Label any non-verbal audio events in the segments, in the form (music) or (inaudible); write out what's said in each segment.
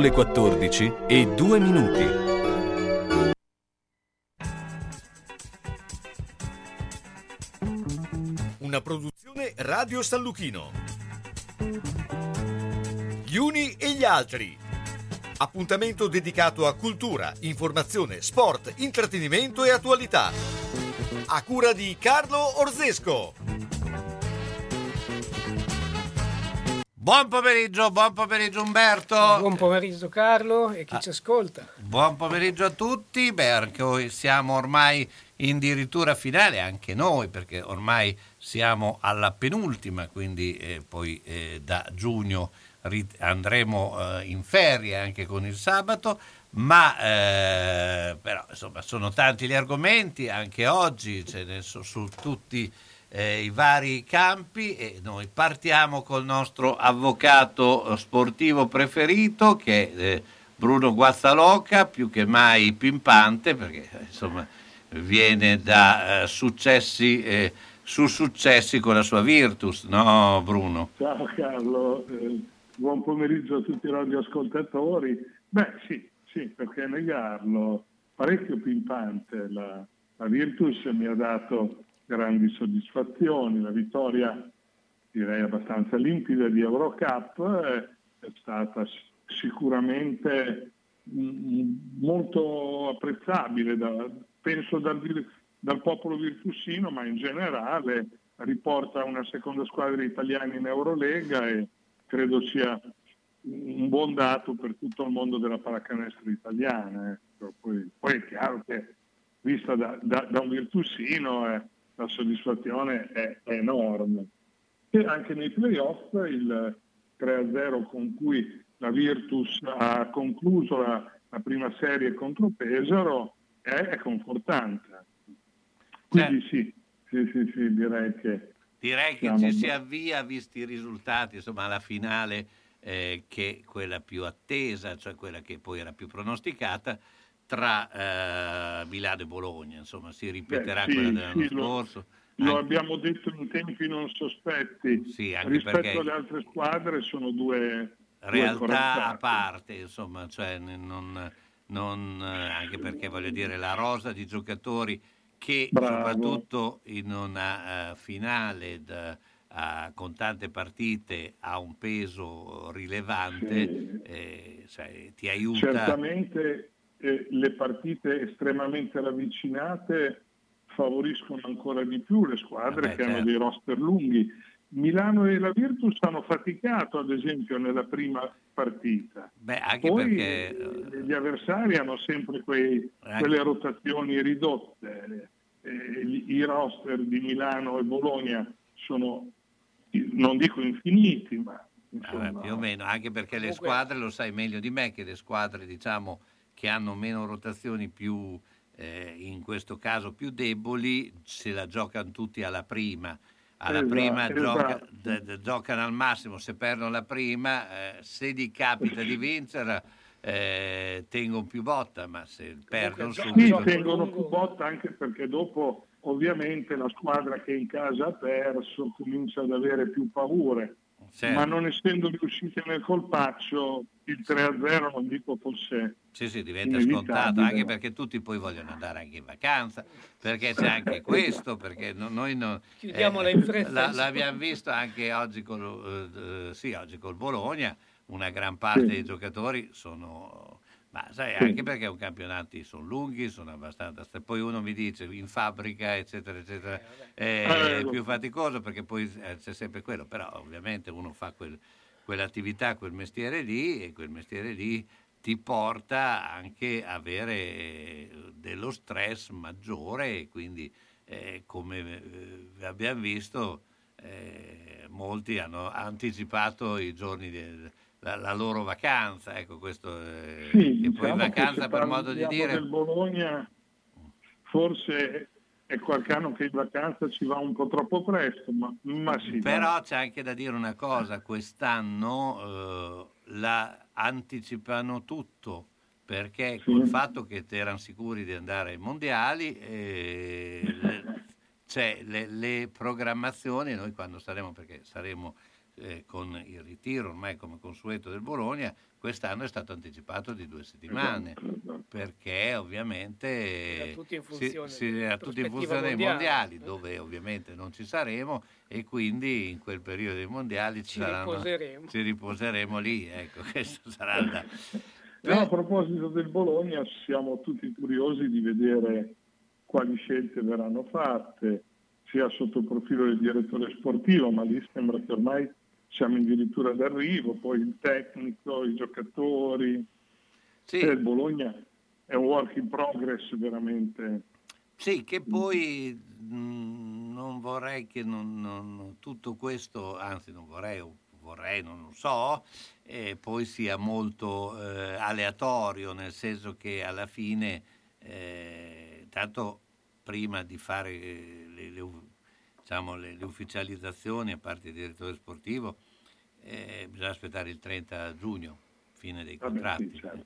Le 14 e 2 minuti. Una produzione Radio San Luchino. Gli uni e gli altri. Appuntamento dedicato a cultura, informazione, sport, intrattenimento e attualità. A cura di Carlo Orzesco. Buon pomeriggio, buon pomeriggio Umberto. Buon pomeriggio Carlo e chi Ah. ci ascolta. Buon pomeriggio a tutti, perché siamo ormai in dirittura finale, anche noi, perché ormai siamo alla penultima, quindi eh, poi eh, da giugno rit- andremo eh, in ferie anche con il sabato, ma eh, però insomma sono tanti gli argomenti, anche oggi ce ne sono su tutti eh, i vari campi e noi partiamo col nostro avvocato sportivo preferito che è eh, Bruno Guazzaloca, più che mai pimpante perché eh, insomma viene da eh, successi eh, su successi con la sua Virtus, no Bruno? Ciao Carlo, eh, buon pomeriggio a tutti i radioascoltatori. Beh sì, sì, perché negarlo? Parecchio pimpante. La, la Virtus mi ha dato grandi soddisfazioni, la vittoria direi abbastanza limpida di Eurocup eh, è stata sicuramente mm, molto apprezzabile, da- penso dal, dal popolo virtusino, ma in generale riporta una seconda squadra italiana in Eurolega e credo sia un buon dato per tutto il mondo della pallacanestro italiana. ecco. Poi, poi è chiaro che vista da, da- da un virtusino eh, la soddisfazione è, è enorme. E anche nei playoff il 3-0 con cui la Virtus ha concluso la, la prima serie contro Pesaro è, è confortante. Quindi sì, sì, sì, sì, direi che Direi che ci si avvia, visti i risultati, insomma, alla finale eh, che quella più attesa, cioè quella che poi era più pronosticata, tra eh, Milano e Bologna, insomma, si ripeterà Beh, sì, quella dell'anno sì, lo- scorso. lo Anche- abbiamo detto in tempi non sospetti. Sì, anche Rispetto perché- alle altre squadre sono due, due realtà a corazzate. parte, insomma, cioè non, non, eh, anche perché voglio dire la rosa di giocatori che Bravo. soprattutto in una eh, finale da- a- con tante partite ha un peso rilevante, Sì. eh, cioè, ti aiuta. Certamente eh, le partite estremamente ravvicinate favoriscono ancora di più le squadre Vabbè, che hanno certo. dei roster lunghi. Milano e la Virtus hanno faticato, ad esempio, nella prima partita. Beh, anche Poi perché eh, gli avversari hanno sempre quei- Anche- quelle rotazioni ridotte. Eh, I roster di Milano e Bologna sono, non dico infiniti, ma insomma, Vabbè, più o meno, anche perché le squadre, lo sai meglio di me, che le squadre diciamo che hanno meno rotazioni più, eh, in questo caso più deboli, se la giocano tutti alla prima. Alla Esatto, prima gioca- esatto. d- d- giocano al massimo, se perdono la prima, eh, se gli capita di vincere, eh, tengono più botta, ma se perdono Sì, subito... gioco tengono più botta anche perché dopo ovviamente la squadra che in casa ha perso comincia ad avere più paure, Certo. ma non essendo riusciti nel colpaccio il 3-0 non dico fosse Sì, sì, diventa scontato, anche perché tutti poi vogliono andare anche in vacanza, perché c'è anche (laughs) questo, perché no- noi non... Chiudiamola in fretta, la- l'abbiamo visto anche oggi col, eh, eh, sì, oggi col Bologna, una gran parte Sì. dei giocatori sono... Ma sai, Sì. anche perché i campionati sono lunghi, sono abbastanza... Poi uno mi dice in fabbrica, eccetera, eccetera, è Eh, più so. faticoso perché poi eh, c'è sempre quello, però ovviamente uno fa quel- quell'attività, quel mestiere lì e quel mestiere lì ti porta anche a avere eh, dello stress maggiore e quindi eh, come eh, abbiamo visto eh, molti hanno anticipato i giorni del- la, la loro vacanza, ecco questo eh, Sì, poi diciamo che vacanza per modo di dire del Bologna forse è qualche anno che in vacanza ci va un po' troppo presto, ma, ma sì. Però dai. c'è anche da dire una cosa, quest'anno eh, la anticipano tutto, perché Sì. col fatto che erano sicuri di andare ai mondiali, eh, (laughs) le, c'è le, le programmazioni, noi quando saremo, perché saremo eh, con il ritiro ormai come consueto del Bologna, quest'anno è stato anticipato di due settimane, esatto, esatto. perché ovviamente era tutti in funzione, si, si, era tutti in funzione dei mondiali, dove ovviamente non ci saremo e quindi in quel periodo dei mondiali ci, ci saranno, riposeremo. ci riposeremo lì, ecco, (laughs) questo sarà da... Però a proposito del Bologna siamo tutti curiosi di vedere quali scelte verranno fatte, sia sotto il profilo del direttore sportivo, ma lì sembra che ormai siamo addirittura d'arrivo, poi il tecnico, i giocatori. Sì. il Bologna è un work in progress veramente. Sì, che poi mh, mm, non vorrei che non, non, tutto questo, anzi non vorrei, vorrei, non lo so, eh, poi sia molto eh, aleatorio, nel senso che alla fine, eh, tanto prima di fare eh, le, le, diciamo, le, le ufficializzazioni a parte il direttore sportivo, eh, bisogna aspettare il 30 giugno, fine dei contratti. Sì, certo.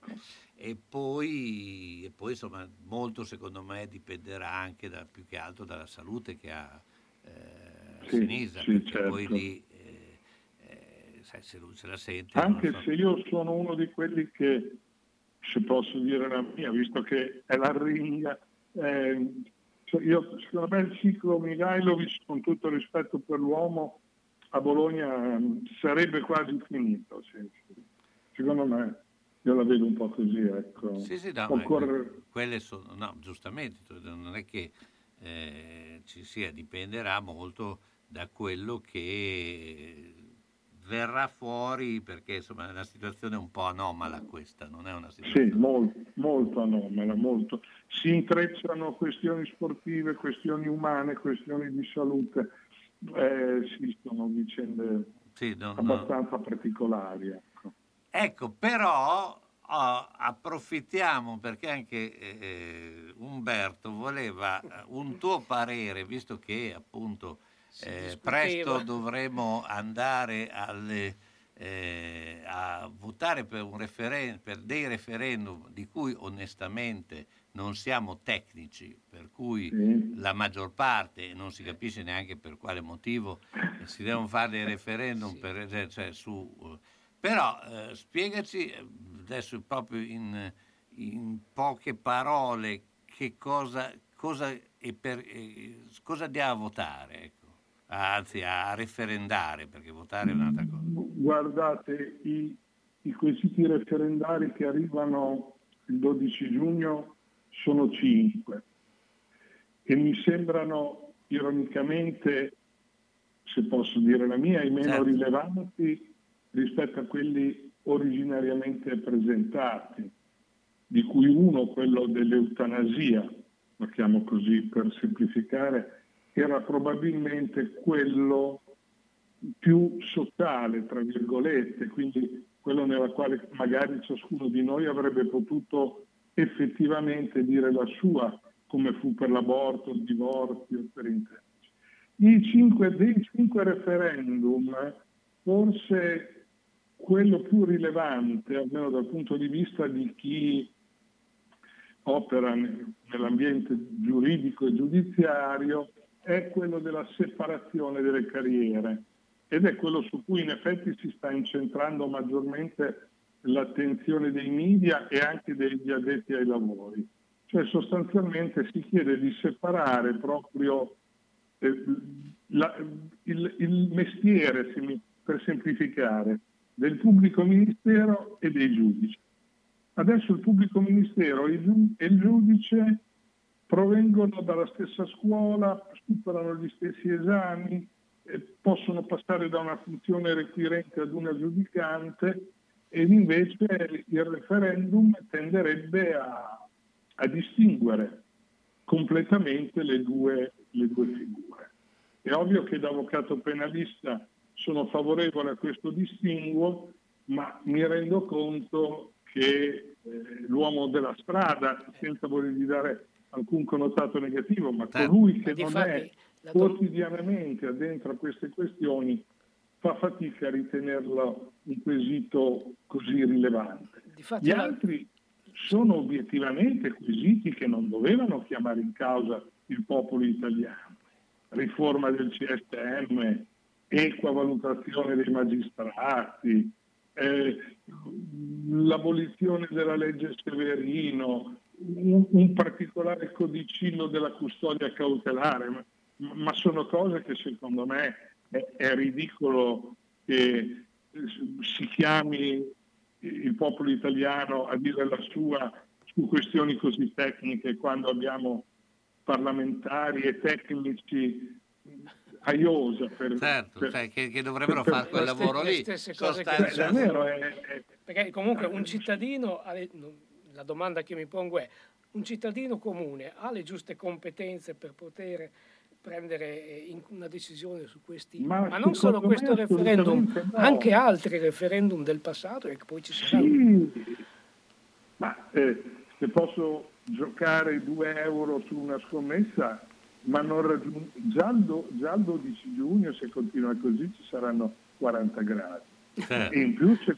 e, poi, e, poi, insomma, molto secondo me dipenderà anche da, più che altro dalla salute che ha eh, sì, Sinisa, sì, perché certo. poi lì eh, eh, sai, se lui se la sente. Anche so. se io sono uno di quelli che, se posso dire la mia, visto che è la ringa, eh, io, secondo me il ciclo Mihailovic, con tutto rispetto per l'uomo, a Bologna mm, sarebbe quasi finito. Sì, sì. Secondo me io la vedo un po' così. Ecco. Sì, sì, no, Occorre... quelle sono, no, giustamente, non è che eh, ci sia, dipenderà molto da quello che verrà fuori perché insomma è una situazione un po' anomala questa, non è una situazione... Sì, molto, molto anomala, molto. Si intrecciano questioni sportive, questioni umane, questioni di salute, eh, sì, sono vicende sì, non, abbastanza particolari. Ecco, ecco però oh, approfittiamo perché anche eh, Umberto voleva un tuo parere, visto che appunto eh, presto dovremo andare alle, eh, a votare per, referen- per, dei referendum di cui onestamente non siamo tecnici, per cui sì. la maggior parte, non si capisce neanche per quale motivo, si devono fare dei referendum, sì. per, cioè, su, però eh, spiegaci adesso proprio in, in, poche parole che cosa, cosa, e per, eh, cosa andiamo a votare. Ecco anzi a referendare, perché votare è un'altra cosa. Guardate, i, i quesiti referendari che arrivano il 12 giugno sono cinque e mi sembrano ironicamente, se posso dire la mia, i meno certo. rilevanti rispetto a quelli originariamente presentati, di cui uno, quello dell'eutanasia, lo chiamo così per semplificare, era probabilmente quello più sociale, tra virgolette, quindi quello nella quale magari ciascuno di noi avrebbe potuto effettivamente dire la sua, come fu per l'aborto, il divorzio, per intenderci. Cinque, dei cinque referendum, forse quello più rilevante, almeno dal punto di vista di chi opera nell'ambiente giuridico e giudiziario, è quello della separazione delle carriere ed è quello su cui in effetti si sta incentrando maggiormente l'attenzione dei media e anche degli addetti ai lavori. Cioè sostanzialmente si chiede di separare proprio eh, la, il, il, mestiere, per semplificare, del pubblico ministero e dei giudici. Adesso il pubblico ministero e il giudice provengono dalla stessa scuola, superano gli stessi esami, possono passare da una funzione requirente ad una giudicante ed invece il referendum tenderebbe a, a distinguere completamente le due, le due figure. È ovvio che da avvocato penalista sono favorevole a questo distinguo, ma mi rendo conto che eh, l'uomo della strada, senza volergli dare alcun connotato negativo, ma certo. colui che non è quotidianamente addentro a queste questioni fa fatica a ritenerlo un quesito così rilevante. Gli altri sono obiettivamente quesiti che non dovevano chiamare in causa il popolo italiano. Riforma del CSM, equa valutazione dei magistrati, eh, l'abolizione della legge Severino, un, un, particolare codicillo della custodia cautelare, ma, ma sono cose che secondo me è, ridicolo che si chiami il popolo italiano a dire la sua su questioni così tecniche quando abbiamo parlamentari e tecnici a iosa per, certo, per, cioè, che, che, dovrebbero per, fare quel lavoro lì è, perché comunque un cittadino la domanda che mi pongo è un cittadino comune ha le giuste competenze per poter prendere una decisione su questi, ma, ma non solo questo referendum, no. anche altri referendum del passato e che poi ci saranno. Sì, ma eh, se posso giocare 2 euro su una scommessa, ma non raggiung- già, il do- già il 12 giugno, se continua così, ci saranno 40 gradi. Eh. E in più, se,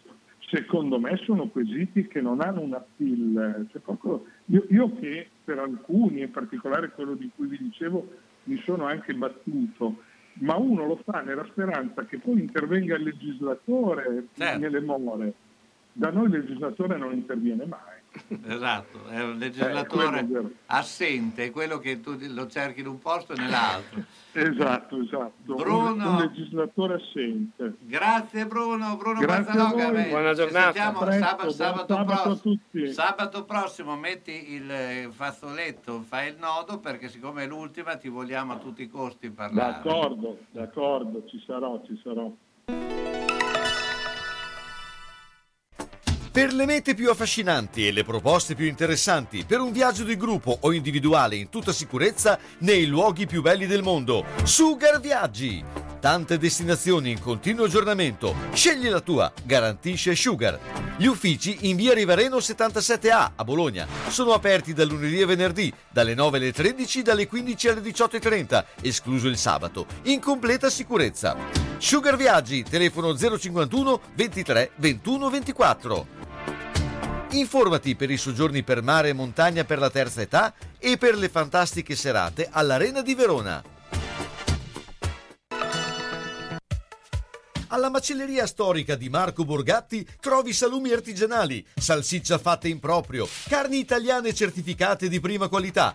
secondo me, sono quesiti che non hanno una appeal. Cioè, proprio, io, io che per alcuni, in particolare quello di cui vi dicevo, mi sono anche battuto, ma uno lo fa nella speranza che poi intervenga il legislatore certo. nelle more. Da noi il legislatore non interviene mai. Esatto, è un legislatore eh, assente, è quello che tu lo cerchi in un posto e nell'altro. esatto, esatto. Bruno, un, un legislatore assente. Grazie Bruno, Bruno Mazzanoga. Buona giornata. Presto, sabato, sabato, sabato, prossimo, sabato, prossimo metti il eh, fazzoletto, fai il nodo perché siccome è l'ultima ti vogliamo a tutti i costi parlare. D'accordo, d'accordo, ci sarò, ci sarò. Per le mete più affascinanti e le proposte più interessanti, per un viaggio di gruppo o individuale in tutta sicurezza nei luoghi più belli del mondo, Sugar Viaggi! Tante destinazioni in continuo aggiornamento. Scegli la tua, garantisce Sugar. Gli uffici in via Rivareno 77A a Bologna sono aperti dal lunedì e venerdì, dalle 9 alle 13, dalle 15 alle 18.30, escluso il sabato, in completa sicurezza. Sugar Viaggi, telefono 051 23 21 24. Informati per i soggiorni per mare e montagna per la terza età e per le fantastiche serate all'Arena di Verona. Alla macelleria storica di Marco Borgatti trovi salumi artigianali, salsiccia fatta in proprio, carni italiane certificate di prima qualità,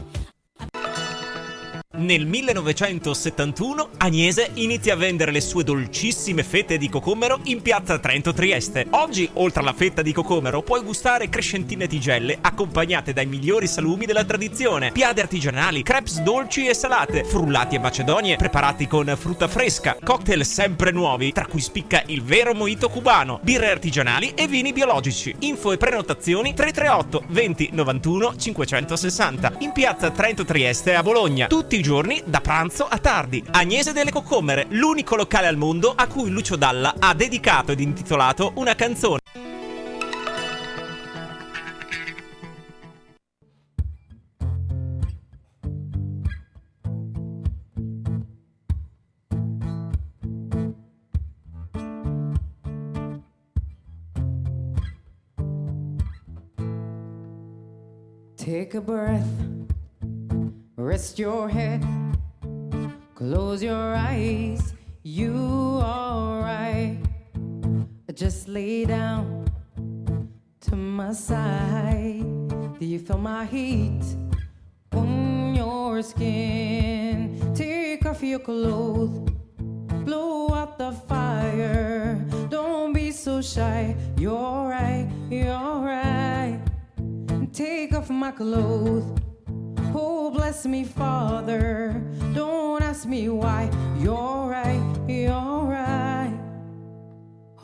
Nel 1971 Agnese inizia a vendere le sue dolcissime fette di cocomero in piazza Trento Trieste. Oggi, oltre alla fetta di cocomero, puoi gustare crescentine tigelle accompagnate dai migliori salumi della tradizione, piade artigianali, crepes dolci e salate, frullati e macedonie preparati con frutta fresca, cocktail sempre nuovi, tra cui spicca il vero mojito cubano, birre artigianali e vini biologici. Info e prenotazioni 338 20 91 560 in piazza Trento Trieste a Bologna. Tutti i giorni da pranzo a tardi. Agnese delle Coccomere, l'unico locale al mondo a cui Lucio Dalla ha dedicato ed intitolato una canzone. Take a breath. Rest your head, close your eyes. You alright? Just lay down to my side. Do you feel my heat on your skin? Take off your clothes, blow out the fire. Don't be so shy. You're right, you're right. Take off my clothes. Oh, bless me, Father. Don't ask me why. You're right, you're right.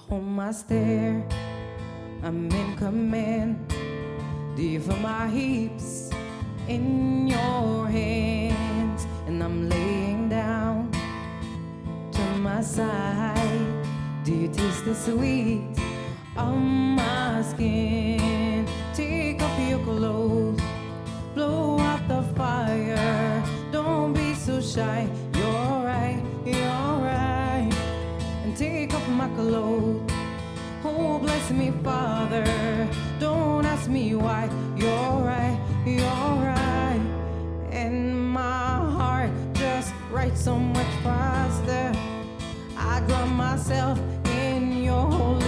On my stair, I'm in command. Feel my heaps in your hands? And I'm laying down to my side. Do you taste the sweet on my skin. Take off your clothes, fire. Don't be so shy. You're right, you're right. And take off my clothes. Oh, bless me, Father. Don't ask me why. You're right, you're right. And my heart just writes so much faster. I drown myself in your holy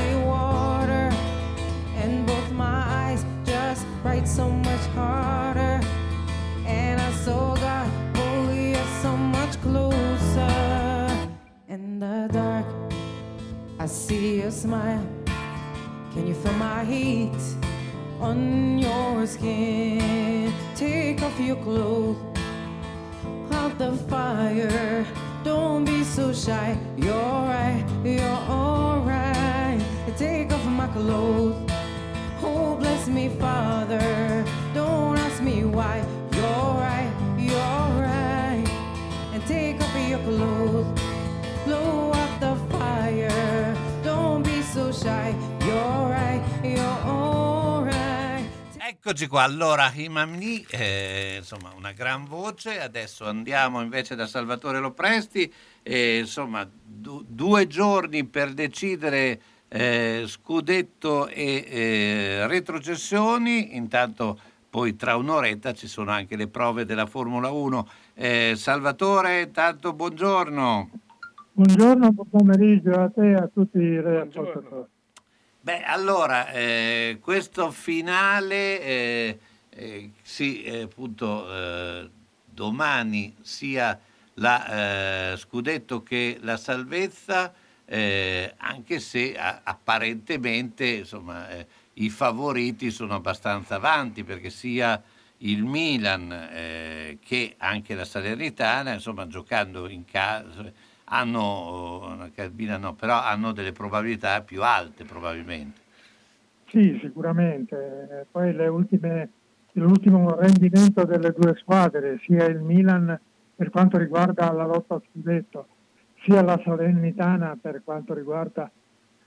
In the dark, I see your smile. Can you feel my heat on your skin? Take off your clothes out the fire. Don't be so shy. You're right, you're alright. Take off my clothes. Oh, bless me, Father. Don't ask me why. You're right, you're right. And take off your clothes. Eccoci qua, allora Imamni, eh, insomma una gran voce, adesso andiamo invece da Salvatore Lopresti, eh, insomma du- due giorni per decidere eh, scudetto e eh, retrocessioni, intanto poi tra un'oretta ci sono anche le prove della Formula 1. Eh, Salvatore, tanto buongiorno. Buongiorno, buon pomeriggio a te e a tutti i ascoltatori. Beh, allora, eh, questo finale, eh, eh, sì, eh, appunto, eh, domani sia la eh, Scudetto che la salvezza, eh, anche se a- apparentemente insomma, eh, i favoriti sono abbastanza avanti, perché sia il Milan eh, che anche la Salernitana, insomma, giocando in casa hanno, eh, Milan no, però hanno delle probabilità più alte probabilmente. Sì, sicuramente. Poi ultime- l'ultimo rendimento delle due squadre, sia il Milan per quanto riguarda la lotta a scudetto, sia la Salernitana per quanto riguarda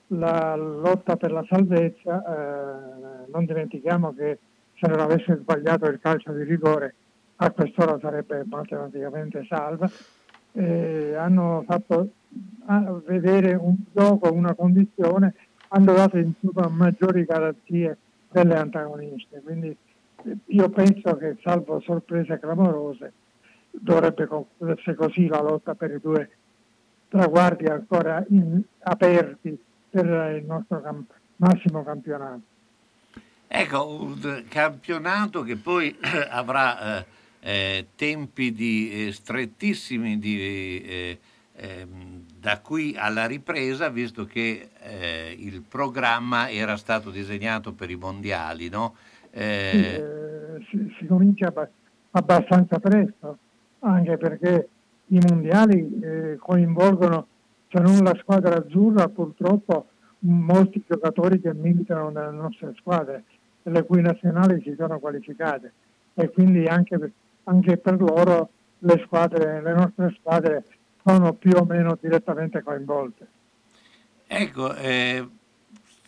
la lotta per la salvezza, eh, non dimentichiamo che se non avesse sbagliato il calcio di rigore a quest'ora sarebbe matematicamente salva. Eh, hanno fatto vedere un gioco, una condizione, hanno dato insomma maggiori garanzie delle antagoniste. Quindi eh, io penso che salvo sorprese clamorose dovrebbe concludersi così la lotta per i due traguardi ancora in- aperti per il nostro cam- massimo campionato. Ecco, un campionato che poi (clears throat) avrà eh, eh, tempi di, eh, strettissimi di, eh, ehm, da qui alla ripresa, visto che eh, il programma era stato disegnato per i mondiali, no? Sì, Eh, eh, si, si comincia abba- abbastanza presto, anche perché i mondiali coinvolgono, se non la squadra azzurra, purtroppo molti giocatori che militano nelle nostre squadre, le cui nazionali si sono qualificate e quindi anche anche per loro le, squadre, le nostre squadre sono più o meno direttamente coinvolte. ecco, eh,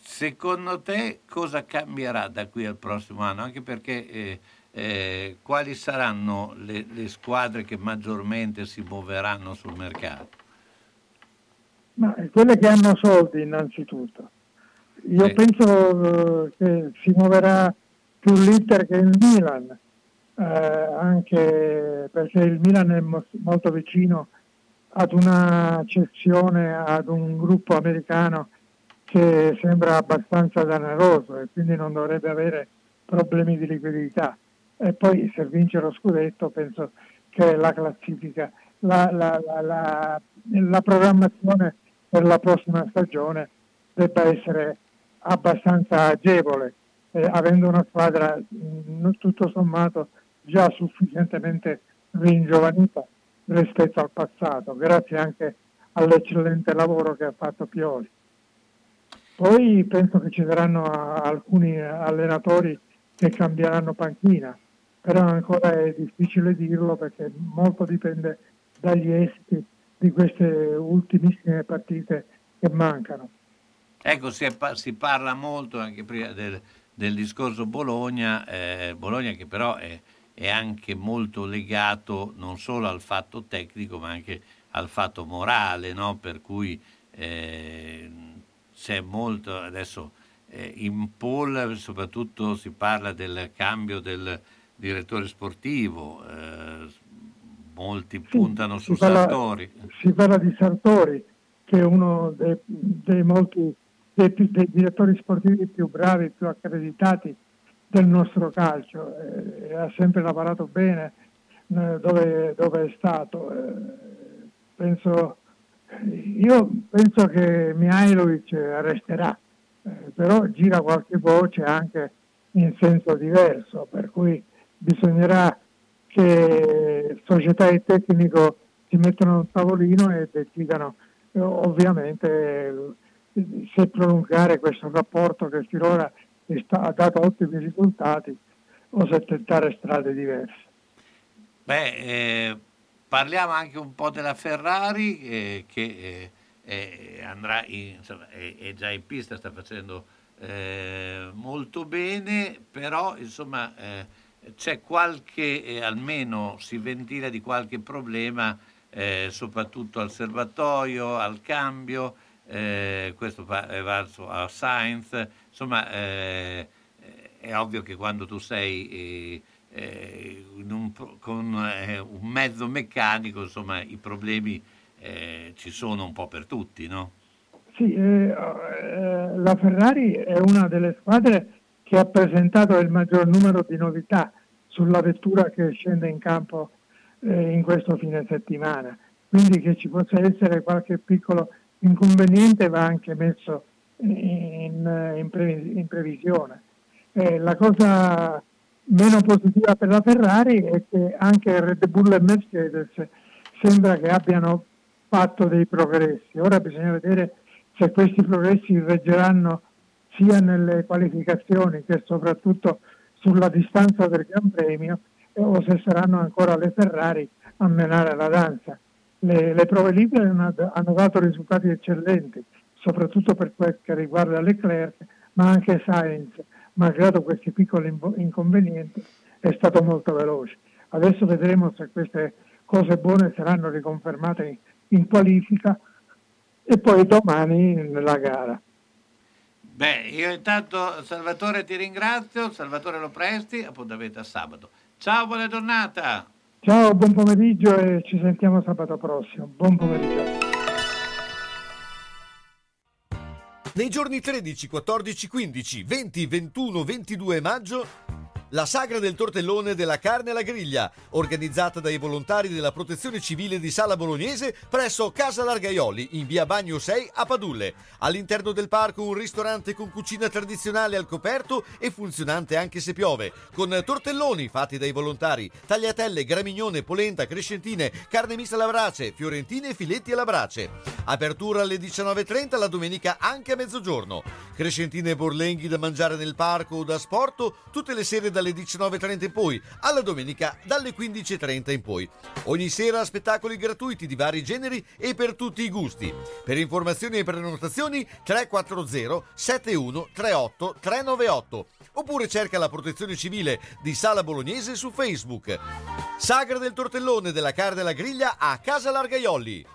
secondo te cosa cambierà da qui al prossimo anno? Anche perché eh, eh, quali saranno le, le squadre che maggiormente si muoveranno sul mercato? Ma quelle che hanno soldi innanzitutto. Io Sì. penso eh, che si muoverà più l'Inter che il Milan, eh, anche perché il Milan è mo- molto vicino ad una cessione ad un gruppo americano che sembra abbastanza daneroso e quindi non dovrebbe avere problemi di liquidità. E poi se vince lo scudetto penso che la classifica, la, la- la- la- la programmazione per la prossima stagione debba essere abbastanza agevole, eh, avendo una squadra mh, tutto sommato già sufficientemente ringiovanita rispetto al passato, grazie anche all'eccellente lavoro che ha fatto Pioli. Poi penso che ci saranno alcuni allenatori che cambieranno panchina, però ancora è difficile dirlo perché molto dipende dagli esiti di queste ultimissime partite che mancano. Ecco, si, è pa- si parla molto anche prima del, del discorso Bologna, eh, Bologna che però è, è anche molto legato non solo al fatto tecnico ma anche al fatto morale, no? per cui eh, c'è molto adesso eh, in Paul soprattutto si parla del cambio del direttore sportivo, eh, molti puntano su parla- Sartori. Si parla di Sartori, che è uno dei, dei molti dei, dei direttori sportivi più bravi, più accreditati del nostro calcio. eh, ha sempre lavorato bene eh, dove, dove è stato. eh, penso, io penso che Mihailovic resterà, però gira qualche voce anche in senso diverso, per cui bisognerà che società e tecnico si mettano a un tavolino e decidano ovviamente se prolungare questo rapporto che finora sta- ha dato ottimi risultati o se tentare strade diverse. Beh, eh, parliamo anche un po' della Ferrari eh, che eh, andrà in- insomma, è, è già in pista, sta facendo eh, molto bene, però insomma eh, c'è qualche, eh, almeno si ventila di qualche problema, soprattutto al serbatoio, al cambio, questo va- è valso a Sainz, insomma eh, è ovvio che quando tu sei eh, eh, un con eh, un mezzo meccanico, insomma, i problemi eh, ci sono un po' per tutti, no? Sì, la Ferrari è una delle squadre che ha presentato il maggior numero di novità sulla vettura che scende in campo in questo fine settimana. Quindi che ci possa essere qualche piccolo inconveniente va anche messo in, in previ- in previsione. Eh, la cosa meno positiva per la Ferrari è che anche Red Bull e Mercedes sembra che abbiano fatto dei progressi. Ora bisogna vedere se questi progressi reggeranno sia nelle qualificazioni che soprattutto sulla distanza del Gran Premio eh, o se saranno ancora le Ferrari a menare la danza. Le, le prove libere hanno dato risultati eccellenti, soprattutto per quel che riguarda Leclerc, ma anche Sainz, malgrado questi piccoli inconvenienti, è stato molto veloce. Adesso vedremo se queste cose buone saranno riconfermate in, in qualifica e poi domani nella gara. Beh, io intanto Salvatore ti ringrazio, Salvatore Lopresti, appuntamento a sabato. Ciao, buona giornata! Ciao, buon pomeriggio e ci sentiamo sabato prossimo. Buon pomeriggio. Nei giorni 13, 14, 15, 20, 21, 22 maggio, la sagra del tortellone della carne alla griglia, organizzata dai volontari della Protezione Civile di Sala Bolognese presso Casa Largaioli in via Bagno 6 a Padulle. All'interno del parco un ristorante con cucina tradizionale al coperto e funzionante anche se piove, con tortelloni fatti dai volontari, tagliatelle, gramignone, polenta, crescentine, carne mista alla brace, fiorentine e filetti alla brace. Apertura alle 19.30 la domenica anche a mezzogiorno. Crescentine e borlenghi da mangiare nel parco o da sporto tutte le sere dalle 19.30 in poi, alla domenica dalle 15.30 in poi. Ogni sera spettacoli gratuiti di vari generi e per tutti i gusti. Per informazioni e prenotazioni 340 71 38 398 oppure cerca la protezione civile di Sala Bolognese su Facebook. Sagra del tortellone della carne alla griglia a Casa Largaioli.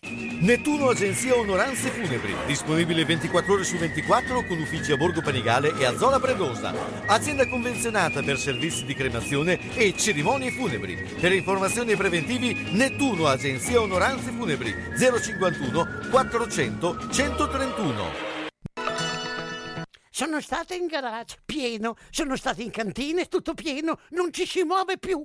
Nettuno Agenzia Onoranze Funebri, disponibile 24 ore su 24 con uffici a Borgo Panigale e a Zola Predosa. Azienda convenzionata per servizi di cremazione e cerimonie funebri. Per informazioni preventivi Nettuno Agenzia Onoranze Funebri 051 400 131. Sono stata in garage, pieno, sono stata in cantina, tutto pieno, non ci si muove più.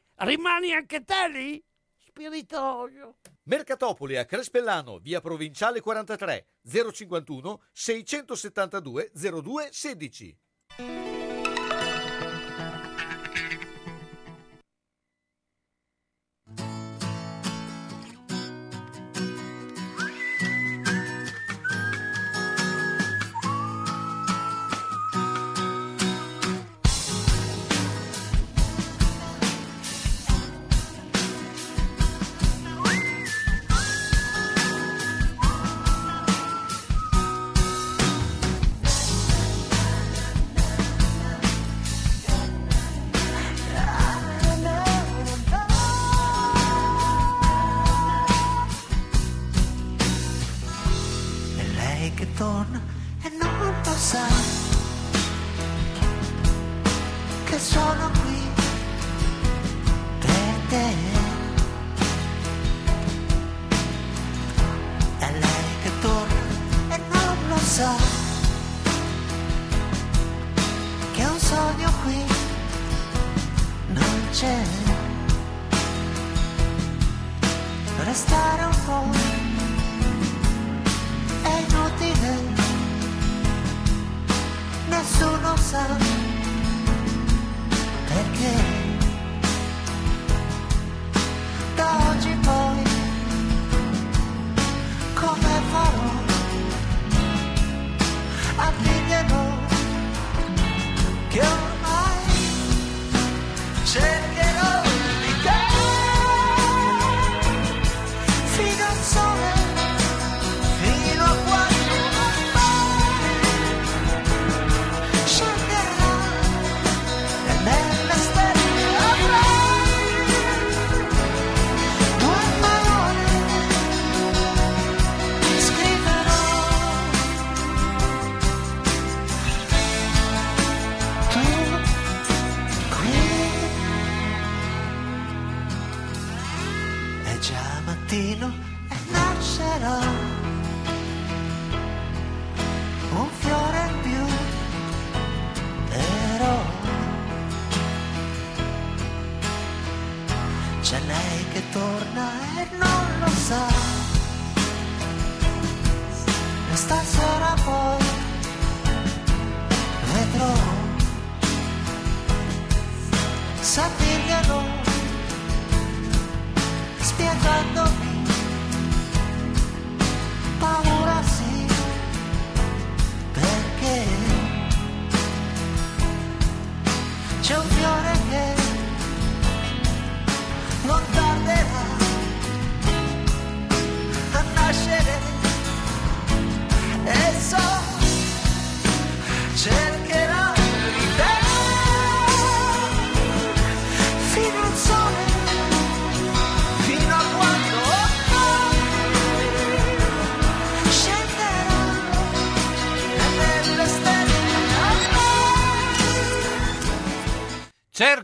rimani anche te lì? Spiritoso. Mercatopoli a Crespellano, via Provinciale 43, 051 672 02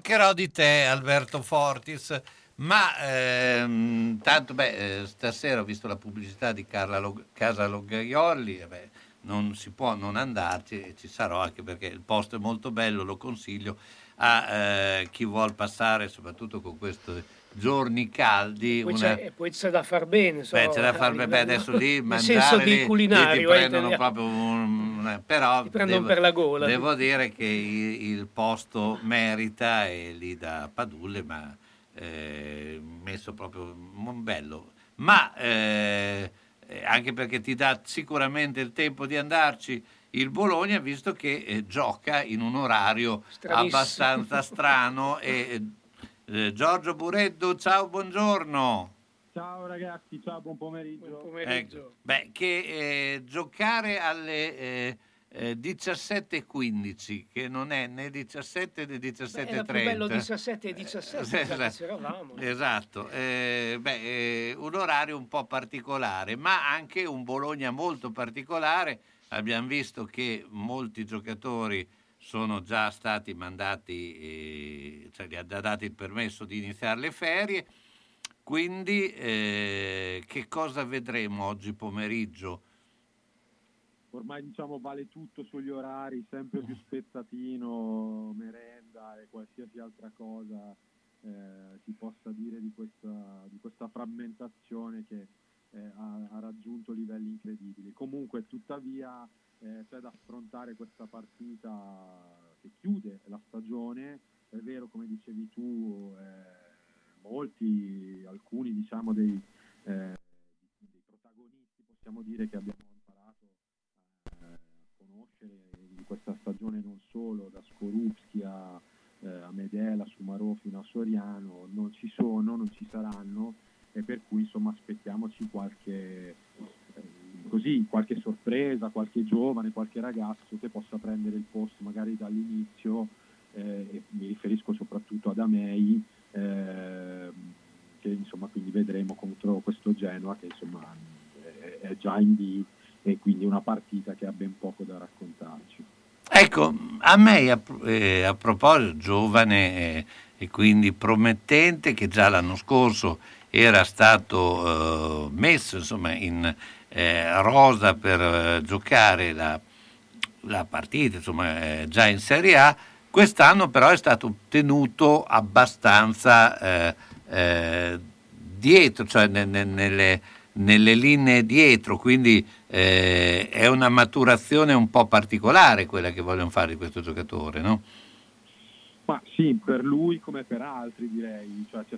Cercherò di te, Alberto Fortis. Ma ehm, tanto, beh, eh, stasera ho visto la pubblicità di Carla Log- Casa Logaioli, non si può non andarci, ci sarò anche perché il posto è molto bello, lo consiglio a eh, chi vuol passare, soprattutto con questi giorni caldi. Poi, una- c'è, e poi c'è da far bene. so, Beh, c'è da far bene livello- adesso lì, mangiare senso lì, di lì ti culinario. eh, prendono intendiamo. proprio un... però Ti prendono devo, per la gola. devo dire che il, il posto merita è lì da Padulle, ma eh, messo proprio un bello. ma eh, eh, anche perché ti dà sicuramente il tempo di andarci il Bologna, visto che eh, gioca in un orario abbastanza strano. E, eh, Giorgio Bureddu, ciao, buongiorno. Ciao ragazzi, ciao, buon pomeriggio. Buon pomeriggio. Ecco, beh, che eh, giocare alle eh, eh, 17.15, che non è né 17 né 17.30. Era più bello 17 e 17, già che Esatto. c'eravamo. Esatto, eh, beh, eh, un orario un po' particolare, ma anche un Bologna molto particolare. Abbiamo visto che molti giocatori sono già stati mandati, eh, cioè gli ha già dato il permesso di iniziare le ferie. Quindi eh, che cosa vedremo oggi pomeriggio? Ormai diciamo vale tutto sugli orari, sempre più spezzatino, merenda e qualsiasi altra cosa eh, si possa dire di questa, di questa frammentazione che eh, ha, ha raggiunto livelli incredibili. Comunque, tuttavia, eh, c'è da affrontare questa partita che chiude la stagione. È vero, come dicevi tu, eh, molti, alcuni diciamo dei, eh, dei protagonisti possiamo dire che abbiamo imparato eh, a conoscere in questa stagione non solo da Skorupski a, eh, a Medela, Sumarò fino a Soriano, non ci sono, non ci saranno e per cui insomma aspettiamoci qualche, eh, così, qualche sorpresa, qualche giovane, qualche ragazzo che possa prendere il posto magari dall'inizio eh, mi riferisco soprattutto ad Amei ehm, che insomma quindi vedremo contro questo Genoa che insomma è, è già in B e quindi una partita che ha ben poco da raccontarci. Ecco, a me a, eh, a proposito, giovane eh, e quindi promettente, che già l'anno scorso era stato eh, messo insomma, in eh, rosa per eh, giocare la, la partita insomma, eh, già in Serie A, quest'anno però è stato tenuto abbastanza eh, eh, dietro, cioè ne- ne- nelle, nelle linee dietro, quindi è una maturazione un po' particolare quella che vogliono fare di questo giocatore, no? Ma sì, per lui come per altri direi, cioè, c'è,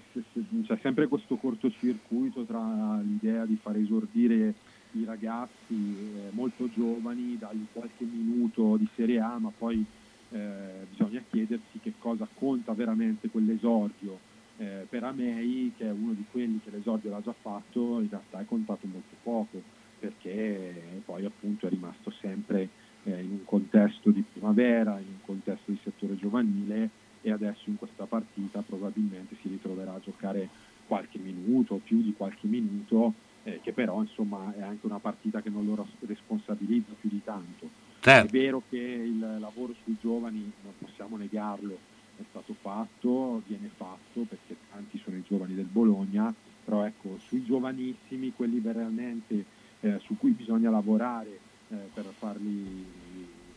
c'è sempre questo cortocircuito tra l'idea di far esordire i ragazzi eh, molto giovani, dargli qualche minuto di Serie A, ma poi eh, bisogna chiedersi che cosa conta veramente quell'esordio. Eh, per Amei, che è uno di quelli che l'esordio l'ha già fatto, in realtà è contato molto poco, perché poi appunto è rimasto sempre eh, in un contesto di primavera, in un contesto di settore giovanile e adesso in questa partita probabilmente si ritroverà a giocare qualche minuto, più di qualche minuto, eh, che però insomma è anche una partita che non lo responsabilizza più di tanto. Certo. È vero che il lavoro sui giovani, non possiamo negarlo, è stato fatto, viene fatto perché tanti sono i giovani del Bologna, però ecco, sui giovanissimi, quelli veramente eh, su cui bisogna lavorare eh, per farli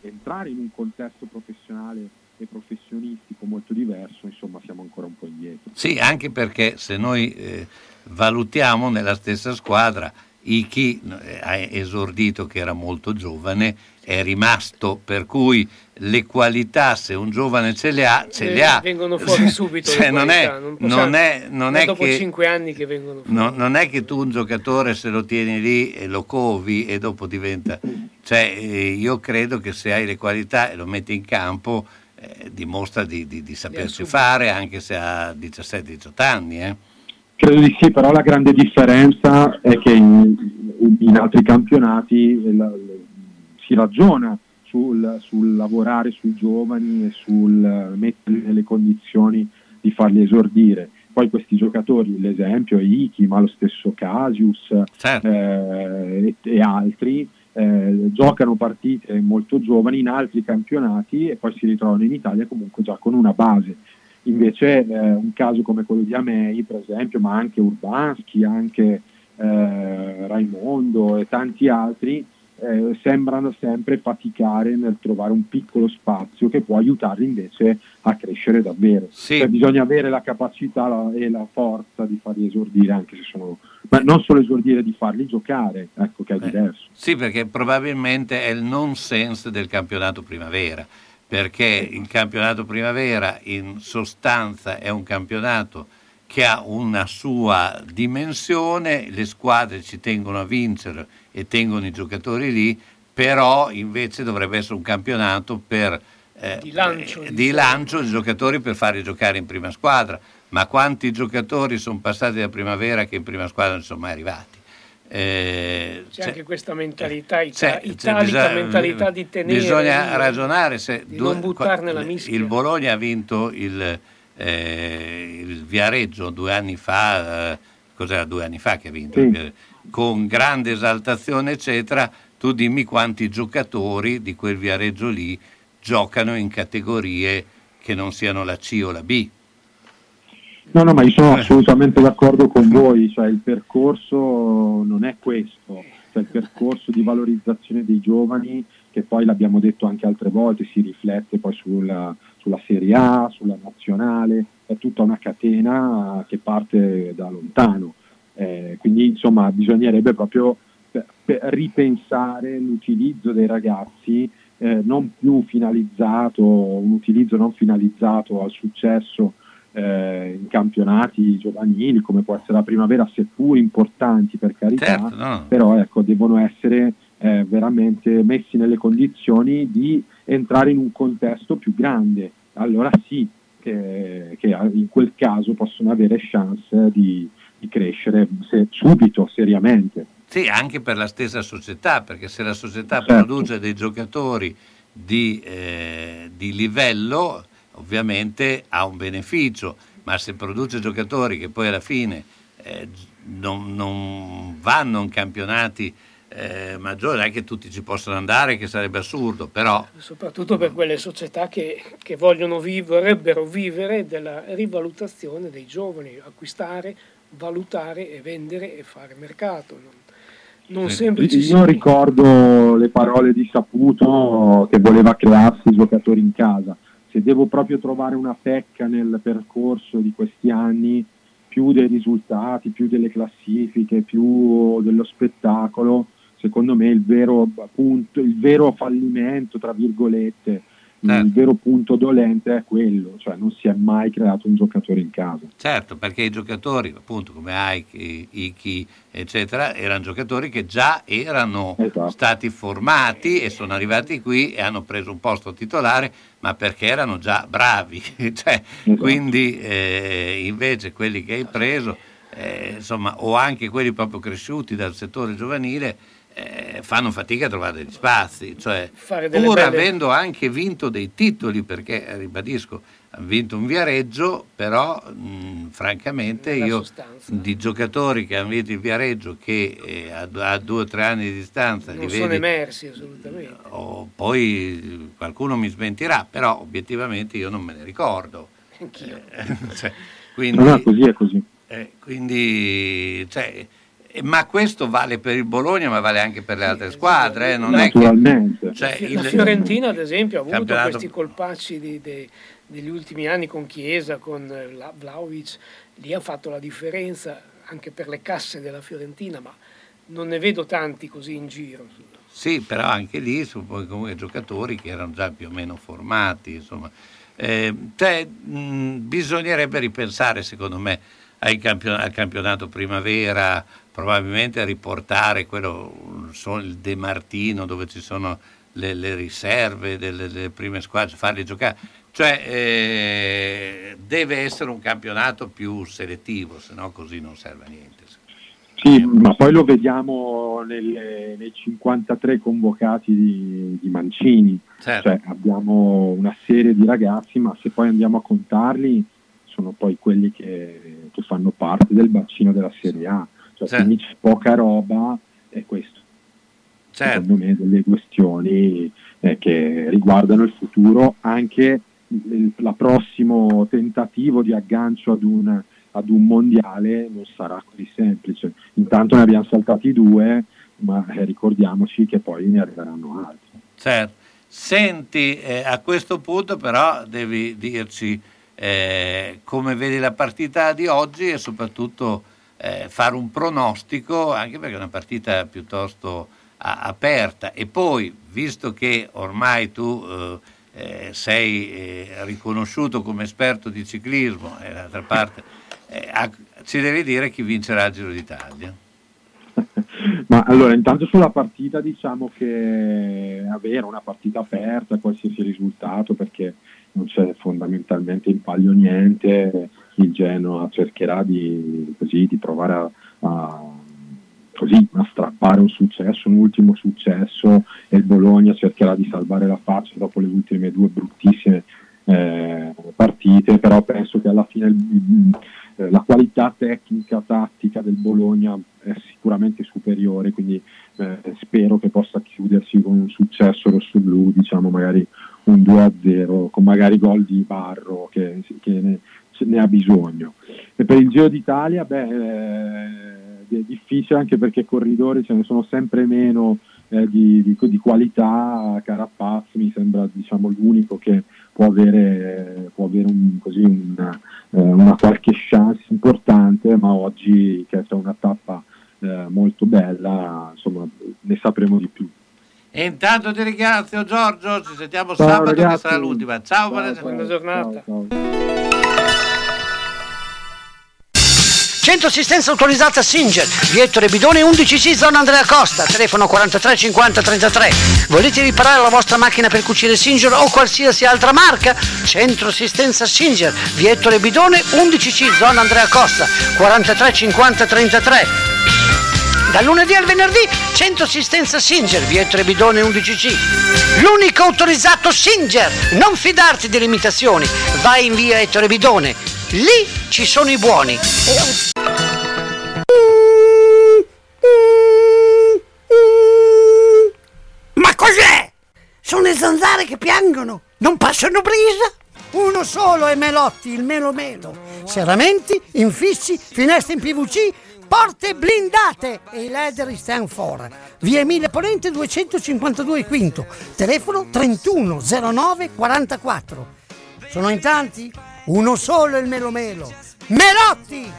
entrare in un contesto professionale e professionistico molto diverso, insomma siamo ancora un po' indietro. Sì, anche perché se noi eh, valutiamo nella stessa squadra, Iki eh, ha esordito che era molto giovane, è rimasto, per cui le qualità, se un giovane ce le ha, ce Eh, le ha. Vengono fuori (laughs) subito. le Cioè, non è- qualità, possiamo- non è- non è dopo che- cinque anni che vengono fuori. No- non è che tu un giocatore se lo tieni lì e lo covi e dopo diventa... Cioè, eh, io credo che se hai le qualità e lo metti in campo, eh, dimostra di, di- di saperci subito. fare anche se ha 17-18 anni. Eh. Credo di sì, però la grande differenza è che in, in altri campionati la- si ragiona sul, sul lavorare sui giovani e sul metterli nelle condizioni di farli esordire. Poi questi giocatori, l'esempio è Iki, ma lo stesso Casius eh, e, e altri, eh, giocano partite molto giovani in altri campionati e poi si ritrovano in Italia comunque già con una base. Invece eh, un caso come quello di Amei, per esempio, ma anche Urbanski, anche eh, Raimondo e tanti altri, eh, sembrano sempre faticare nel trovare un piccolo spazio che può aiutarli invece a crescere davvero. Cioè, bisogna avere la capacità la- e la forza di farli esordire, anche se sono... ma non solo esordire, di farli giocare, ecco che è diverso. Sì, perché probabilmente è il nonsense del campionato primavera, perché il campionato primavera in sostanza è un campionato che ha una sua dimensione, le squadre ci tengono a vincere e tengono i giocatori lì, però invece dovrebbe essere un campionato per, eh, Di lancio, eh, di di lancio di giocatori per farli giocare in prima squadra. Ma quanti giocatori sono passati da primavera che in prima squadra non sono mai arrivati? Eh, C'è cioè, anche questa mentalità ita- cioè, cioè, italica, bisogna- mentalità di tenere. Bisogna di- ragionare se di due- non buttarne la mischia. il Bologna ha vinto il, eh, il Viareggio due anni fa, eh, cos'era due anni fa che ha vinto, Sì. Con grande esaltazione eccetera, tu dimmi quanti giocatori di quel Viareggio lì giocano in categorie che non siano la C o la B. No, no, ma io sono assolutamente d'accordo con voi, cioè il percorso non è questo, cioè il percorso di valorizzazione dei giovani, che poi l'abbiamo detto anche altre volte, si riflette poi sulla, sulla Serie A, sulla nazionale, è tutta una catena che parte da lontano. Eh, quindi insomma bisognerebbe proprio ripensare l'utilizzo dei ragazzi eh, non più finalizzato, un utilizzo non finalizzato al successo eh, in campionati giovanili come può essere la primavera, seppur importanti per carità, Certo, no. però ecco, devono essere eh, veramente messi nelle condizioni di entrare in un contesto più grande. Allora sì, che, che in quel caso possono avere chance di, di crescere se- subito, seriamente. Sì, anche per la stessa società, perché se la società Certo. produce dei giocatori di, eh, di livello, ovviamente ha un beneficio, ma se produce giocatori che poi alla fine eh, non, non vanno in campionati eh, maggiori, non è che tutti ci possono andare, che sarebbe assurdo, però soprattutto per quelle società che, che vogliono viv- vorrebbero vivere della rivalutazione dei giovani, acquistare, valutare e vendere e fare mercato. Non, non sempre ci Io ricordo le parole di Saputo che voleva crearsi i giocatori in casa. Se devo proprio trovare una pecca nel percorso di questi anni, più dei risultati, più delle classifiche, più dello spettacolo, secondo me il vero punto, il vero fallimento, tra virgolette, il vero punto dolente è quello, cioè non si è mai creato un giocatore in casa. Certo, perché i giocatori, appunto come Ike, Iki, eccetera, erano giocatori che già erano Esatto. stati formati e sono arrivati qui e hanno preso un posto titolare, ma perché erano già bravi. (laughs) Cioè, Esatto. Quindi eh, invece quelli che hai preso, eh, insomma, o anche quelli proprio cresciuti dal settore giovanile, eh, fanno fatica a trovare degli spazi, cioè, pur belle- avendo anche vinto dei titoli, perché eh, ribadisco, hanno vinto un Viareggio, però mh, francamente Nella io sostanza. di giocatori che hanno vinto il Viareggio che eh, a, a due o tre anni di distanza li non sono vedi, emersi assolutamente. o poi qualcuno mi smentirà, però obiettivamente io non me ne ricordo. Anch'io. (laughs) Cioè, No, quindi, no, così è così. eh, quindi, cioè, eh, ma questo vale per il Bologna, ma vale anche per le altre squadre. eh, Non è che, Naturalmente. cioè, La il- Fiorentina, ad esempio, ha avuto campionato- questi colpacci di- de- degli ultimi anni con Chiesa, con eh, la- Vlahovic, lì ha fatto la differenza anche per le casse della Fiorentina, ma non ne vedo tanti così in giro. Sì, però anche lì sono poi comunque giocatori che erano già più o meno formati, insomma. Eh, cioè, mh, bisognerebbe ripensare, secondo me, campion- al campionato primavera, probabilmente a riportare quello, so, il De Martino, dove ci sono le, le riserve delle, delle prime squadre, farli giocare. Cioè, eh, deve essere un campionato più selettivo, se no così non serve a niente. Sì, ma poi lo vediamo nelle- nei 53 convocati di, di Mancini. Certo. Cioè, abbiamo una serie di ragazzi, ma se poi andiamo a contarli, sono poi quelli che, che fanno parte del bacino della Serie A. Cioè, Certo. quindi c'è poca roba e questo, Certo. secondo me, delle questioni eh, che riguardano il futuro, anche il, il prossimo tentativo di aggancio ad un, ad un mondiale non sarà così semplice. Intanto ne abbiamo saltati due, ma eh, ricordiamoci che poi ne arriveranno altri. Certo. Senti, eh, a questo punto però devi dirci eh, come vedi la partita di oggi e soprattutto eh, fare un pronostico, anche perché è una partita piuttosto a- aperta. E poi, visto che ormai tu eh, eh, sei eh, riconosciuto come esperto di ciclismo e d'altra parte eh, a- ci devi dire chi vincerà il Giro d'Italia. (laughs) Ma allora, intanto sulla partita diciamo che avere una partita aperta, qualsiasi risultato, perché non c'è fondamentalmente in palio niente, il Genoa cercherà di, così, di provare a, a- così, a strappare un successo, un ultimo successo e il Bologna cercherà di salvare la faccia dopo le ultime due bruttissime eh, partite, però penso che alla fine il- eh, la qualità tecnica, tattica del Bologna è sicuramente superiore, quindi eh, spero che possa chiudersi con un successo rosso-blu, diciamo magari un 2-0, con magari gol di Barro che, che ne, ne ha bisogno. E per il Giro d'Italia, beh, eh, è difficile anche perché corridori ce ne sono sempre meno eh, di, di- di qualità, Carapaz mi sembra diciamo, l'unico che può avere, può avere un- così una, eh, una qualche chance importante, ma oggi che c'è una tappa eh, molto bella, insomma, ne sapremo di più. E intanto ti ringrazio Giorgio, ci sentiamo Ciao, sabato che ragazzi. sarà l'ultima. Ciao, Ciao, buona ciao, Buona giornata. ciao. Centro assistenza autorizzata Singer, via Ettore Bidone 11C zona Andrea Costa, telefono 43 50 33. Volete riparare la vostra macchina per cucire Singer o qualsiasi altra marca? Centro assistenza Singer, via Ettore Bidone 11C zona Andrea Costa, 43 50 33. Dal lunedì al venerdì, centro assistenza Singer, via Ettore Bidone 11C. L'unico autorizzato Singer! Non fidarti delle imitazioni. Vai in via Ettore Bidone. Lì ci sono i buoni. Ma cos'è? Sono le zanzare che piangono, non passano brisa. Uno solo è Melotti, il Melo Melo. Serramenti, infissi, finestre in PVC, porte blindate e i leder stand for. Via Emile Ponente 252 Quinto, telefono 3109 44. Sono in tanti? Uno solo il Melo Melo. Melotti!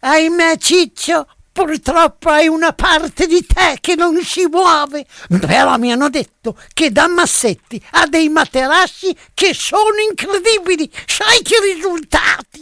Ahimè Ciccio, purtroppo hai una parte di te che non si muove. Però mi hanno detto che da Massetti ha dei materassi che sono incredibili. Sai che risultati?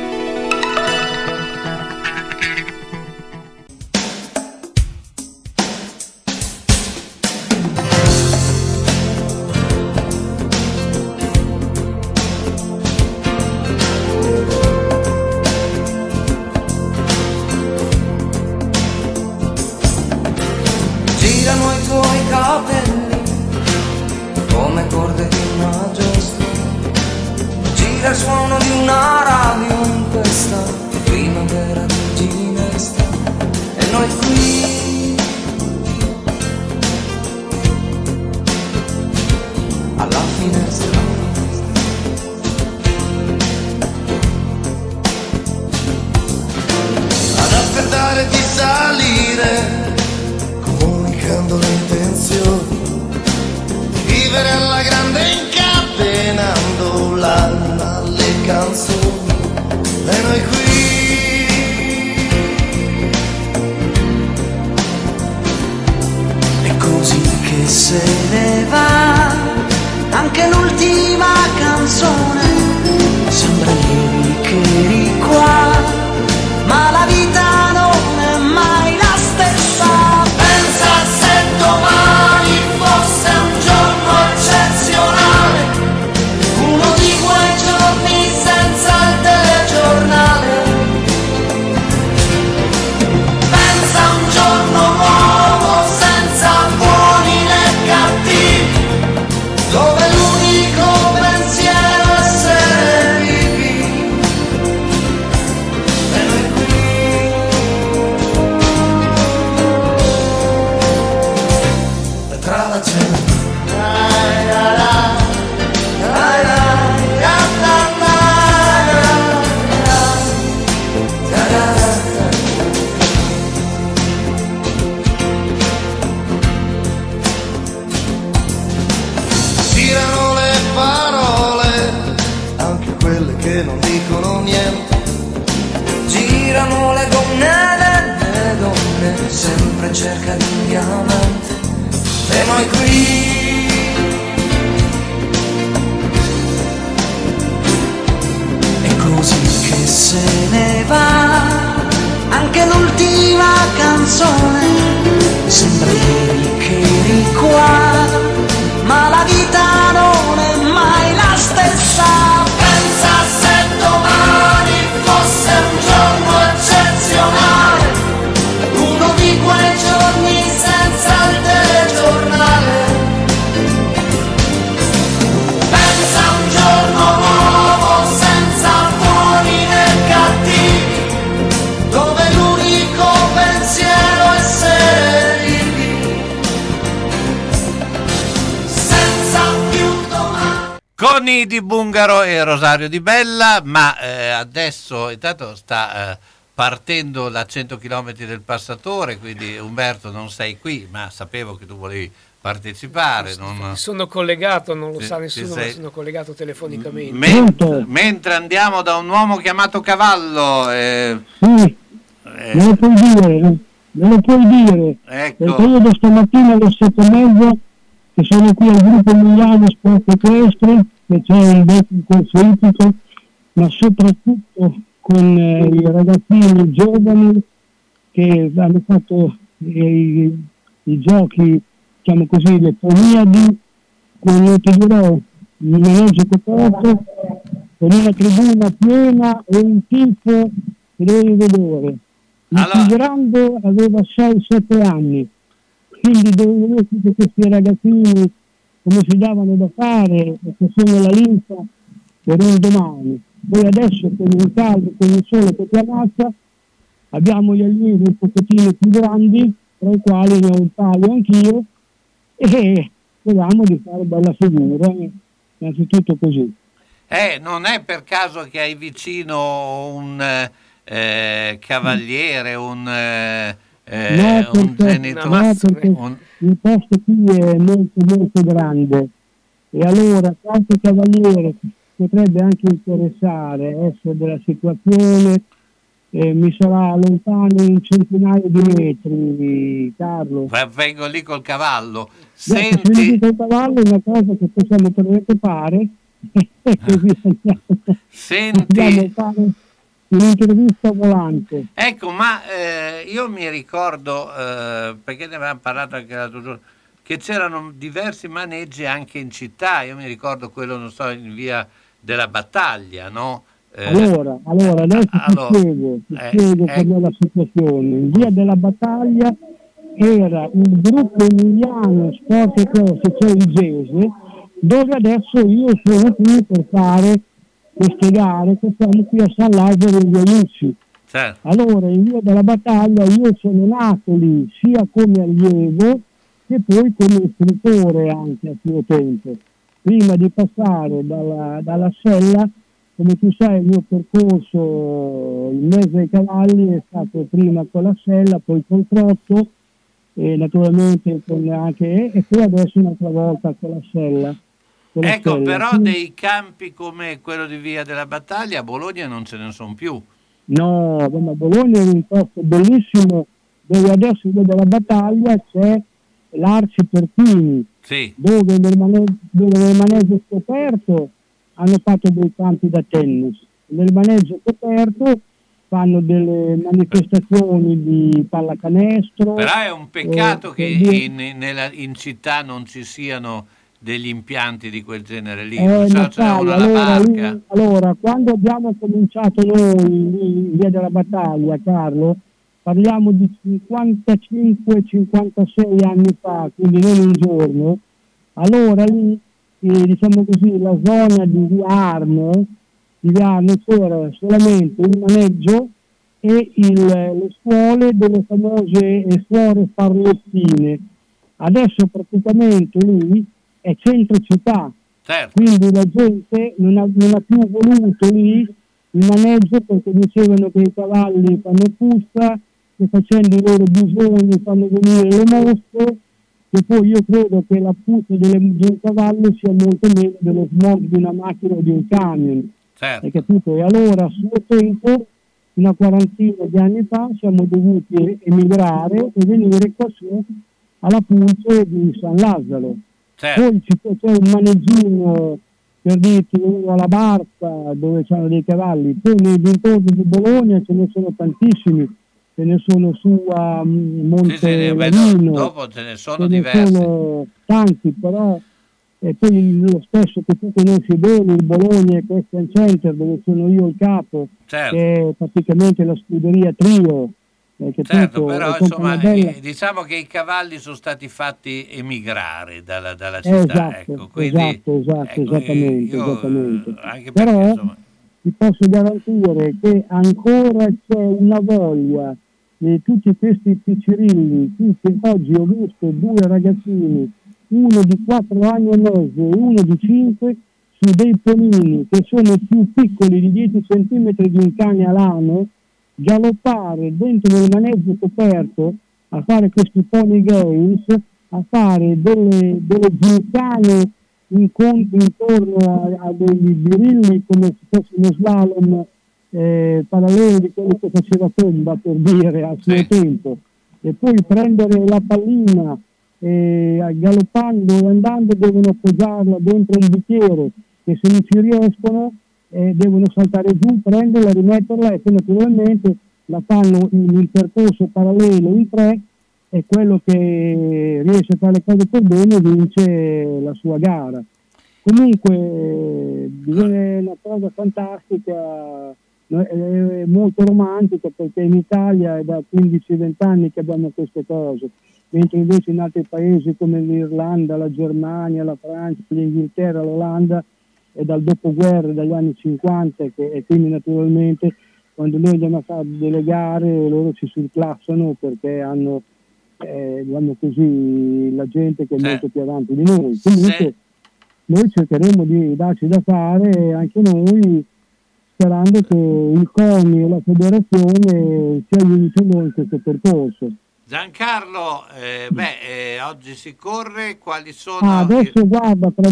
Rosario di Bella, ma eh, adesso intanto sta eh, partendo da 100 km del passatore, quindi Umberto non sei qui, ma sapevo che tu volevi partecipare. non- Sono collegato, non lo sa nessuno, sei- ma sono collegato telefonicamente. Men- mentre andiamo da un uomo chiamato Cavallo, eh, Sì, eh, me lo puoi dire, me lo puoi dire. Ecco. Perché io da stamattina alle sette e mezza che sono qui al gruppo Milano Sport Equestre, che c'è un bel corso ippico, ma soprattutto con eh, i ragazzini giovani che hanno fatto eh, i, i giochi, diciamo così, le Poliadi, con ti dirò, il maneggio coperto, con una tribuna piena e un tifo che devi vedere. Il più grande aveva 6-7 anni, quindi devo vedere tutti questi ragazzini come si davano da fare, perché sono la linfa per un domani. Poi adesso con il caldo, con il sole che ti ammazza, abbiamo gli allievi un pochettino più grandi, tra i quali ne ho un paio anch'io, e speriamo di fare bella figura, eh, innanzitutto così. eh, non è per caso che hai vicino un eh, eh, cavaliere, un, eh, eh, no, un perché, genitore, no, un- il posto qui è molto molto grande. E allora qualche cavaliere potrebbe anche interessare essere della situazione eh, mi sarà lontano un centinaio di metri Carlo. Vengo lì col cavallo. se mi dico il cavallo è una cosa che possiamo preoccupare. (laughs) E così andiamo, Senti- andiamo fare un'intervista volante Ecco, ma eh, io mi ricordo, eh, perché ne avevamo parlato anche l'altro giorno, che c'erano diversi maneggi anche in città. Io mi ricordo quello, non so, in via della battaglia, no? Eh, Allora, allora adesso allora, ti spiego, ti eh, spiego eh. com'è la situazione. In via della battaglia era il gruppo emiliano Sport e Cose, cioè il Gese, dove adesso io sono qui per fare queste gare che siamo qui a San Lazzaro degli Aiucci. certo. Allora, in via della battaglia io sono nato lì sia come allievo che poi come istruttore anche a suo tempo. Prima di passare dalla, dalla sella, come tu sai, il mio percorso in mezzo ai cavalli è stato prima con la sella, poi col trotto, e naturalmente con anche, e poi adesso un'altra volta con la sella. Ecco, sella. però dei campi come quello di via della battaglia a Bologna non ce ne sono più. No, ma Bologna è un posto bellissimo dove adesso in via della battaglia c'è l'Arci Pertini, Sì. dove nel, mane- dove nel maneggio scoperto hanno fatto dei campi da tennis. Nel maneggio coperto fanno delle manifestazioni di pallacanestro. Però è un peccato eh, che dire- in, nella- in città non ci siano degli impianti di quel genere lì. Eh, non so, uno alla allora, barca. lì- allora, quando abbiamo cominciato noi in via della battaglia, Carlo, parliamo di 55-56 anni fa, quindi non un giorno, allora lì, eh, diciamo così, la zona di via Arno, di via Arno c'era solamente il maneggio e il- le scuole delle famose eh, suore farnettine. Adesso praticamente lì è centro città, Certo. quindi la gente non ha, non ha più voluto lì il maneggio perché dicevano che i cavalli fanno puzza, che facendo i loro bisogni fanno venire le mosche, e poi io credo che la puzza delle- di un cavallo sia molto meno dello smog di una macchina o di un camion. Certo. Hai capito? E allora a suo tempo, una quarantina di anni fa, siamo dovuti emigrare e venire qua su alla Pulce di San Lazzaro. Certo. Poi c'è un maneggino per dirti uno alla Barca dove c'hanno dei cavalli, poi nei dintorni di Bologna ce ne sono tantissimi, ce ne sono su a mm, Monte Sì, sì, beh, dopo ce ne sono ce ne diversi. sono tanti, però e poi lo stesso che tu conosci bene, il Bologna Christian Center dove sono io il capo, Certo. che è praticamente la scuderia Trio. Hai capito? Certo, però insomma, bella- eh, diciamo che i cavalli sono stati fatti emigrare dalla, dalla città, Esatto, ecco, quindi esatto, esatto, ecco, esattamente, io, esattamente. anche perché Però insomma, ti posso garantire che ancora c'è una voglia di tutti questi piccirilli, oggi ho visto due ragazzini, uno di 4 anni e mezzo e uno di 5, su dei ponini che sono più piccoli di 10 cm di un cane alano, galoppare dentro il maneggio coperto a fare questi pony games, a fare delle, delle gincane incon- intorno a, a degli birilli come se fosse uno slalom eh, parallelo di quello che faceva Tomba per dire a suo tempo. E poi prendere la pallina e galoppando e andando devono appoggiarla dentro un bicchiere e se non ci riescono eh, devono saltare giù, prenderla, rimetterla e poi naturalmente la fanno in un percorso parallelo in tre e quello che riesce a fare le cose per bene vince la sua gara. Comunque eh, è una cosa fantastica, è molto romantica perché in Italia è da 15-20 anni che abbiamo queste cose, mentre invece in altri paesi come l'Irlanda, la Germania, la Francia, l'Inghilterra, l'Olanda è dal dopoguerra, dagli anni 50 che- e quindi naturalmente quando noi andiamo a fare delle gare loro ci surclassano perché hanno eh, diciamo così, la gente che è molto più avanti di noi. Comunque noi cercheremo di darci da fare anche noi sperando che il CONI e la federazione ci aiutino in questo percorso. Giancarlo, eh, beh, eh, oggi si corre, quali sono... Ah, adesso guarda, tra,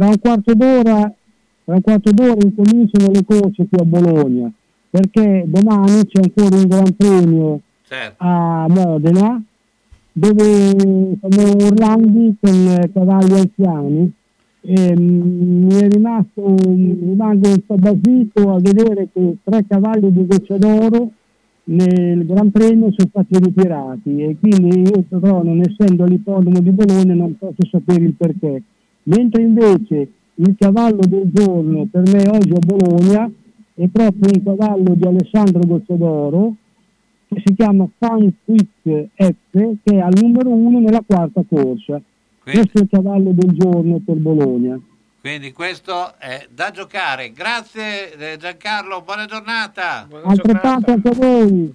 tra un quarto d'ora, tra un quarto d'ora incominciano le corse qui a Bologna, perché domani c'è ancora un gran premio Certo. a Modena, dove sono Orlandi con cavalli anziani. E, mm, mi è rimasto, rimango un po' basito a vedere che tre cavalli di Goccia d'Oro nel Gran Premio sono stati ritirati e quindi io però non essendo all'ippodromo di Bologna non posso sapere il perché. Mentre invece il cavallo del giorno per me oggi a Bologna è proprio un cavallo di Alessandro Gozzodoro che si chiama Fun Quick F che è al numero uno nella quarta corsa. Questo è il cavallo del giorno per Bologna. Quindi questo è da giocare. Grazie eh, Giancarlo, buona giornata. Altrettanto anche a voi.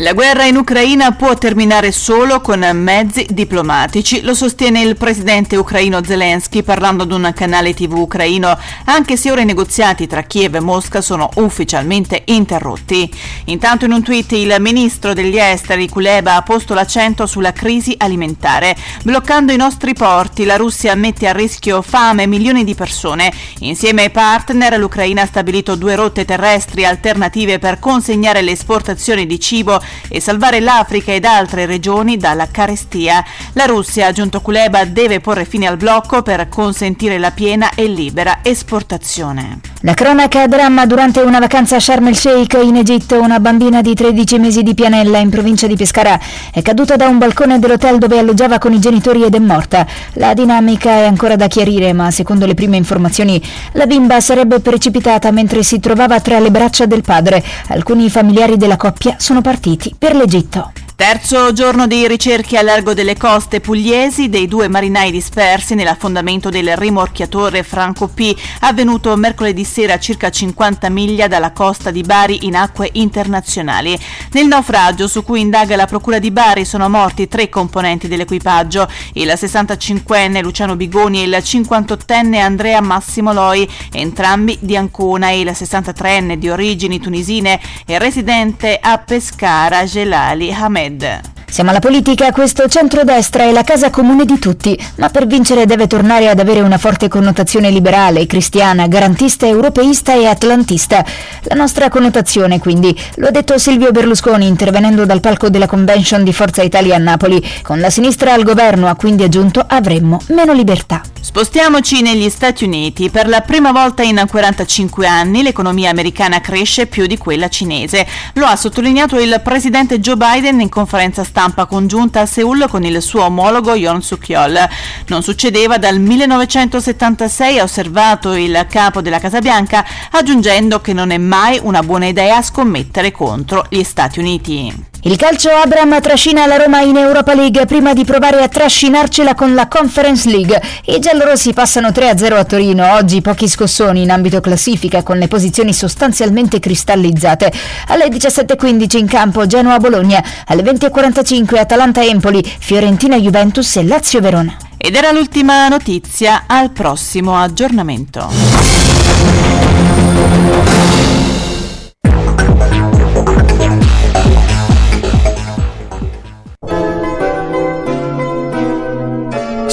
La guerra in Ucraina può terminare solo con mezzi diplomatici, lo sostiene il presidente ucraino Zelensky parlando ad un canale tv ucraino, anche se ora i negoziati tra Kiev e Mosca sono ufficialmente interrotti. Intanto in un tweet il ministro degli esteri Kuleba ha posto l'accento sulla crisi alimentare. Bloccando i nostri porti, la Russia mette a rischio fame milioni di persone. Insieme ai partner l'Ucraina ha stabilito due rotte terrestri alternative per consegnare le esportazioni di cibo e salvare l'Africa ed altre regioni dalla carestia. La Russia, aggiunto Kuleba, deve porre fine al blocco per consentire la piena e libera esportazione. La cronaca dramma durante una vacanza a Sharm el Sheikh in Egitto, una bambina di 13 mesi di Pianella in provincia di Pescara è caduta da un balcone dell'hotel dove alloggiava con i genitori ed è morta. La dinamica è ancora da chiarire, ma secondo le prime informazioni la bimba sarebbe precipitata mentre si trovava tra le braccia del padre. Alcuni familiari della coppia sono partiti per l'Egitto. Terzo giorno di ricerche a largo delle coste pugliesi dei due marinai dispersi nell'affondamento del rimorchiatore Franco P, avvenuto mercoledì sera a circa 50 miglia dalla costa di Bari in acque internazionali. Nel naufragio su cui indaga la procura di Bari sono morti tre componenti dell'equipaggio, il 65enne Luciano Bigoni e il 58enne Andrea Massimo Loi, entrambi di Ancona e il 63enne di origini tunisine e residente a Pescara Gelali Hamed. Red. Siamo alla politica, questo centrodestra è la casa comune di tutti, ma per vincere deve tornare ad avere una forte connotazione liberale, cristiana, garantista, europeista e atlantista. La nostra connotazione, quindi, lo ha detto Silvio Berlusconi intervenendo dal palco della convention di Forza Italia a Napoli. Con la sinistra al governo ha quindi aggiunto avremmo meno libertà. Spostiamoci negli Stati Uniti. Per la prima volta in 45 anni l'economia americana cresce più di quella cinese. Lo ha sottolineato il presidente Joe Biden in conferenza stampa congiunta a Seoul con il suo omologo Yoon Suk-yeol. Non succedeva dal 1976, ha osservato il capo della Casa Bianca, aggiungendo che non è mai una buona idea scommettere contro gli Stati Uniti. Il calcio Abram trascina la Roma in Europa League prima di provare a trascinarcela con la Conference League. I giallorossi passano 3-0 a Torino, oggi pochi scossoni in ambito classifica con le posizioni sostanzialmente cristallizzate. Alle 17.15 in campo Genoa-Bologna, alle 20.45 Atalanta-Empoli, Fiorentina-Juventus e Lazio-Verona. Ed era l'ultima notizia, al prossimo aggiornamento.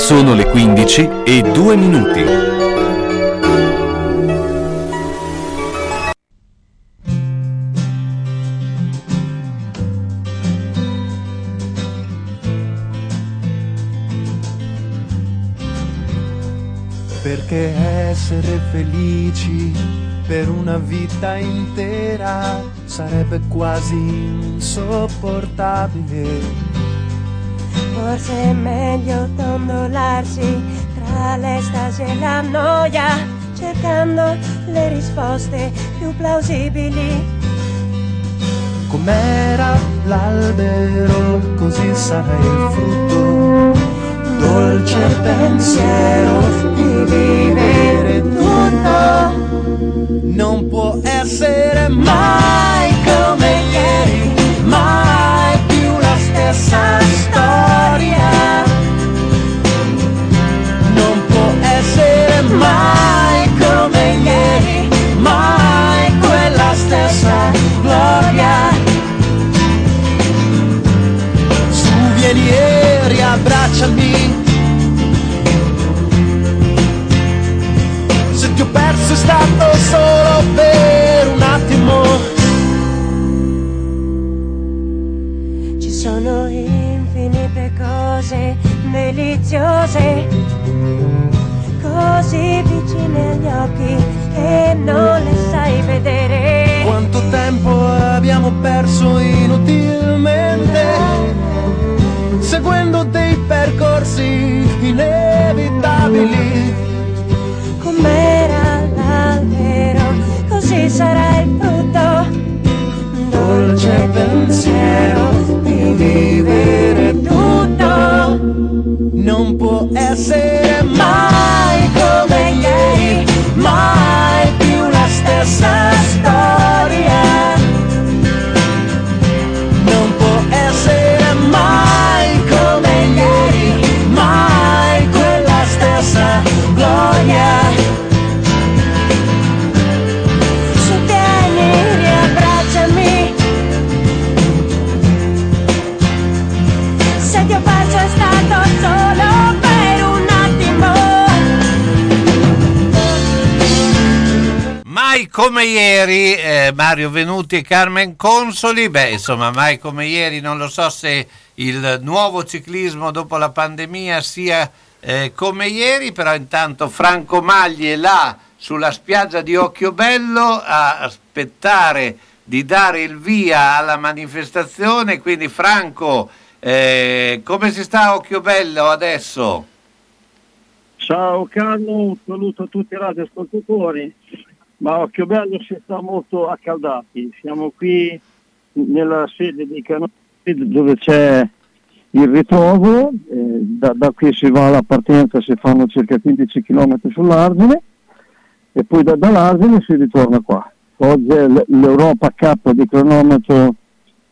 Sono le 15 e 2 minuti. Perché essere felici per una vita intera sarebbe quasi insopportabile. Forse è meglio dondolarsi tra l'estasi e la noia, cercando le risposte più plausibili. Com'era l'albero, così sarà il frutto. Dolce pensiero di vivere tutto. Non può essere mai come ieri, mai più la stessa storia. Riabbracciami. Se ti ho perso è stato solo per un attimo. Ci sono infinite cose deliziose, così vicine agli occhi che non le sai vedere. Quanto tempo abbiamo perso inutilmente percorsi inevitabili. Com'era l'albero, così sarà il frutto. Dolce pensiero di vivere tutto non può essere mai come ieri, mai più la stessa storia. Come ieri, eh, Mario Venuti e Carmen Consoli, beh insomma mai come ieri, non lo so se il nuovo ciclismo dopo la pandemia sia eh, come ieri, però intanto Franco Magli è là sulla spiaggia di Occhiobello a aspettare di dare il via alla manifestazione, quindi Franco, eh, come si sta a Occhiobello adesso? Ciao Carlo, un saluto a tutti i radioascoltatori. Ma a Occhiobello si sta molto accaldati. Siamo qui nella sede di Canone dove c'è il ritrovo, eh, da, da qui si va alla partenza, si fanno circa 15 km sull'Argine e poi da, dall'Argine si ritorna qua. Oggi è l'Europa Cup di cronometro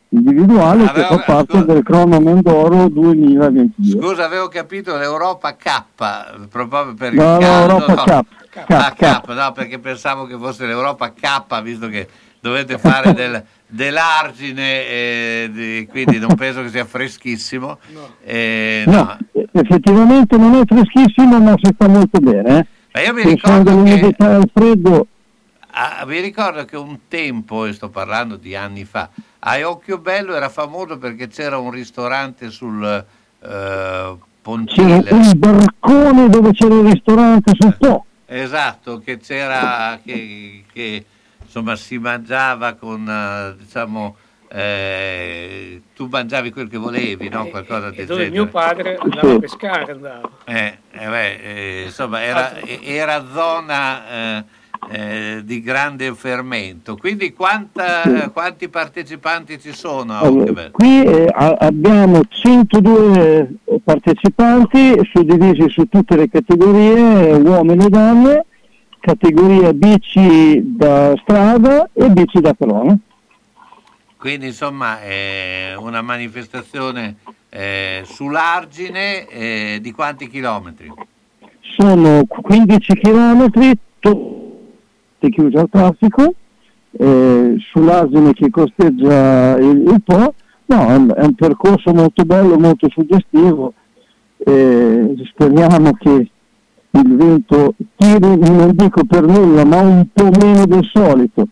individuale che fa parte del cronometro d'oro 2022. Scusa, avevo capito l'Europa K, proprio per il no, caldo. Europa no. Ah, Cup, K, no, perché pensavo che fosse l'Europa K, visto che dovete fare (laughs) del, dell'argine, eh, di- quindi non penso che sia freschissimo. Eh, no. No, effettivamente non è freschissimo ma si sta molto bene. Eh. Ma io mi ricordo che- al freddo, Ah, vi ricordo che un tempo, e sto parlando di anni fa, a Occhiobello era famoso perché c'era un ristorante sul eh, c'era pontile. un barcone dove c'era il ristorante sul Po. Esatto, che c'era, che, che, insomma si mangiava con, eh, diciamo, eh, tu mangiavi quel che volevi, no? Qualcosa E del dove genere. mio padre andava a pescare, andava. Eh, eh, beh, eh, insomma, era, era zona eh, eh, di grande fermento. Quindi quanta- quanti partecipanti ci sono Allora, qui eh, abbiamo 102 partecipanti suddivisi su tutte le categorie, eh, uomini e donne, categoria bici da strada e bici da crono. Quindi insomma è una manifestazione eh, sull'argine eh, di quanti chilometri? Sono 15 km, tutti chiusi al traffico, eh, sull'asine che costeggia il, il Po. No, è un, è un percorso molto bello, molto suggestivo e speriamo che il vento tiri, non dico per nulla, ma un po' meno del solito,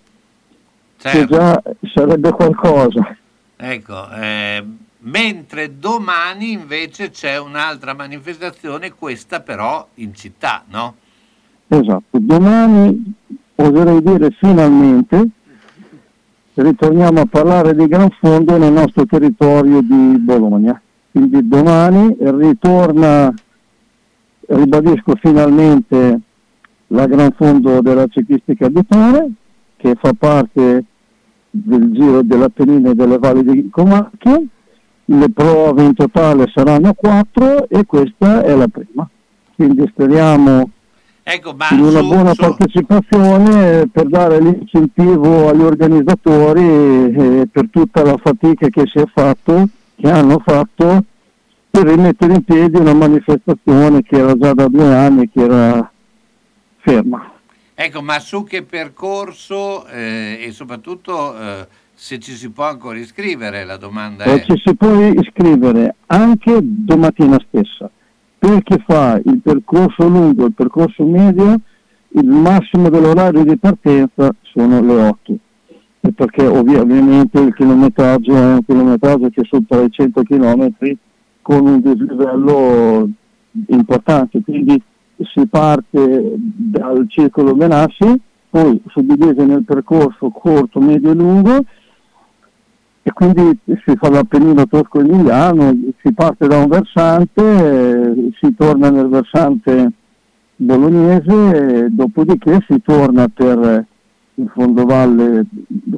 che Certo. già sarebbe qualcosa. Ecco, eh, mentre domani invece c'è un'altra manifestazione, questa però in città, no? Esatto, domani oserei dire finalmente ritorniamo a parlare di Gran Fondo nel nostro territorio di Bologna. Quindi domani ritorna, ribadisco finalmente, la Gran Fondo della ciclistica di Tore, che fa parte del Giro dell'Appennino e delle Valli di Comacchio. Le prove in totale saranno quattro e questa è la prima. Quindi speriamo Ecco, ma in una su- buona su- partecipazione per dare l'incentivo agli organizzatori per tutta la fatica che si è fatto, che hanno fatto per rimettere in piedi una manifestazione che era già da due anni che era ferma. ecco, ma su che percorso eh, e soprattutto eh, se ci si può ancora iscrivere, la domanda Eh, è... ci si può iscrivere anche domattina stessa. Per chi fa il percorso lungo il percorso medio, il massimo dell'orario di partenza sono le 8. E perché ovvi- ovviamente il chilometraggio è un chilometraggio che supera i 100 km con un dislivello importante, quindi si parte dal circolo Benassi, poi suddivise nel percorso corto, medio e lungo e quindi si fa l'Appennino tosco-emiliano, si parte da un versante, eh, si torna nel versante bolognese, e dopodiché si torna per il fondovalle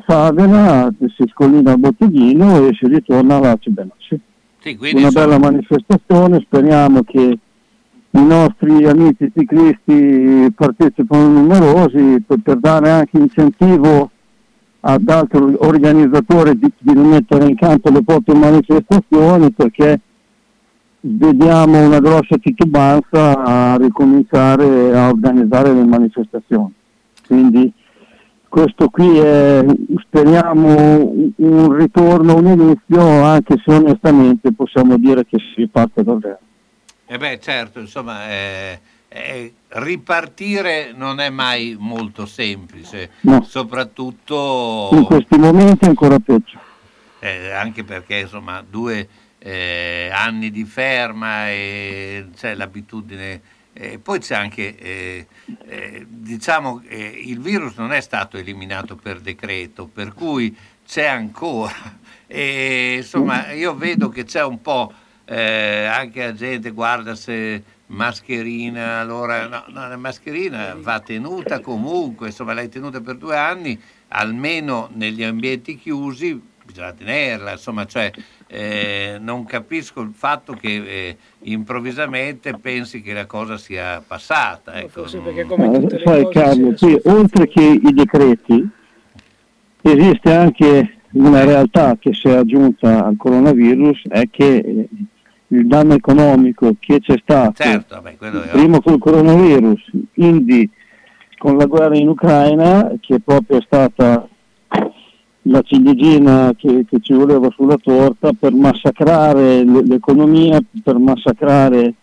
Savena, si scollina a Botteghino e si ritorna a Laci Benassi. Sì, Una insomma- bella manifestazione, speriamo che i nostri amici ciclisti partecipano numerosi per, per dare anche incentivo ad altri organizzatori di, di rimettere in campo le proprie manifestazioni perché vediamo una grossa titubanza a ricominciare a organizzare le manifestazioni. Quindi questo qui è, speriamo, un- ritorno, un inizio, anche se onestamente possiamo dire che si riparte davvero. Eh beh, certo, insomma, eh, eh, ripartire non è mai molto semplice, No. soprattutto In questi momenti ancora peggio. eh, anche perché insomma due eh, anni di ferma e c'è l'abitudine. eh, poi c'è anche, eh, eh, diciamo, il virus non è stato eliminato per decreto, per cui c'è ancora. (laughs) E, insomma, io vedo che c'è un po' anche la gente, guarda se mascherina, allora no, no, la mascherina va tenuta comunque, insomma l'hai tenuta per due anni, almeno negli ambienti chiusi bisogna tenerla, insomma, cioè, eh, non capisco il fatto che eh, improvvisamente pensi che la cosa sia passata. Ecco. Forse perché come tutte le sai cose Carlo, qui oltre che i decreti esiste anche una realtà che si è aggiunta al coronavirus, è che eh, il danno economico che c'è stato Certo, è prima col coronavirus, quindi con la guerra in Ucraina, che proprio è stata la ciliegina che, che ci voleva sulla torta per massacrare l'economia, per massacrare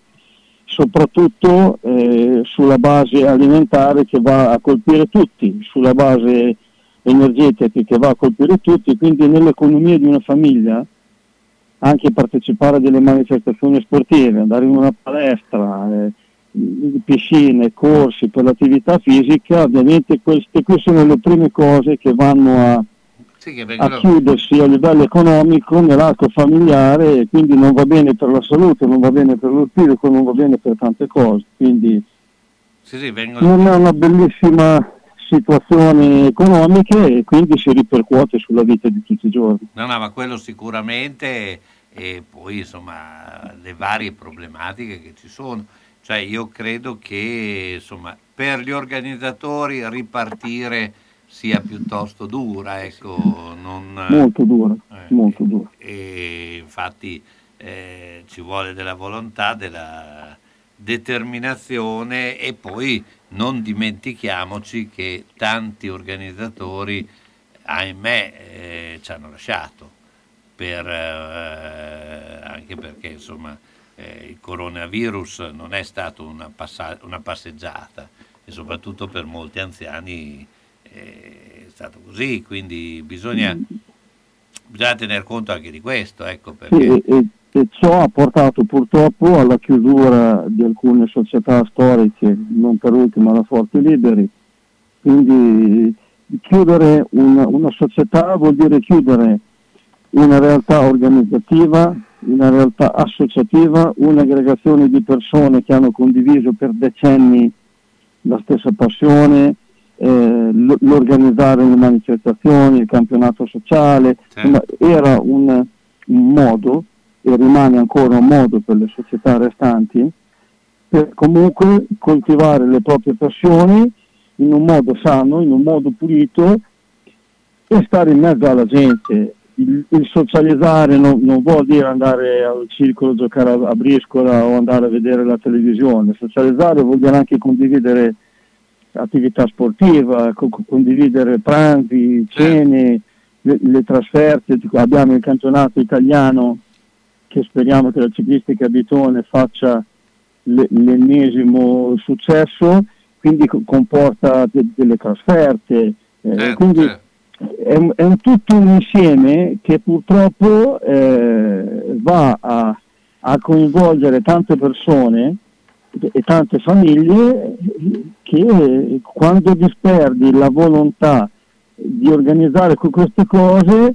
soprattutto eh, sulla base alimentare che va a colpire tutti, sulla base energetica che va a colpire tutti, quindi nell'economia di una famiglia anche partecipare a delle manifestazioni sportive, andare in una palestra, eh, piscine, corsi per l'attività fisica, ovviamente queste qui sono le prime cose che vanno a, Sì, che a chiudersi a livello economico nell'arco familiare e quindi non va bene per la salute, non va bene per lo spirito, non va bene per tante cose. Quindi sì, sì, vengono- non è una bellissima situazione economica e quindi si ripercuote sulla vita di tutti i giorni. No, no, ma quello sicuramente e poi insomma le varie problematiche che ci sono. Cioè io credo che insomma per gli organizzatori ripartire sia piuttosto dura, ecco, non, Molto dura, molto dura. e infatti eh, ci vuole della volontà, della determinazione e poi non dimentichiamoci che tanti organizzatori, ahimè, eh, ci hanno lasciato, per, eh, anche perché insomma eh, il coronavirus non è stato una, passa- una passeggiata e soprattutto per molti anziani eh, è stato così, quindi bisogna, bisogna tener conto anche di questo. Ecco, perché, e, ciò ha portato purtroppo alla chiusura di alcune società storiche, non per ultimo la Forti Liberi. Quindi chiudere una, una società vuol dire chiudere una realtà organizzativa, una realtà associativa, un'aggregazione di persone che hanno condiviso per decenni la stessa passione, eh, l'organizzare le manifestazioni, il campionato sociale, insomma, era un, un modo e rimane ancora un modo per le società restanti per comunque coltivare le proprie passioni in un modo sano, in un modo pulito e stare in mezzo alla gente. Il, il socializzare non, non vuol dire andare al circolo, giocare a, a briscola o andare a vedere la televisione. Socializzare vuol dire anche condividere attività sportiva, co- condividere pranzi, cene, le, le trasferte. Abbiamo il campionato italiano che speriamo che la ciclistica Bitone faccia le- l'ennesimo successo, quindi co- comporta de- delle trasferte. eh, quindi è, un- è un tutto un insieme che purtroppo eh, va a, a coinvolgere tante persone e- tante famiglie che quando disperdi la volontà di organizzare que- queste cose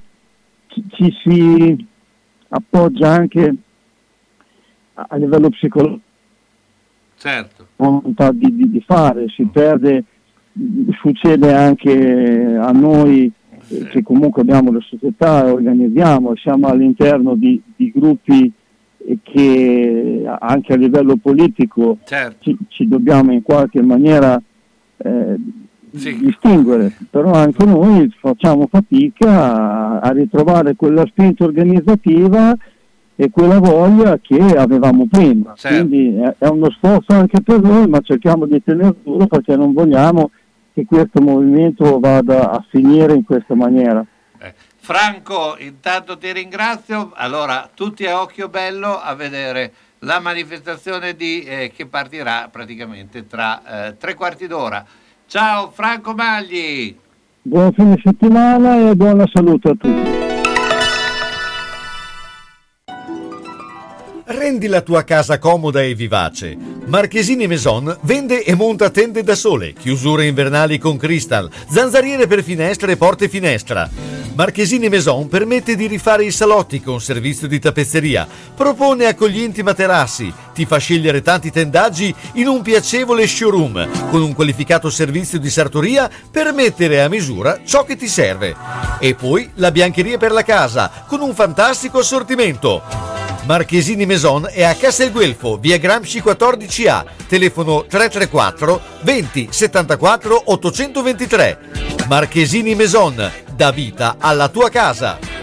ci, ci si appoggia anche a, a livello psicologico certo, volontà di, di- di fare, si perde, succede anche a noi eh, che comunque abbiamo le società, organizziamo, siamo all'interno di, di gruppi che anche a livello politico ci, ci dobbiamo in qualche maniera eh, distinguere, però anche noi facciamo fatica a, ritrovare quella spinta organizzativa e quella voglia che avevamo prima. Certo. Quindi è, uno sforzo anche per noi, ma cerchiamo di tenerlo duro perché non vogliamo che questo movimento vada a finire in questa maniera. Franco, intanto ti ringrazio. Allora, tutti a occhio bello a vedere la manifestazione di, eh, che partirà praticamente tra eh, tre quarti d'ora. Ciao Franco Magli! Buon fine settimana e buona salute a tutti. Rendi la tua casa comoda e vivace. Marchesini Maison vende e monta tende da sole, chiusure invernali con crystal, zanzariere per finestre e porte finestra. Marchesini Maison permette di rifare i salotti con servizio di tappezzeria, propone accoglienti materassi, ti fa scegliere tanti tendaggi in un piacevole showroom con un qualificato servizio di sartoria per mettere a misura ciò che ti serve. E poi la biancheria per la casa con un fantastico assortimento. Marchesini Maison è a Castelguelfo, via Gramsci 14A, telefono 334 20 74 823. Marchesini Maison, dà vita alla tua casa.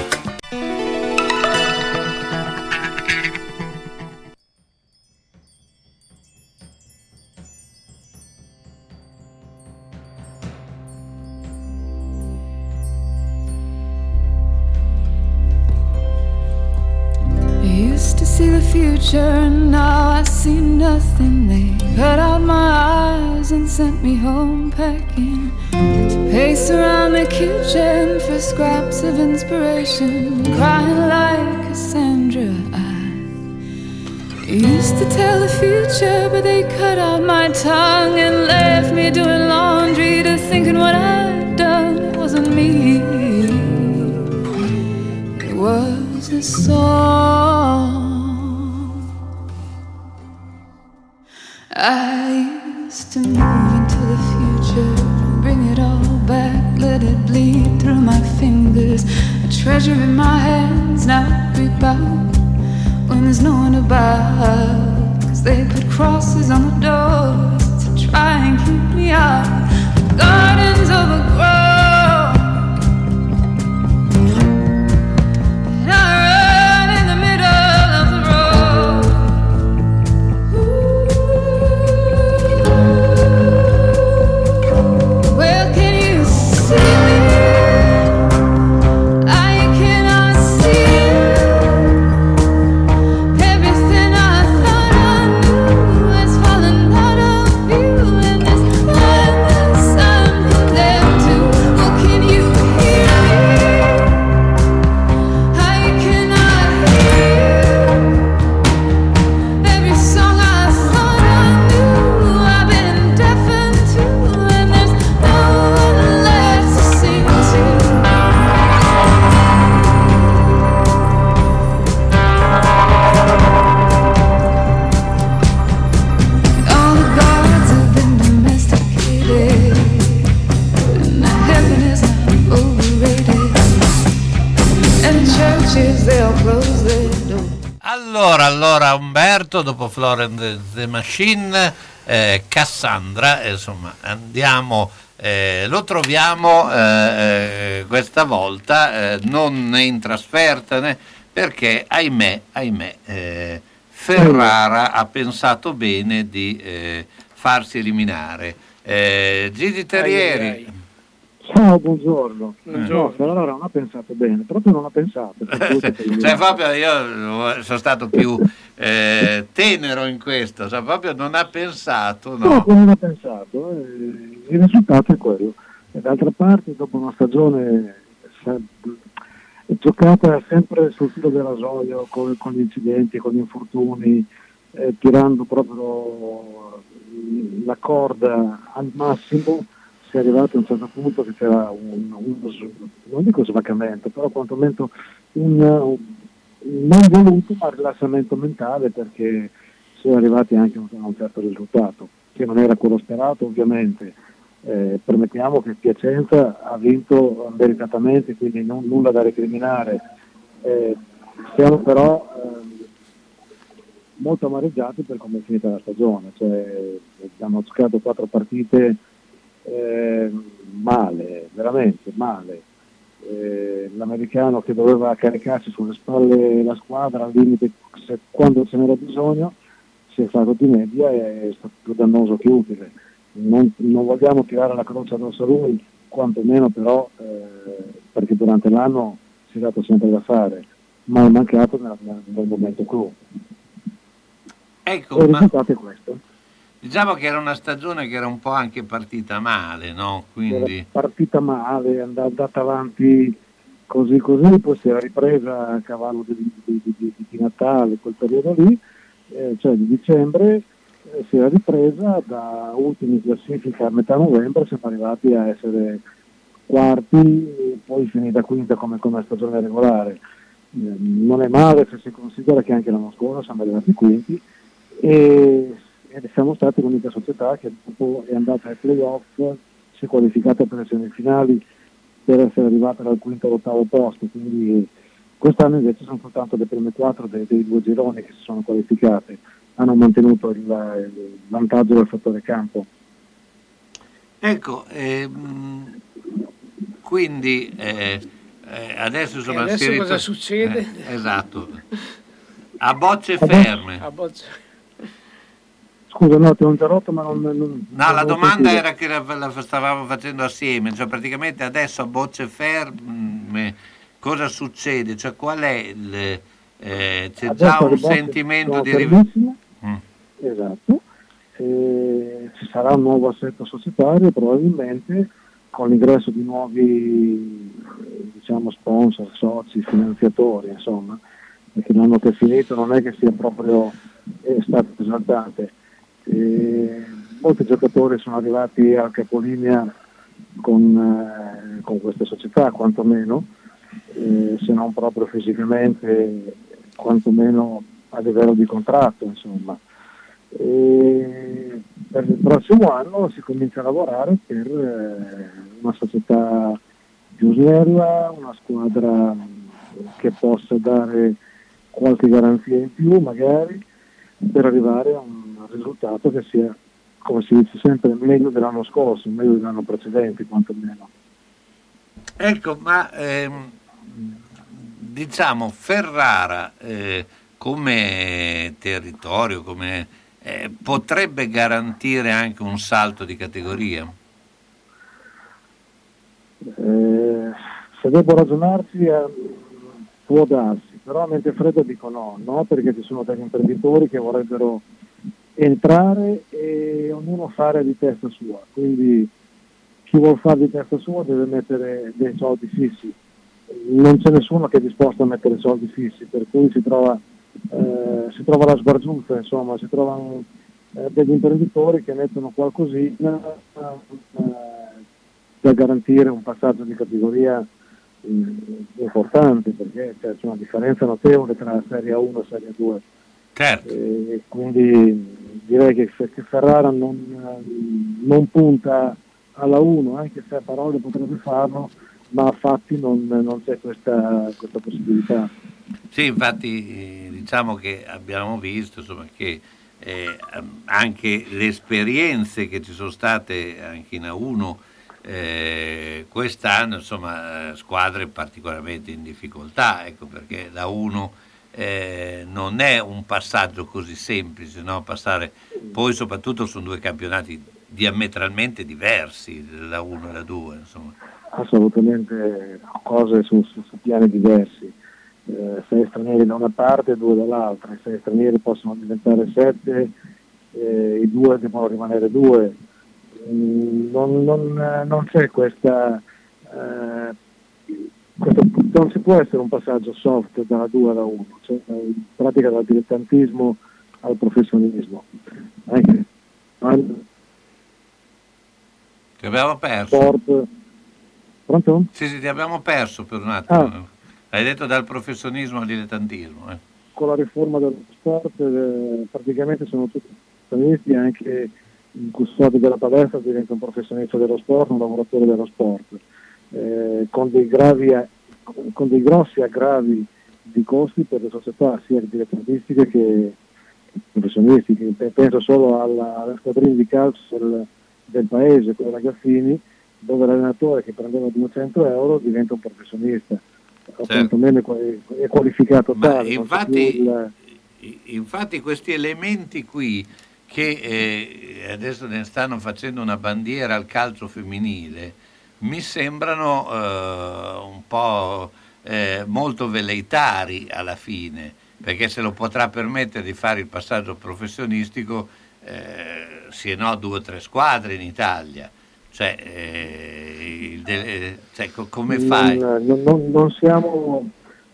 future, and now I see nothing. They cut out my eyes and sent me home packing. Pace around the kitchen for scraps of inspiration, crying like Cassandra. I used to tell the future, but they cut out my tongue and left me doing laundry to thinking what I'd done. Wasn't me, it was a song. I used to move into the future, bring it all back, let it bleed through my fingers. A treasure in my hands, now out when there's no one about. Cause they put crosses on the doors to try and keep me out. Gardens overgrown. Allora, Umberto, dopo Florence the, Machine, eh, Cassandra, eh, insomma, andiamo, eh, lo troviamo eh, eh, questa volta eh, non in trasferta né perché, ahimè, ahimè, eh, Ferrara ha pensato bene di farsi eliminare. Gigi Terrieri. Ciao, buongiorno. Buongiorno. No, Ferrara non ha pensato bene, proprio non ha pensato. (laughs) cioè, proprio io sono stato più eh, tenero in questo, cioè, proprio non ha pensato, no. Proprio non ha pensato. eh, il risultato è quello. E d'altra parte, dopo una stagione se- giocata sempre sul filo del rasoio, con, con gli incidenti, con gli infortuni, eh, tirando proprio la corda al massimo, si è arrivato a un certo punto che c'era un, uno non dico svacamento, però quantomeno un, un non voluto ma rilassamento mentale perché si è arrivati anche a un, certo risultato, che non era quello sperato ovviamente. Eh, permettiamo che Piacenza ha vinto meritatamente, quindi non, nulla da recriminare. Eh, siamo però ehm, molto amareggiati per come è finita la stagione, cioè hanno giocato quattro partite eh, male, veramente male. Eh, l'americano che doveva caricarsi sulle spalle la squadra al limite se- quando ce n'era bisogno si è fatto di media e è stato più dannoso che utile. Non, non vogliamo tirare la croce addosso a lui, quantomeno però eh, perché durante l'anno si è dato sempre da fare, ma è mancato nel, nel- momento clou. Ecco, il ma risultato è questo. Diciamo che era una stagione che era un po' anche partita male, no? Quindi... Partita male, è and- andata avanti così così, poi si era ripresa a cavallo di, di- di- di- Natale, quel periodo lì, eh, cioè di dicembre, eh, si era ripresa da ultimi classifica a metà novembre, siamo arrivati a essere quarti, poi finita quinta come, come stagione regolare. Eh, non è male se si considera che anche l'anno scorso siamo arrivati quinti e, ed siamo stati l'unica società che dopo è andata ai playoff, si è qualificata per le semifinali per essere arrivata dal quinto all'ottavo posto, quindi quest'anno invece sono soltanto le prime quattro dei, dei due gironi che si sono qualificate, hanno mantenuto il, il vantaggio del fattore campo. Ecco, ehm, quindi eh, eh, adesso insomma adesso si rit- cosa succede? Eh, esatto. (laughs) A bocce ferme. A bocce. Scusa, no, ti ho interrotto, ma non... non No, la non ho domanda sentito. era che la, la stavamo facendo assieme, cioè praticamente adesso a bocce ferme cosa succede? Cioè qual è il, eh, c'è Adesso già un sentimento di... riv- fermissime. Mm. Esatto. E ci sarà un nuovo assetto societario probabilmente con l'ingresso di nuovi eh, diciamo, sponsor, soci, finanziatori, insomma, perché l'anno che è finito non è che sia proprio è stato esaltante. E molti giocatori sono arrivati al capolinea con, eh, con queste società, quantomeno, eh, se non proprio fisicamente, quantomeno a livello di contratto, insomma. E per il prossimo anno si comincia a lavorare per eh, una società più snella, una squadra che possa dare qualche garanzia in più magari per arrivare a un risultato che sia, come si dice sempre, meglio dell'anno scorso, meglio dell'anno precedente quantomeno. Ecco, ma ehm, diciamo Ferrara eh, come territorio, come, eh, potrebbe garantire anche un salto di categoria? Eh, se devo ragionarci eh, può darsi, però a mente fredda dico no, no perché ci sono degli imprenditori che vorrebbero entrare e ognuno fare di testa sua, quindi chi vuol fare di testa sua deve mettere dei soldi fissi, non c'è nessuno che è disposto a mettere soldi fissi, per cui si trova, eh, si trova la sbargiunta, insomma, si trovano eh, degli imprenditori che mettono qualcosina eh, da garantire un passaggio di categoria eh, importante, perché cioè, c'è una differenza notevole tra Serie 1 e Serie 2. Certo. E quindi direi che, che Ferrara non, non punta alla 1, anche se a parole potrebbe farlo, ma a fatti non, non c'è questa, questa possibilità. Sì, infatti eh, diciamo che abbiamo visto insomma, che eh, anche le esperienze che ci sono state anche in A1 eh, quest'anno, insomma, eh, squadre particolarmente in difficoltà, ecco perché la 1 eh, non è un passaggio così semplice, no? passare, poi soprattutto sono due campionati diametralmente diversi, la 1 e la 2, insomma. Assolutamente cose su, su- su piani diversi. Eh, sei stranieri da una parte e due dall'altra, i sei stranieri possono diventare sette, eh, i due devono rimanere due. Mm, Non, non, non c'è questa, eh, non si può essere un passaggio soft dalla 2 alla 1, cioè in pratica dal dilettantismo al professionismo. Anche quando Ti abbiamo perso. sport. Pronto? Sì, sì, ti abbiamo perso per un attimo. Ah. Hai detto dal professionismo al dilettantismo. eh. con la riforma dello sport eh, praticamente sono tutti professionisti, anche il custode della palestra diventa un professionista dello sport, un lavoratore dello sport, eh, con, dei gravi, con dei grossi aggravi di costi per le società sia dilettantistiche che professionistiche. Pe- Penso solo alla, alle squadrine di calcio del, del paese, quella Gaffini, dove l'allenatore che prendeva 200 euro diventa un professionista, o quantomeno è quali- è qualificato tale. infatti- il- Infatti questi elementi qui che eh, adesso ne stanno facendo una bandiera al calcio femminile mi sembrano eh, un po' eh, molto veleitari alla fine, perché se lo potrà permettere di fare il passaggio professionistico, eh, sì e no due o tre squadre in Italia. Cioè, eh, de- eh, cioè, co- come fai? Non, non- non- siamo,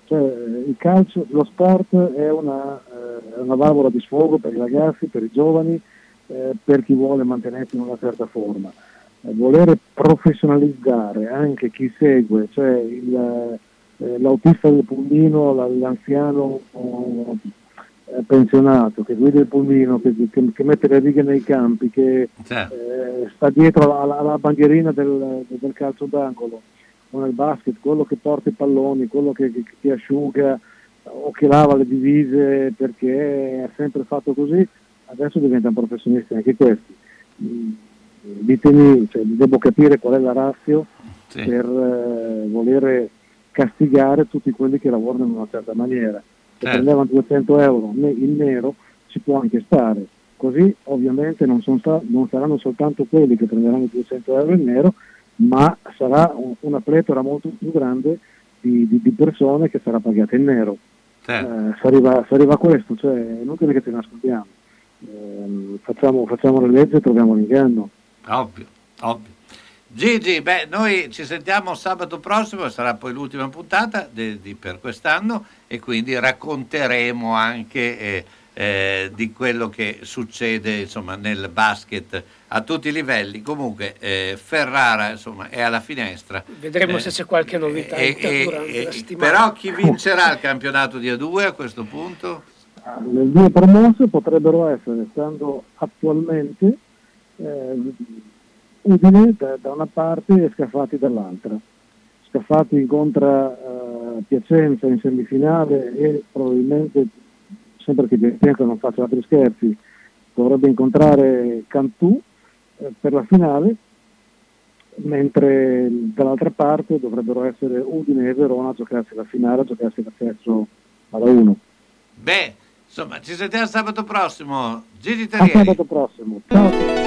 cioè, il calcio, lo sport è una, eh, è una valvola di sfogo per i ragazzi, per i giovani, eh, per chi vuole mantenersi in una certa forma. Eh, volere professionalizzare anche chi segue, cioè il, eh, l'autista del pulmino, la- l'anziano eh, pensionato che guida il pulmino, che, che- che mette le righe nei campi, che Certo. eh, sta dietro alla, alla bandierina del, del calcio d'angolo o nel basket, quello che porta i palloni, quello che, che- che asciuga o che lava le divise perché ha sempre fatto così, adesso diventano professionisti anche questi. Ditemi, cioè, devo capire qual è la razio Sì. per eh, volere castigare tutti quelli che lavorano in una certa maniera. Se Certo. prendevano 200 euro in nero ci può anche stare. Così ovviamente non, sta- non saranno soltanto quelli che prenderanno 200 euro in nero, ma sarà un- una pletora molto più grande di, di- di persone che sarà pagata in nero. Certo. Eh, arriva, arriva a questo, cioè è inutile che ci nascondiamo. Ehm, facciamo, facciamo le leggi e troviamo l'inganno. Ovvio, ovvio. Gigi, beh, noi ci sentiamo sabato prossimo, sarà poi l'ultima puntata de- di- per quest'anno e quindi racconteremo anche eh, eh, di quello che succede insomma, nel basket a tutti i livelli. Comunque eh, Ferrara insomma, è alla finestra. Vedremo Eh, se c'è qualche novità e- inter- e- durante e- la settimana. però chi vincerà il campionato di A2 a questo punto? Le due promosse potrebbero essere, stando attualmente, eh, Udine da, da una parte e Scafati dall'altra. Scafati incontra eh, Piacenza in semifinale e probabilmente, sempre che Piacenza non faccia altri scherzi, dovrebbe incontrare Cantù eh, per la finale, mentre dall'altra parte dovrebbero essere Udine e Verona a giocarsi la finale, a giocarsi l'accesso alla 1. Beh, insomma, ci sentiamo sabato prossimo. Gigi A Terrieri. sabato prossimo. Ciao.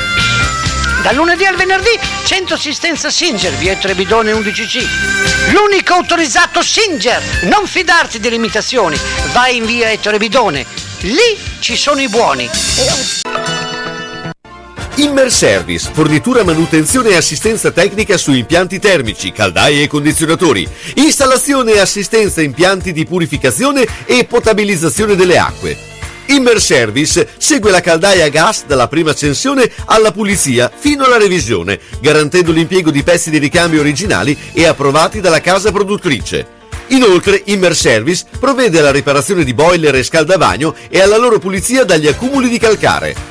Dal lunedì al venerdì, centro assistenza Singer, via Ettore Bidone 11C. L'unico autorizzato Singer! Non fidarti delle imitazioni, vai in via Ettore Bidone. Lì ci sono i buoni. Immer Service, fornitura, manutenzione e assistenza tecnica su impianti termici, caldaie e condizionatori, installazione e assistenza impianti di purificazione e potabilizzazione delle acque. Immer Service segue la caldaia a gas dalla prima accensione alla pulizia fino alla revisione, garantendo l'impiego di pezzi di ricambio originali e approvati dalla casa produttrice. Inoltre, Immer Service provvede alla riparazione di boiler e scaldavagno e alla loro pulizia dagli accumuli di calcare.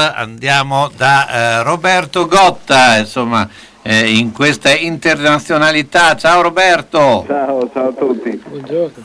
Andiamo da eh, Roberto Gotta, insomma, eh, in questa internazionalità. Ciao Roberto! Ciao, ciao a tutti.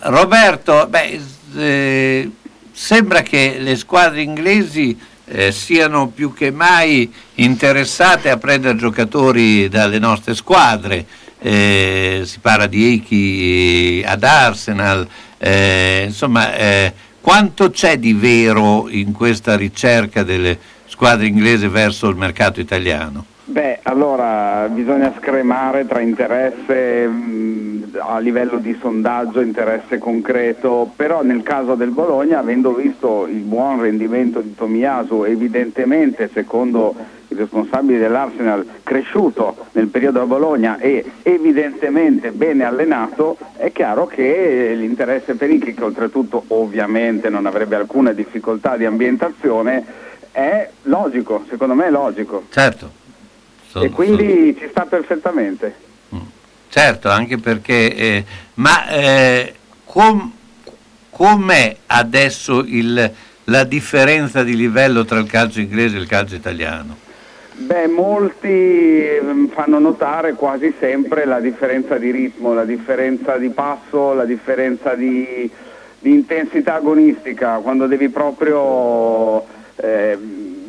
Roberto, beh, eh, sembra che le squadre inglesi eh, siano più che mai interessate a prendere giocatori dalle nostre squadre. Eh, si parla di Eiki ad Arsenal, eh, insomma, eh, quanto c'è di vero in questa ricerca delle squadre inglesi verso il mercato italiano? Beh, allora bisogna scremare tra interesse mh, a livello di sondaggio, interesse concreto, però nel caso del Bologna, avendo visto il buon rendimento di Tomiyasu, evidentemente secondo i responsabili dell'Arsenal cresciuto nel periodo a Bologna e evidentemente bene allenato, è chiaro che l'interesse per Ichi, che oltretutto ovviamente non avrebbe alcuna difficoltà di ambientazione, è logico, secondo me è logico. Certo. e quindi ci sta perfettamente. Certo, anche perché, eh, ma eh, com- com'è adesso il- la differenza di livello tra il calcio inglese e il calcio italiano? Beh, molti ehm, fanno notare quasi sempre la differenza di ritmo, la differenza di passo, la differenza di, di intensità agonistica, quando devi proprio ehm,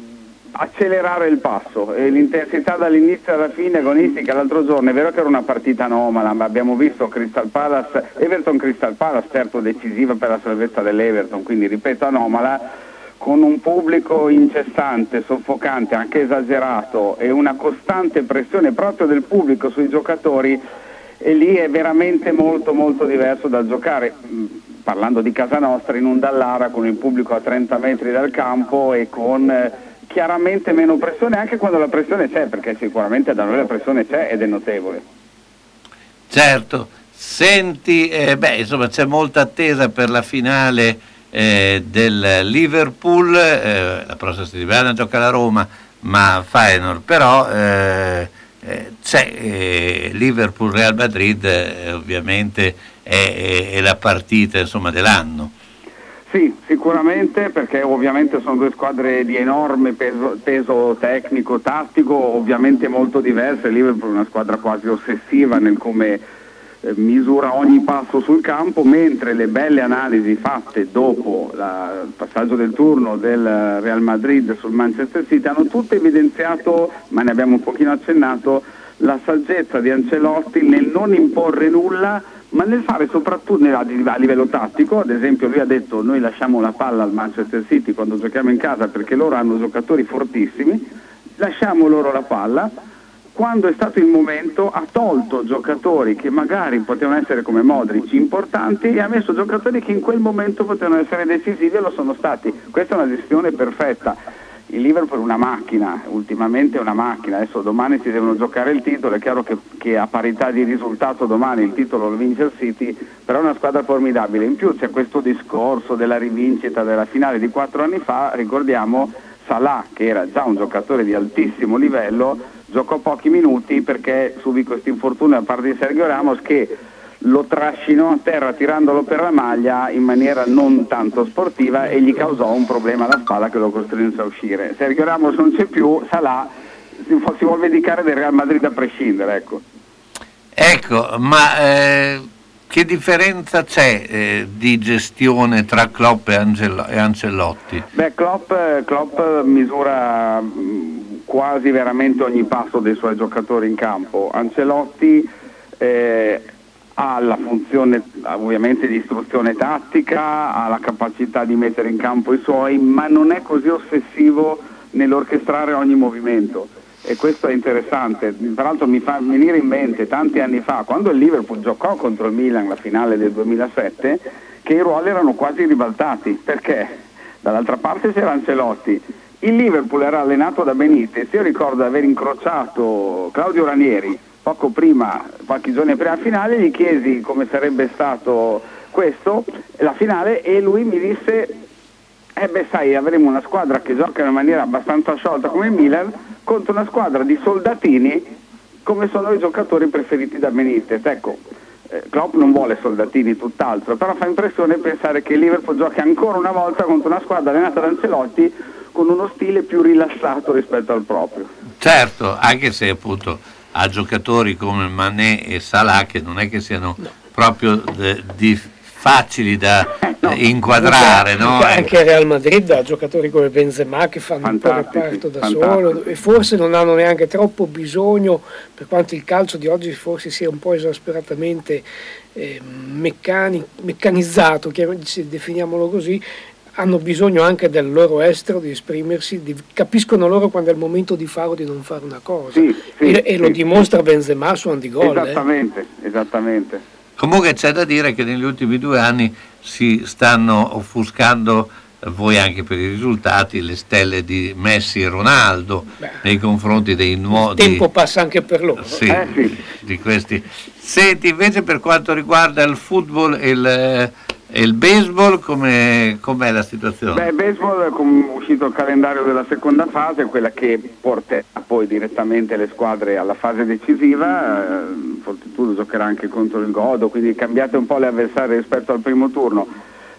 accelerare il passo e l'intensità dall'inizio alla fine agonistica. L'altro giorno è vero che era una partita anomala, ma abbiamo visto Crystal Palace, Everton Crystal Palace, certo decisiva per la salvezza dell'Everton, quindi ripeto anomala con un pubblico incessante, soffocante, anche esagerato e una costante pressione proprio del pubblico sui giocatori e lì è veramente molto molto diverso da giocare, mh, parlando di casa nostra, in un Dallara con il pubblico a 30 metri dal campo e con eh, chiaramente meno pressione anche quando la pressione c'è, perché sicuramente da noi la pressione c'è ed è notevole. Certo, senti, eh, beh, insomma c'è molta attesa per la finale eh, del Liverpool, eh, la prossima settimana gioca la Roma, ma Feyenoord però eh, c'è eh, Liverpool-Real Madrid, eh, ovviamente è, è- è la partita insomma, dell'anno. Sì, sicuramente perché ovviamente sono due squadre di enorme peso, peso tecnico, tattico, ovviamente molto diverse. Liverpool è una squadra quasi ossessiva nel come misura ogni passo sul campo, mentre le belle analisi fatte dopo la- il passaggio del turno del Real Madrid sul Manchester City hanno tutte evidenziato, ma ne abbiamo un pochino accennato, la saggezza di Ancelotti nel non imporre nulla, ma nel fare soprattutto a a livello tattico, ad esempio lui ha detto noi lasciamo la palla al Manchester City quando giochiamo in casa perché loro hanno giocatori fortissimi, lasciamo loro la palla, quando è stato il momento ha tolto giocatori che magari potevano essere come Modric importanti e ha messo giocatori che in quel momento potevano essere decisivi e lo sono stati. Questa è una gestione perfetta. Il Liverpool è una macchina, ultimamente è una macchina, adesso domani si devono giocare il titolo, è chiaro che, che a parità di risultato domani il titolo lo vince il City, però è una squadra formidabile. In più c'è questo discorso della rivincita della finale di quattro anni fa, ricordiamo Salah che era già un giocatore di altissimo livello, giocò pochi minuti perché subì questo infortunio da parte di Sergio Ramos che lo trascinò a terra tirandolo per la maglia in maniera non tanto sportiva e gli causò un problema alla spalla che lo costrinse a uscire. Sergio Ramos non c'è più, Salah si, vuole vendicare del Real Madrid a prescindere. Ecco. Ecco, ma eh, che differenza c'è eh, di gestione tra Klopp e, Angelo- e Ancelotti? Beh, Klopp, Klopp misura mh, quasi veramente ogni passo dei suoi giocatori in campo. Ancelotti eh, ha la funzione ovviamente di istruzione tattica, ha la capacità di mettere in campo i suoi, ma non è così ossessivo nell'orchestrare ogni movimento. E questo è interessante, tra l'altro mi fa venire in mente tanti anni fa, quando il Liverpool giocò contro il Milan la finale del 2007, che i ruoli erano quasi ribaltati, perché dall'altra parte c'era Ancelotti, il Liverpool era allenato da Benitez, io ricordo di aver incrociato Claudio Ranieri poco prima, qualche giorni prima della finale, gli chiesi come sarebbe stato questo, la finale, e lui mi disse, eh beh sai, avremo una squadra che gioca in maniera abbastanza sciolta come il Milan, contro una squadra di soldatini come sono i giocatori preferiti da Benitez. Ecco, eh, Klopp non vuole soldatini, tutt'altro, però fa impressione pensare che il Liverpool giochi ancora una volta contro una squadra allenata da Ancelotti con uno stile più rilassato rispetto al proprio. Certo, anche se appunto ha giocatori come Mané e Salah che non è che siano proprio de- di- facili da eh, inquadrare, no? Anche- il Real Madrid ha giocatori come Benzema che fanno un po' reparto da fantastici. solo e forse non hanno neanche troppo bisogno, per quanto il calcio di oggi forse sia un po' esasperatamente eh, meccani- meccanizzato, definiamolo così, hanno bisogno anche del loro estero di esprimersi, di- capiscono loro quando è il momento di fare o di non fare una cosa Sì, sì, e, e lo sì. dimostra Benzema su Andy Gol. eh. Esattamente, esattamente. Comunque c'è da dire che negli ultimi due anni si stanno offuscando, eh, voi anche per i risultati, le stelle di Messi e Ronaldo nei confronti dei Il nuovi... tempo passa anche per loro. Sì, di questi. Senti, invece per quanto riguarda il football e il, eh, il baseball, come, com'è la situazione? Beh, baseball è com- uscito il calendario della seconda fase, quella che porterà poi direttamente le squadre alla fase decisiva. Eh, Fortitudo giocherà anche contro il Godo, quindi cambiate un po' le avversarie rispetto al primo turno.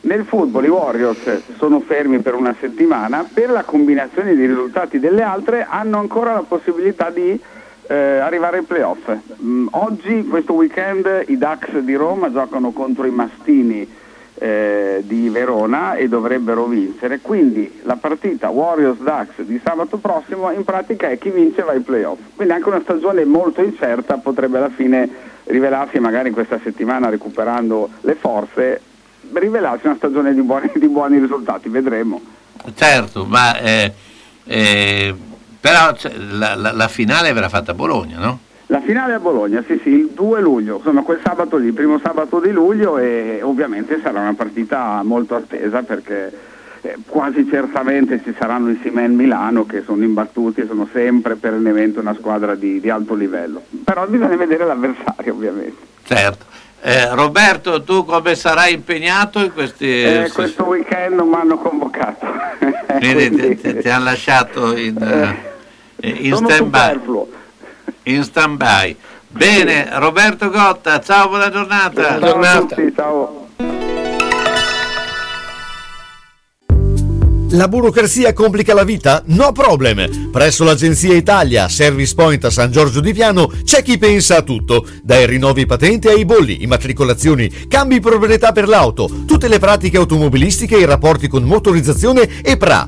Nel football i Warriors sono fermi per una settimana, per la combinazione di risultati delle altre hanno ancora la possibilità di eh, arrivare ai playoff. Mm, oggi, questo weekend, i Ducks di Roma giocano contro i Mastini eh, di Verona e dovrebbero vincere, quindi la partita Warriors-Ducks di sabato prossimo in pratica è chi vince va ai playoff. Quindi anche una stagione molto incerta potrebbe alla fine rivelarsi magari questa settimana recuperando le forze, rivelarsi una stagione di buoni, (laughs) di buoni risultati, vedremo. Certo, ma eh, eh, però c'è- la, la- la finale verrà fatta a Bologna, no? La finale a Bologna, sì sì, il 2 luglio, insomma quel sabato lì, il primo sabato di luglio e ovviamente sarà una partita molto attesa perché eh, quasi certamente ci saranno i Simen Milano che sono imbattuti, sono sempre perennemente una squadra di, di alto livello, però bisogna vedere l'avversario ovviamente. Certo. Eh, Roberto, tu come sarai impegnato in questi... Eh, questo weekend non mi hanno convocato. Quindi (laughs) ti, ti- ti hanno lasciato in, eh, in sono stand-by. superfluo. In stand-by. Bene, Roberto Gotta, ciao, buona giornata. Ciao a tutti, ciao. La burocrazia complica la vita? No problem! Presso l'Agenzia Italia Service Point a San Giorgio di Piano c'è chi pensa a tutto, dai rinnovi patente ai bolli, immatricolazioni, cambi proprietà per l'auto, tutte le pratiche automobilistiche e i rapporti con motorizzazione e PRA.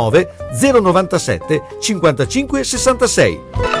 097 55 66.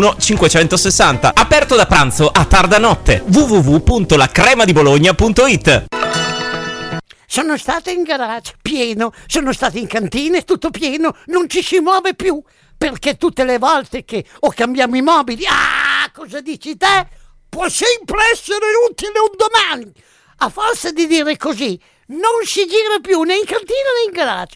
560. Aperto da pranzo a tarda notte. www.lacremadibologna.it Sono stata in garage, pieno, sono stata in cantina, tutto pieno, non ci si muove più. Perché tutte le volte che o cambiamo i mobili, ah, cosa dici te? Può sempre essere utile un domani. A forza di dire così, non si gira più né in cantina né in garage.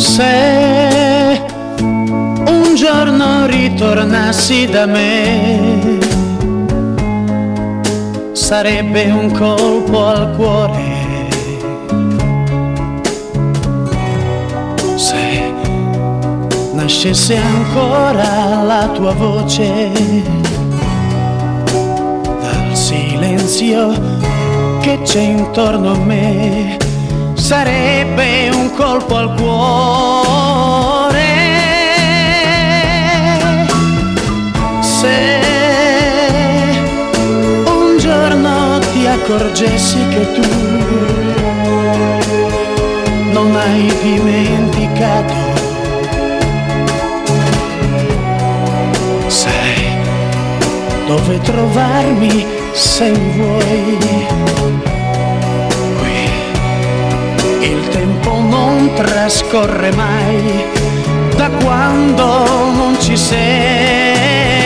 Se un giorno ritornassi da me, sarebbe un colpo al cuore. Se nascesse ancora la tua voce, dal silenzio che c'è intorno a me sarebbe colpo al cuore. Se un giorno ti accorgessi che tu non hai dimenticato, sai dove trovarmi se vuoi. Il tempo non trascorre mai da quando non ci sei.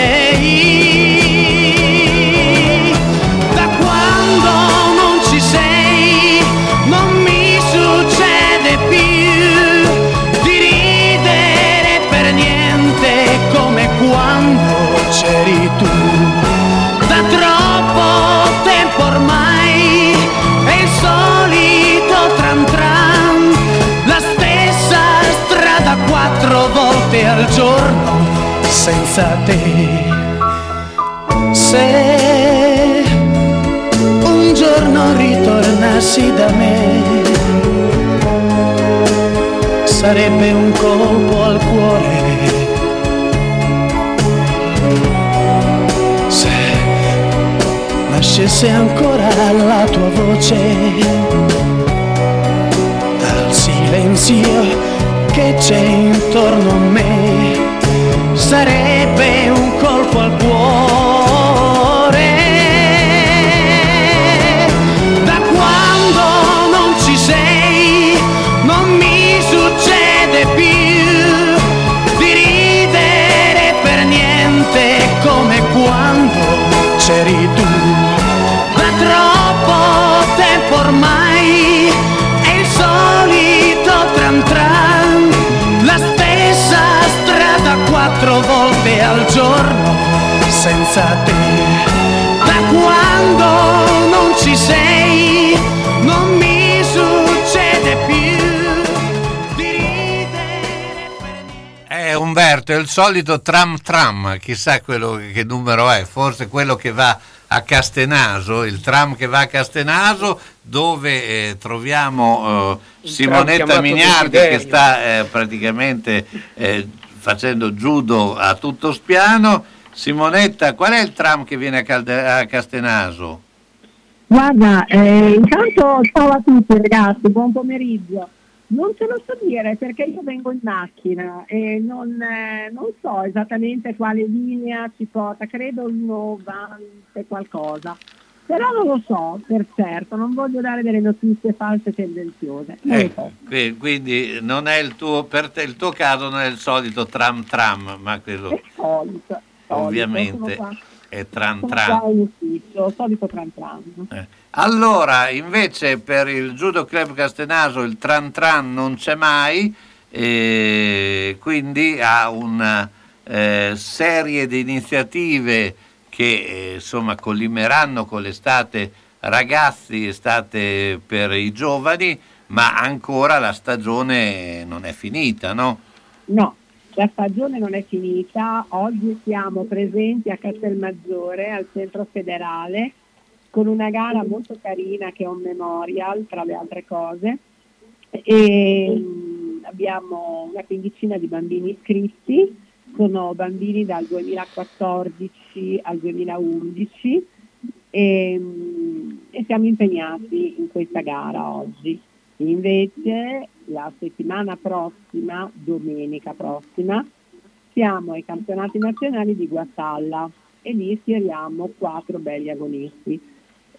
Nascesse ancora la tua voce. Dal silenzio che c'è intorno a me, sarebbe senza te. Da quando non ci sei, non mi succede più di ridere Eh, Umberto, è il solito tram tram, chissà quello che numero è, forse quello che va a Castenaso, il tram che va a Castenaso, dove eh, troviamo eh, Simonetta Mignardi che sta eh, praticamente eh, facendo judo a tutto spiano. Simonetta, qual è il tram che viene a, Calde- a Castenaso? Guarda, eh, intanto ciao a tutti ragazzi, buon pomeriggio. Non te lo so dire perché io vengo in macchina e non, eh, non so esattamente quale linea ci porta, credo il 90 e qualcosa. Però non lo so per certo, non voglio dare delle notizie false e tendenziose. Non Eh, so. qui- quindi non è il tuo, per te il tuo caso non è il solito tram tram, ma quello Solito, ovviamente è qua in ufficio, solito tram tram. Eh. Allora, invece per il Judo Club Castenaso il tran tran non c'è mai, e quindi ha una eh, serie di iniziative che eh, insomma collimeranno con l'estate ragazzi, estate per i giovani, ma ancora la stagione non è finita, no? No, la stagione non è finita, oggi siamo presenti a Castelmaggiore, al centro federale, con una gara molto carina che è un memorial, tra le altre cose, e mm, abbiamo una quindicina di bambini iscritti, sono bambini dal 2014 al 2011 e, mm, e siamo impegnati in questa gara oggi. Invece la settimana prossima, domenica prossima, siamo ai campionati nazionali di Guastalla e lì schieriamo quattro belli agonisti.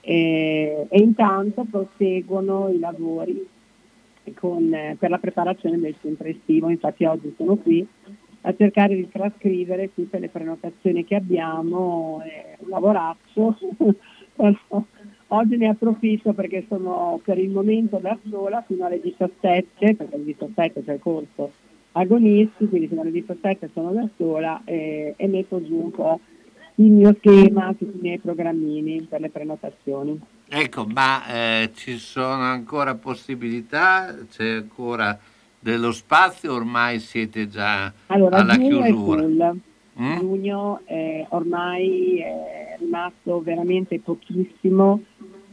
E, e intanto proseguono i lavori con, per la preparazione del centro estivo, infatti oggi sono qui a cercare di trascrivere tutte le prenotazioni che abbiamo, è un lavoraccio, (laughs) oggi ne approfitto perché sono per il momento da sola fino alle 17, perché alle 17 c'è il corso agonisti, quindi fino alle 17 sono da sola e, e metto giù un po' il mio schema, tutti i miei programmini per le prenotazioni. Ecco, ma eh, ci sono ancora possibilità? C'è ancora dello spazio? Ormai siete già Allora, alla chiusura? full. Mm? Giugno eh, ormai è rimasto veramente pochissimo,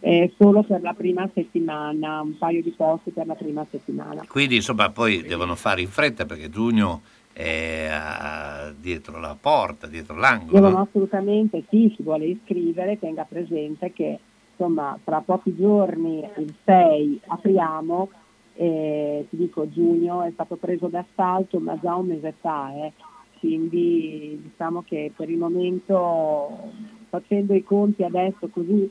eh, solo per la prima settimana, un paio di posti per la prima settimana. Quindi insomma poi devono fare in fretta perché giugno è ah, dietro la porta, dietro l'angolo. Devono assolutamente, chi si vuole iscrivere, tenga presente che insomma tra pochi giorni, il 6, apriamo, e ti dico giugno è stato preso d'assalto ma già un mese fa, eh. quindi diciamo che per il momento facendo i conti adesso così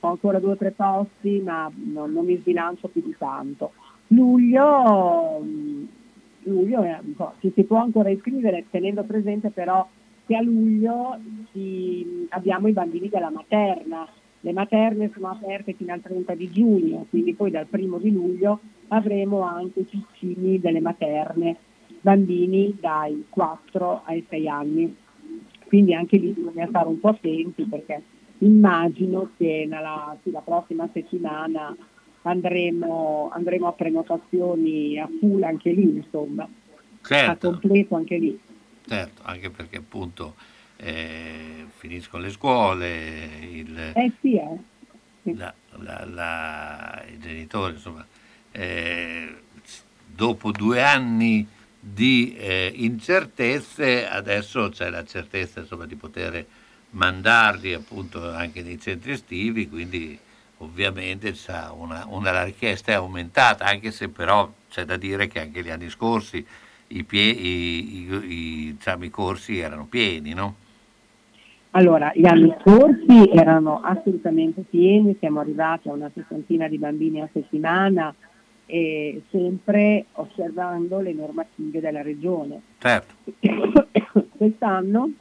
ho ancora due o tre posti ma non, non mi sbilancio più di tanto. Luglio, mm, luglio ci si può ancora iscrivere tenendo presente però che a luglio ci- abbiamo i bambini della materna. Le materne sono aperte fino al 30 di giugno, quindi poi dal primo di luglio avremo anche i piccini delle materne, bambini dai 4 ai 6 anni. Quindi anche lì bisogna stare un po' attenti perché immagino che nella, sì, la prossima settimana andremo, andremo a prenotazioni a full anche lì, insomma, a Certo, completo anche lì. certo, anche perché appunto eh, finiscono le scuole, il, Eh sì, eh. la- la- la- i genitori insomma eh, dopo due anni di eh, incertezze, adesso c'è la certezza insomma, di poter mandarli appunto anche nei centri estivi, quindi ovviamente c'è una, una- la richiesta è aumentata, anche se però c'è da dire che anche gli anni scorsi i, pie- i- i- i- diciamo, i corsi erano pieni, no? Allora, gli anni scorsi erano assolutamente pieni, siamo arrivati a una sessantina di bambini a settimana e sempre osservando le normative della regione. Certo. (coughs) Quest'anno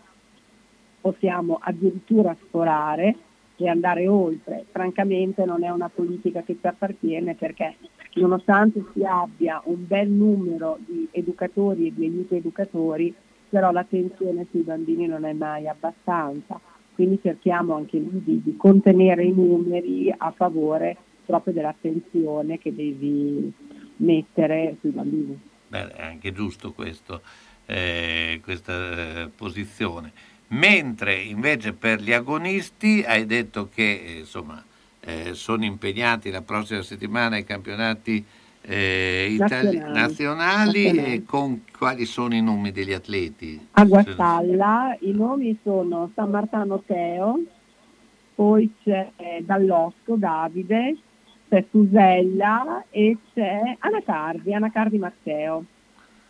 possiamo addirittura sforare e andare oltre. Francamente non è una politica che ci appartiene perché nonostante si abbia un bel numero di educatori e di aiuto educatori, però l'attenzione sui bambini non è mai abbastanza. Quindi cerchiamo anche lì di, di contenere i numeri a favore proprio dell'attenzione che devi mettere sui bambini. Beh, è anche giusto questo, eh, questa eh, posizione. Mentre invece per gli agonisti hai detto che eh, insomma, eh, sono impegnati la prossima settimana ai campionati eh, itali- Nazionali. nazionali Nazionali. e con quali sono i nomi degli atleti? A Guastalla i nomi sono San Martano Teo, poi c'è Dall'Osco Davide, c'è Susella e c'è Anacardi, Anacardi Matteo.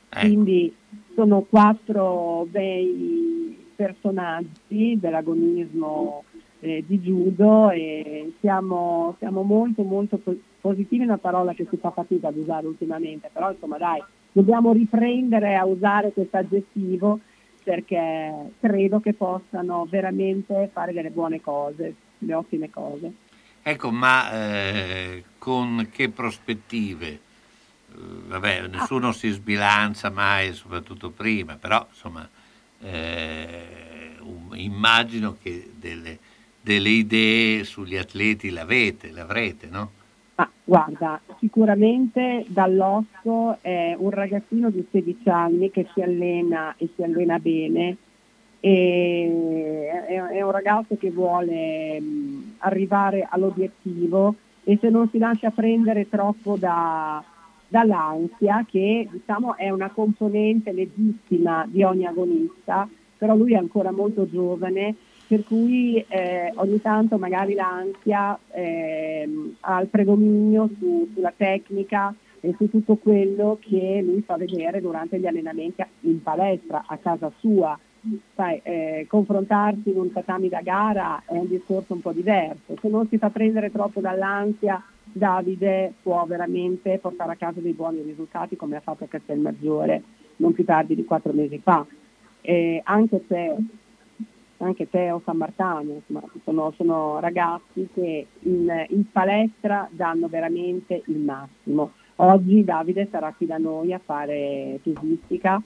Quindi sono quattro bei personaggi dell'agonismo eh, di judo e siamo, siamo molto molto po- positivi, è una parola che si fa fatica ad usare ultimamente, però insomma dai, dobbiamo riprendere a usare questo aggettivo perché credo che possano veramente fare delle buone cose, delle ottime cose. Ecco, ma eh, con che prospettive? Eh, vabbè, nessuno si sbilancia mai, soprattutto prima, però insomma eh, un- immagino che delle, delle idee sugli atleti l'avete, l'avrete, no? Ma guarda, sicuramente Dall'Osco è un ragazzino di 16 anni che si allena e si allena bene e è, un ragazzo che vuole mh, arrivare all'obiettivo e se non si lascia prendere troppo da- dall'ansia che diciamo è una componente legittima di ogni agonista, però lui è ancora molto giovane per cui eh, ogni tanto magari l'ansia ehm, ha il predominio su- sulla tecnica e su tutto quello che lui fa vedere durante gli allenamenti in palestra, a casa sua. Sai, eh, confrontarsi in un tatami da gara è un discorso un po' diverso. Se non si fa prendere troppo dall'ansia, Davide può veramente portare a casa dei buoni risultati come ha fatto a Castelmaggiore non più tardi di quattro mesi fa. Eh, anche se anche Teo San Martano, sono, sono ragazzi che in, in palestra danno veramente il massimo. Oggi Davide sarà qui da noi a fare pesistica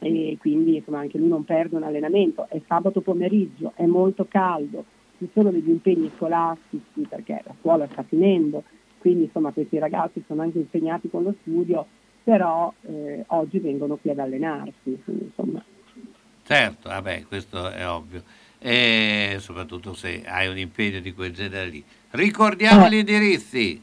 e quindi insomma, anche lui non perde un allenamento. È sabato pomeriggio, è molto caldo, ci sono degli impegni scolastici perché la scuola sta finendo, quindi insomma questi ragazzi sono anche impegnati con lo studio, però eh, oggi vengono qui ad allenarsi. quindi, insomma, Certo, vabbè, questo è ovvio. E soprattutto se hai un impegno di quel genere lì. Ricordiamo Eh. gli indirizzi.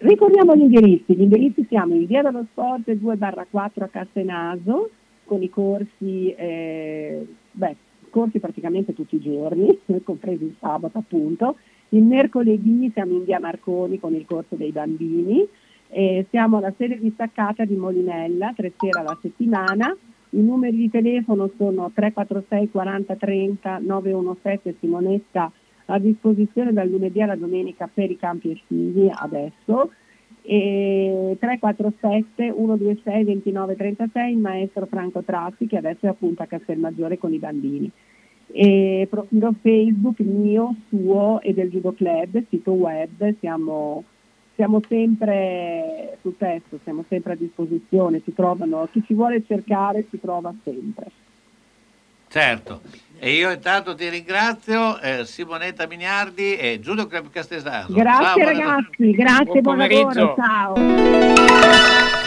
Ricordiamo gli indirizzi, gli indirizzi siamo in via dello sport 2 4 a Castenaso con i corsi, eh, beh, corsi praticamente tutti i giorni, (laughs) compresi il sabato appunto. Il mercoledì siamo in via Marconi con il corso dei bambini, e siamo alla sede distaccata di Molinella, tre sere alla settimana. I numeri di telefono sono 346 40 30 917 Simonetta a disposizione dal lunedì alla domenica per i campi estivi adesso e 347 126 29 36 il maestro Franco Tratti che adesso è appunto a Castelmaggiore con i bambini e profilo Facebook mio, suo e del Judo Club, sito web, siamo, siamo sempre sul testo, siamo sempre a disposizione, si trovano, chi ci vuole cercare si trova sempre. Certo. E io intanto ti ringrazio, eh, Simonetta Mignardi e Giulio Club Castesano. Grazie Ciao, buona- ragazzi, grazie, Buon buon lavoro, pomeriggio. ciao.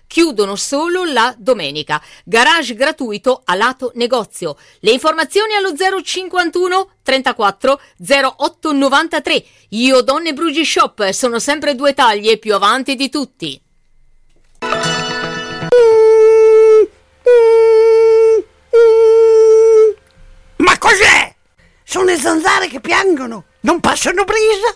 Chiudono solo la domenica. Garage gratuito a lato negozio. Le informazioni allo 051 34 08 93. Io Donne Brugi Shop sono sempre due taglie più avanti di tutti. Ma cos'è? Sono le zanzare che piangono, non passano brisa.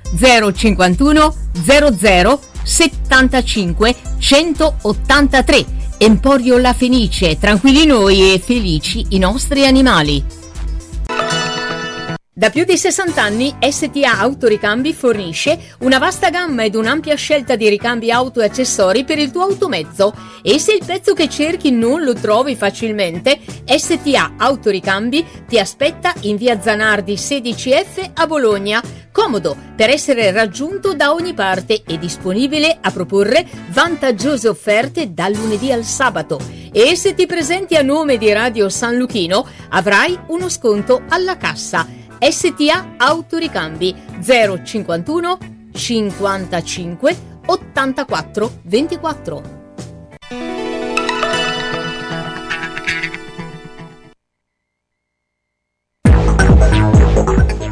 051 00 75 183. Emporio La Fenice, tranquilli noi e felici i nostri animali. Da più di 60 anni STA Autoricambi fornisce una vasta gamma ed un'ampia scelta di ricambi auto e accessori per il tuo automezzo e se il pezzo che cerchi non lo trovi facilmente, STA Autoricambi ti aspetta in via Zanardi 16F a Bologna, comodo per essere raggiunto da ogni parte e disponibile a proporre vantaggiose offerte dal lunedì al sabato. E se ti presenti a nome di Radio San Luchino avrai uno sconto alla cassa. STA Autoricambi 051 55 84 24.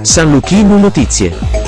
San Luchino Notizie.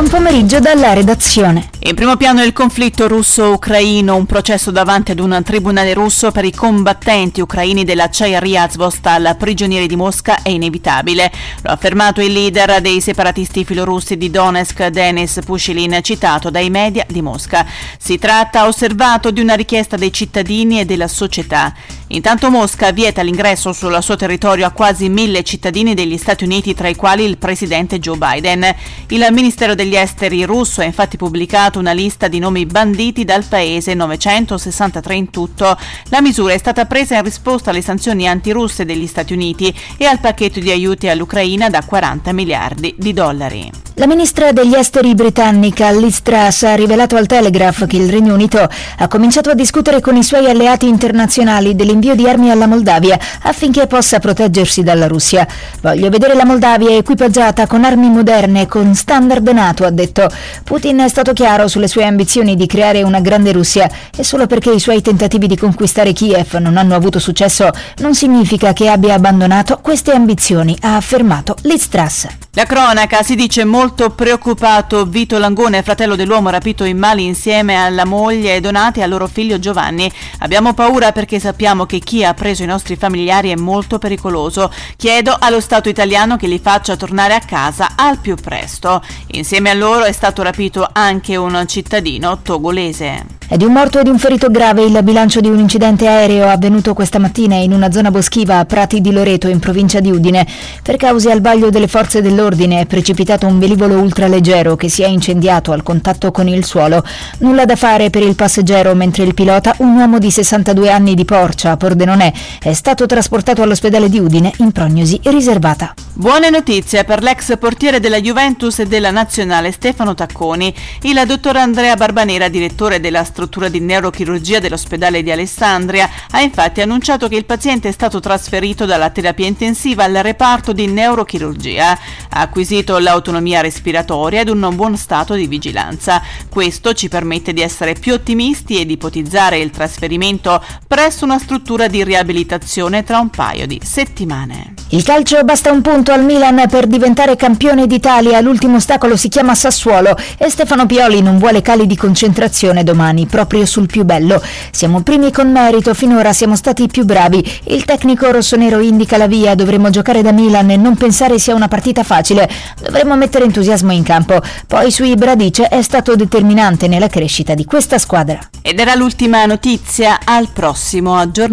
Buon pomeriggio dalla redazione. In primo piano il conflitto russo-ucraino, un processo davanti ad un tribunale russo per i combattenti ucraini dell'acciaieria Azovstal, prigionieri di Mosca, è inevitabile. Lo ha affermato il leader dei separatisti filorussi di Donetsk, Denis Pushilin, citato dai media di Mosca. Si tratta, osservato, di una richiesta dei cittadini e della società. Intanto Mosca vieta l'ingresso sul suo territorio a quasi mille cittadini degli Stati Uniti, tra i quali il presidente Joe Biden. Il Ministero degli Esteri russo ha infatti pubblicato una lista di nomi banditi dal paese, 963 in tutto. La misura è stata presa in risposta alle sanzioni antirusse degli Stati Uniti e al pacchetto di aiuti all'Ucraina da 40 miliardi di dollari. La ministra degli esteri britannica Liz Truss ha rivelato al Telegraph che il Regno Unito ha cominciato a discutere con i suoi alleati internazionali dell'invio di armi alla Moldavia affinché possa proteggersi dalla Russia. Voglio vedere la Moldavia equipaggiata con armi moderne, con standard NATO, ha detto. Putin è stato chiaro sulle sue ambizioni di creare una grande Russia e solo perché i suoi tentativi di conquistare Kiev non hanno avuto successo non significa che abbia abbandonato queste ambizioni, ha affermato Liz Truss. La cronaca si dice molto preoccupato Vito Langone, fratello dell'uomo rapito in Mali insieme alla moglie e donati al loro figlio Giovanni. Abbiamo paura perché sappiamo che chi ha preso i nostri familiari è molto pericoloso. Chiedo allo Stato italiano che li faccia tornare a casa al più presto. Insieme a loro è stato rapito anche un cittadino togolese. È di un morto e di un ferito grave il bilancio di un incidente aereo avvenuto questa mattina in una zona boschiva a Prati di Loreto in provincia di Udine. Per cause al vaglio delle forze dell'ordine è precipitato un velivolo ultraleggero che si è incendiato al contatto con il suolo. Nulla da fare per il passeggero mentre il pilota, un uomo di 62 anni di Porcia, Pordenonè. È stato trasportato all'ospedale di Udine in prognosi riservata. Buone notizie per l'ex portiere della Juventus e della Nazionale Stefano Tacconi. Il dottor Andrea Barbanera, direttore della struttura di neurochirurgia dell'ospedale di Alessandria, ha infatti annunciato che il paziente è stato trasferito dalla terapia intensiva al reparto di neurochirurgia. Ha acquisito l'autonomia respiratoria ed un buon stato di vigilanza. Questo ci permette di essere più ottimisti ed ipotizzare il trasferimento presso una struttura di riabilitazione tra un paio di settimane. Il calcio basta un punto al Milan per diventare campione d'Italia. L'ultimo ostacolo si chiama Sassuolo e Stefano Pioli non vuole cali di concentrazione domani, proprio sul più bello. Siamo primi con merito, finora siamo stati i più bravi. Il tecnico rossonero indica la via, dovremo giocare da Milan e non pensare sia una partita facile. Dovremmo mettere entusiasmo in campo. Poi sui Bradice è stato determinante nella crescita di questa squadra. Ed era l'ultima notizia, al prossimo aggiornamento. E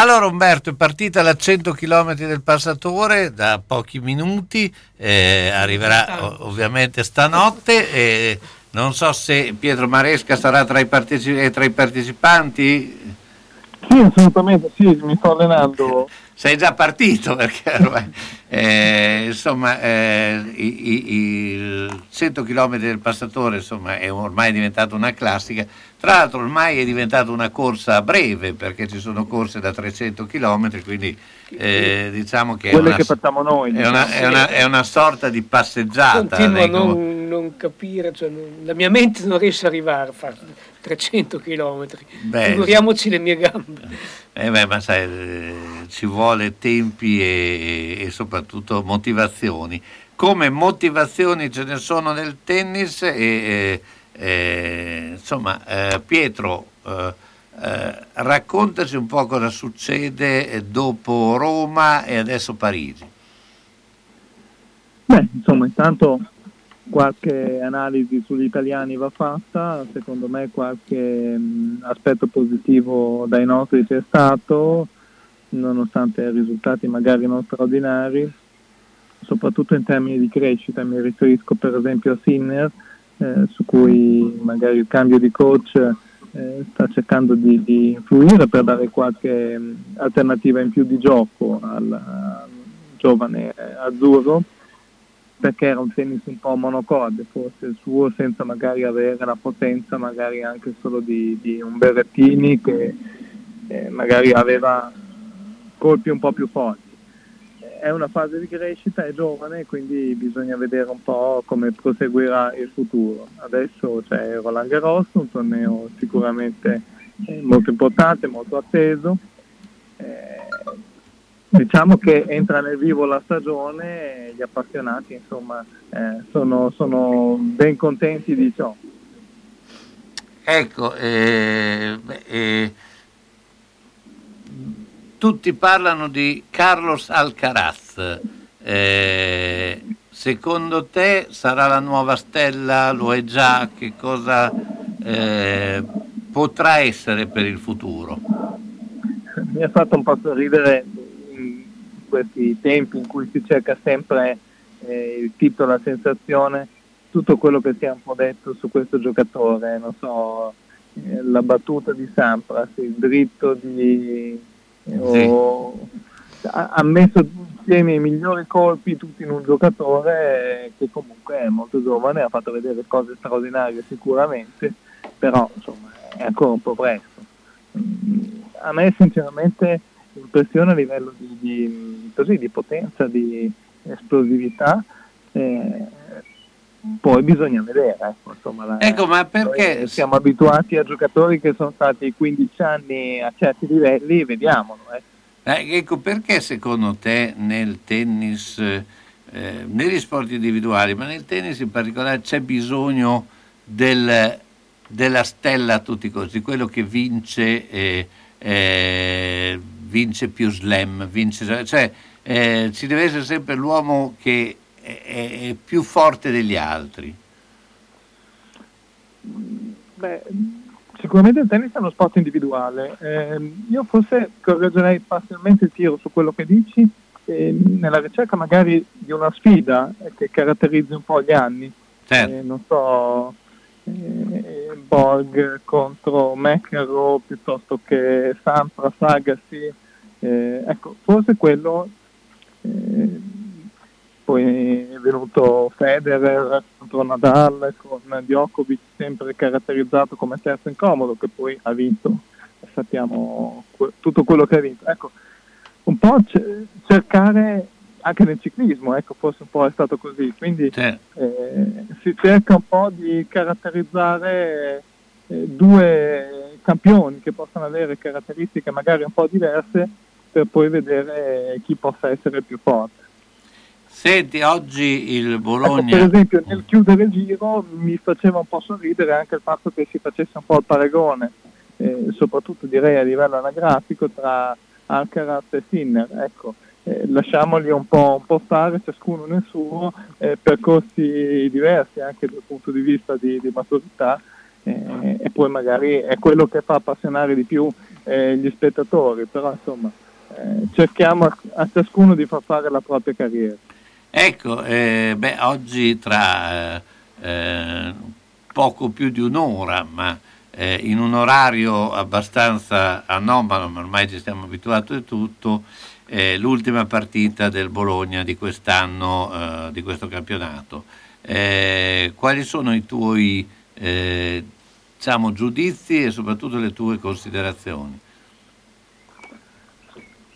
Allora Umberto, è partita la 100 km del passatore da pochi minuti, eh, arriverà ovviamente stanotte. e non so se Pietro Maresca sarà tra i, parteci- eh, tra i partecipanti. Sì, assolutamente, sì, mi sto allenando. (laughs) Sei già partito perché ormai, eh, insomma, eh, i- i- il 100 km del passatore insomma, è ormai diventato una classica. Tra l'altro ormai è diventata una corsa breve perché ci sono corse da 300 km, quindi eh, diciamo che è Quelle una, che facciamo noi. è una- è una- è una sorta di passeggiata. Continuo a non, non capire, cioè non- la mia mente non riesce a arrivare a fare 300 km. Beh, Figuriamoci le mie gambe. Eh beh, ma sai, eh, ci vuole tempi e, e soprattutto motivazioni. Come motivazioni ce ne sono nel tennis e, e- e, insomma, eh, Pietro, eh, eh, raccontaci un po' cosa succede eh, dopo Roma e adesso Parigi. Beh, insomma, intanto qualche analisi sugli italiani va fatta, secondo me qualche mh, aspetto positivo dai nostri c'è stato, nonostante risultati magari non straordinari, soprattutto in termini di crescita, mi riferisco per esempio a Sinner, eh, su cui magari il cambio di coach eh, sta cercando di, di influire per dare qualche mh, alternativa in più di gioco al, al giovane eh, azzurro perché era un tennis un po' monocorde, forse il suo, senza magari avere la potenza magari anche solo di, di un Berrettini che eh, magari aveva colpi un po' più forti. È una fase di crescita, è giovane, quindi bisogna vedere un po' come proseguirà il futuro. Adesso c'è Roland Garros, un torneo sicuramente eh, molto importante, molto atteso. Eh, diciamo che entra nel vivo la stagione e gli appassionati insomma eh, sono, sono ben contenti di ciò. Ecco, eh, eh, tutti parlano di Carlos Alcaraz. Eh, secondo te sarà la nuova stella? Lo è già? Che cosa eh, potrà essere per il futuro? Mi ha fatto un po' sorridere in questi tempi in cui si cerca sempre eh, il titolo, la sensazione, tutto quello che si è un po' detto su questo giocatore, non so, eh, la battuta di Sampras, il dritto di... eh, o- ha, ha messo insieme i migliori colpi tutti in un giocatore che comunque è molto giovane, ha fatto vedere cose straordinarie sicuramente, però insomma è ancora un po' presto. Mm, A me sinceramente impressiona a livello di, di- così, di potenza, di esplosività, eh, poi bisogna vedere. Ecco, insomma, la- Ecco, ma perché- siamo abituati a giocatori che sono stati 15 anni a certi livelli, vediamolo. eh. Eh, ecco, perché secondo te nel tennis, eh, negli sport individuali, ma nel tennis in particolare, c'è bisogno del- della stella a tutti i costi, quello che vince, eh, eh, vince più slam, vince, cioè ci deve essere sempre l'uomo che è, è- più forte degli altri. Beh, sicuramente il tennis è uno sport individuale. Ehm, io forse correggerei parzialmente il tiro su quello che dici, ehm, nella ricerca magari di una sfida eh, che caratterizzi un po' gli anni. Certo. Eh, non so, eh, Borg contro McEnroe piuttosto che Sampras, Agassi. Eh, ecco, forse quello eh, poi è venuto Federer contro Nadal con Djokovic sempre caratterizzato come terzo incomodo che poi ha vinto sappiamo tutto quello che ha vinto. Ecco un po' ce- cercare anche nel ciclismo ecco forse un po' è stato così. Quindi eh, si cerca un po' di caratterizzare eh, due campioni che possano avere caratteristiche magari un po' diverse per poi vedere chi possa essere più forte Senti, oggi il Ecco, Bologna... per esempio nel chiudere il giro mi faceva un po' sorridere anche il fatto che si facesse un po' il paragone, eh, soprattutto direi a livello anagrafico, tra Alcaraz e Sinner. Ecco, eh, lasciamoli un po', un po' stare, ciascuno nel suo, eh, percorsi diversi anche dal punto di vista di, di maturità eh, e poi magari è quello che fa appassionare di più eh, gli spettatori, però insomma eh, cerchiamo a, a ciascuno di far fare la propria carriera. Ecco, eh, beh, oggi tra eh, eh, poco più di un'ora, ma eh, in un orario abbastanza anomalo, ma ormai ci stiamo abituati e tutto, eh, l'ultima partita del Bologna di quest'anno, eh, di questo campionato. Quali sono i tuoi diciamo, giudizi e soprattutto le tue considerazioni?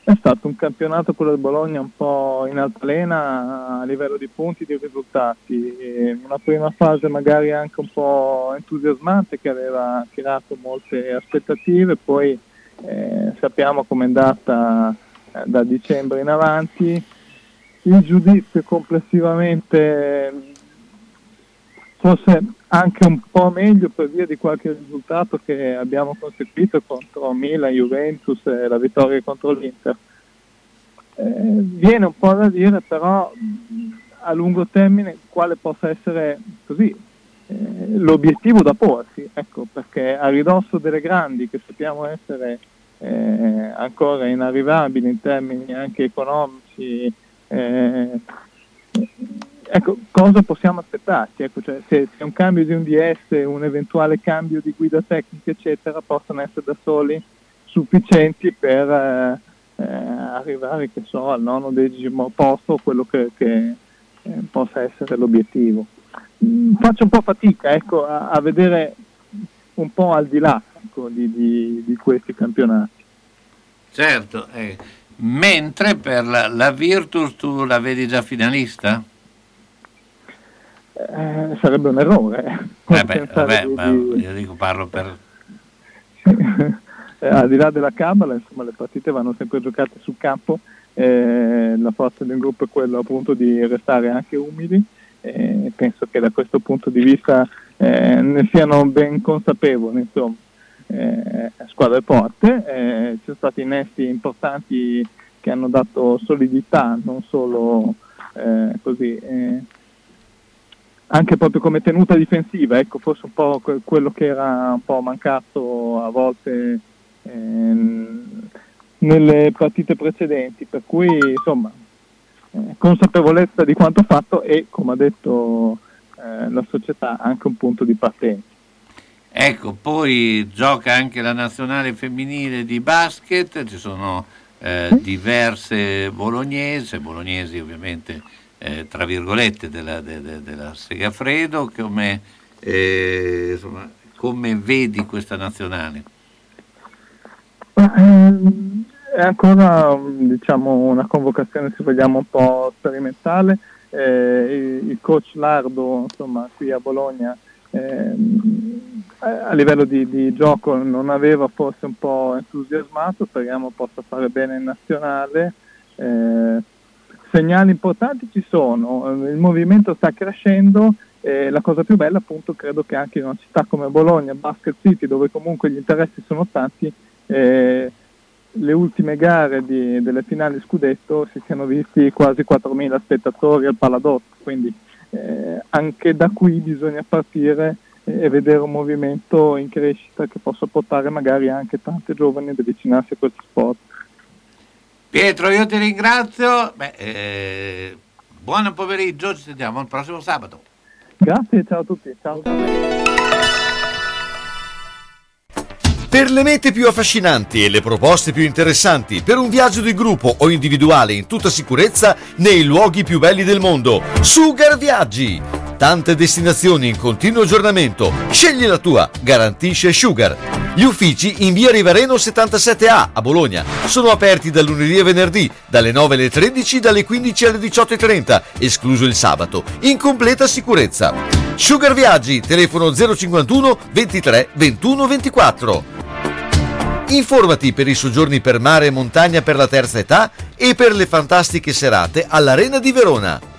È stato un campionato quello del Bologna un po' in altalena a livello di punti di risultati. Una prima fase magari anche un po' entusiasmante che aveva tirato molte aspettative, poi eh, sappiamo com'è andata eh, da dicembre in avanti. Il giudizio complessivamente forse anche un po' meglio per via di qualche risultato che abbiamo conseguito contro Milan, Juventus e la vittoria contro l'Inter. Eh, viene un po' da dire però a lungo termine quale possa essere così eh, l'obiettivo da porsi, ecco, perché a ridosso delle grandi che sappiamo essere eh, ancora inarrivabili in termini anche economici, eh, ecco, cosa possiamo aspettarci? Ecco, cioè, se, se un cambio di un DS, un eventuale cambio di guida tecnica, eccetera, possono essere da soli sufficienti per eh, eh, arrivare, so, al nono decimo posto, quello che, che, eh, possa essere l'obiettivo. Mm, faccio un po' fatica ecco, a, a vedere un po' al di là ecco, di, di- di questi campionati. Certo, eh, mentre per la, la Virtus tu la vedi già finalista? Eh, sarebbe un errore. Eh (laughs) beh, vabbè, di- ma di- io dico parlo per... (laughs) Eh, al di là della cabala, insomma, le partite vanno sempre giocate sul campo. eh, la forza del gruppo è quello appunto di restare anche umili. e penso che da questo punto di vista eh, ne siano ben consapevoli. Insomma, eh, squadre forte, eh, ci sono stati innesti importanti che hanno dato solidità, non solo eh, così. Anche proprio come tenuta difensiva, ecco, forse un po' que- quello che era un po' mancato a volte ehm, nelle partite precedenti, per cui insomma eh, consapevolezza di quanto fatto e come ha detto eh, la società anche un punto di partenza. Ecco, poi gioca anche la nazionale femminile di basket, ci sono eh, diverse bolognese, bolognesi ovviamente eh, tra virgolette della, de- de- della Segafredo, come, eh, insomma, come vedi questa nazionale? Ehm, è ancora diciamo, una convocazione, se vogliamo, un po' sperimentale. eh, il, il coach Lardo insomma, qui a Bologna ehm, a livello di, di gioco non aveva forse un po' entusiasmato, speriamo possa fare bene in nazionale. Eh, segnali importanti ci sono, eh, il movimento sta crescendo e la cosa più bella appunto credo che anche in una città come Bologna, Basket City, dove comunque gli interessi sono tanti, eh, le ultime gare di- delle finali scudetto si siano visti quasi 4.000 spettatori al Paladotto, quindi eh, anche da qui bisogna partire e vedere un movimento in crescita che possa portare magari anche tante giovani ad avvicinarsi a questo sport. Pietro, io ti ringrazio. Beh, eh, buon pomeriggio, ci sentiamo il prossimo sabato. Grazie, ciao a tutti. Ciao. Per le mete più affascinanti e le proposte più interessanti per un viaggio di gruppo o individuale in tutta sicurezza nei luoghi più belli del mondo. Sugar Viaggi! Tante destinazioni in continuo aggiornamento. Scegli la tua, garantisce Sugar. Gli uffici in via Rivareno 77A a Bologna sono aperti dal lunedì e venerdì, dalle 9 alle 13, dalle 15 alle 18.30, escluso il sabato, in completa sicurezza. Sugar Viaggi, telefono 051 23 21 24. Informati per i soggiorni per mare e montagna per la terza età e per le fantastiche serate all'Arena di Verona.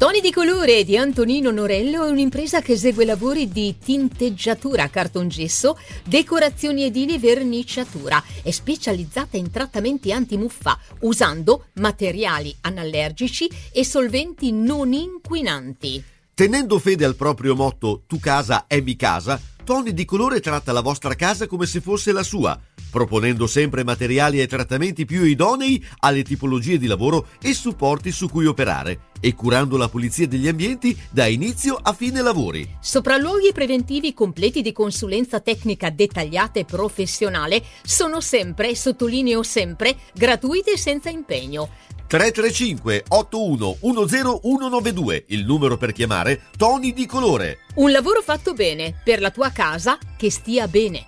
Toni di colore di Antonino Norello è un'impresa che esegue lavori di tinteggiatura, cartongesso, decorazioni edili e verniciatura. È specializzata in trattamenti antimuffa usando materiali anallergici e solventi non inquinanti. Tenendo fede al proprio motto Tu casa mi casa, Tony di Colore tratta la vostra casa come se fosse la sua, proponendo sempre materiali e trattamenti più idonei alle tipologie di lavoro e supporti su cui operare e curando la pulizia degli ambienti da inizio a fine lavori. Sopralluoghi preventivi completi di consulenza tecnica dettagliata e professionale sono sempre, sottolineo sempre, gratuiti e senza impegno. 335 81 10192, il numero per chiamare Tony di Colore. Un lavoro fatto bene per la tua casa che stia bene.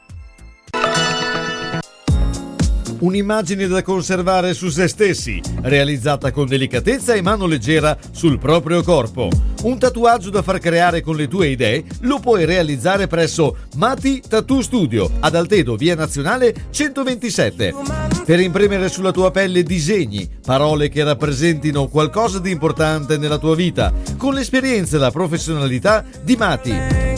Un'immagine da conservare su se stessi, realizzata con delicatezza e mano leggera sul proprio corpo. Un tatuaggio da far creare con le tue idee lo puoi realizzare presso Mati Tattoo Studio ad Altedo, via Nazionale 127. Per imprimere sulla tua pelle disegni, parole che rappresentino qualcosa di importante nella tua vita, con l'esperienza e la professionalità di Mati.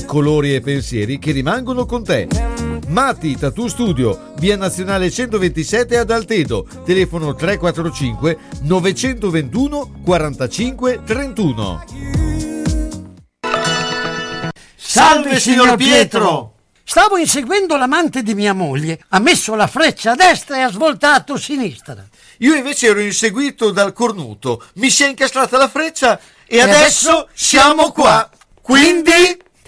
Colori e pensieri che rimangono con te. Mati Tattoo Studio, via Nazionale 127 ad Altedo, telefono 345 921 45 31. Salve signor Pietro! Stavo inseguendo l'amante di mia moglie, ha messo la freccia a destra e ha svoltato a sinistra. Io invece ero inseguito dal cornuto, mi si è incastrata la freccia e, E adesso, adesso siamo qua. Quindi...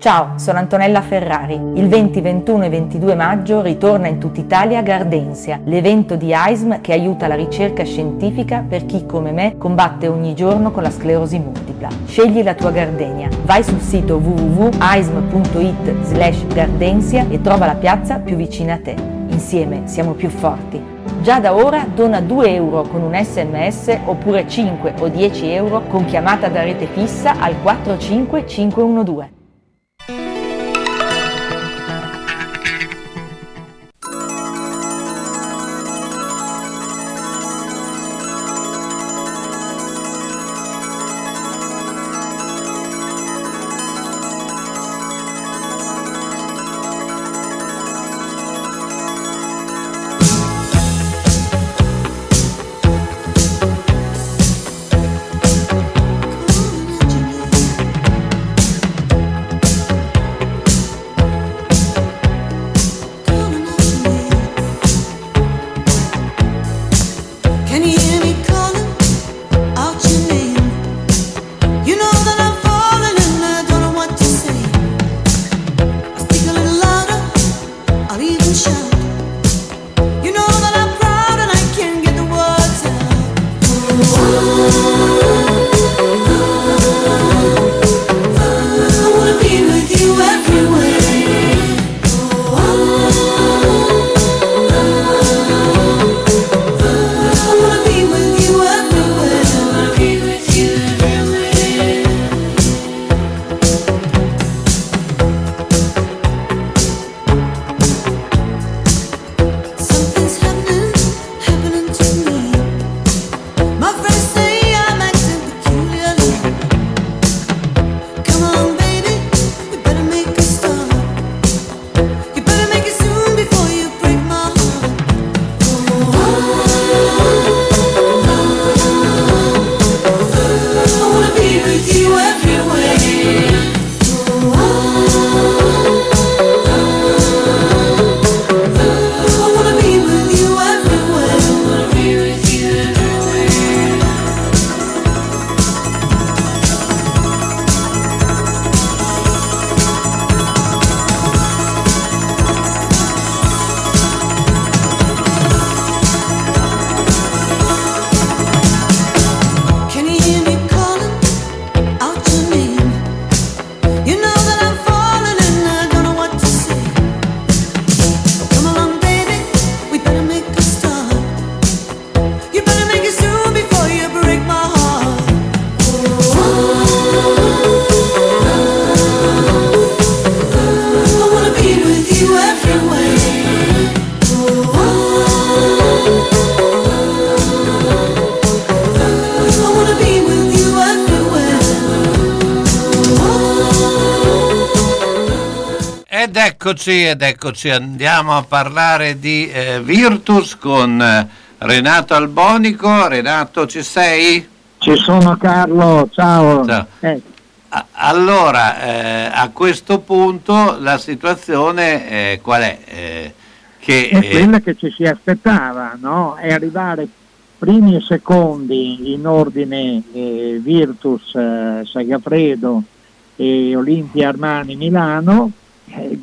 Ciao, sono Antonella Ferrari. Il 20, 21 e 22 maggio ritorna in tutta Italia Gardensia, l'evento di AISM che aiuta la ricerca scientifica per chi come me combatte ogni giorno con la sclerosi multipla. Scegli la tua gardenia. Vai sul sito www.aism.it slash gardensia e trova la piazza più vicina a te. Insieme siamo più forti. Già da ora dona 2 euro con un sms oppure 5 o 10 euro con chiamata da rete fissa al 45512. Eccoci, ed eccoci, andiamo a parlare di eh, Virtus con eh, Renato Albonico. Renato, ci sei? Ci sono Carlo, ciao. Eh, A- Allora, eh, a questo punto la situazione eh, qual è? Eh, che, è eh, quella che ci si aspettava, no? È arrivare primi e secondi in ordine eh, Virtus, eh, Sagafredo e Olimpia Armani Milano, eh,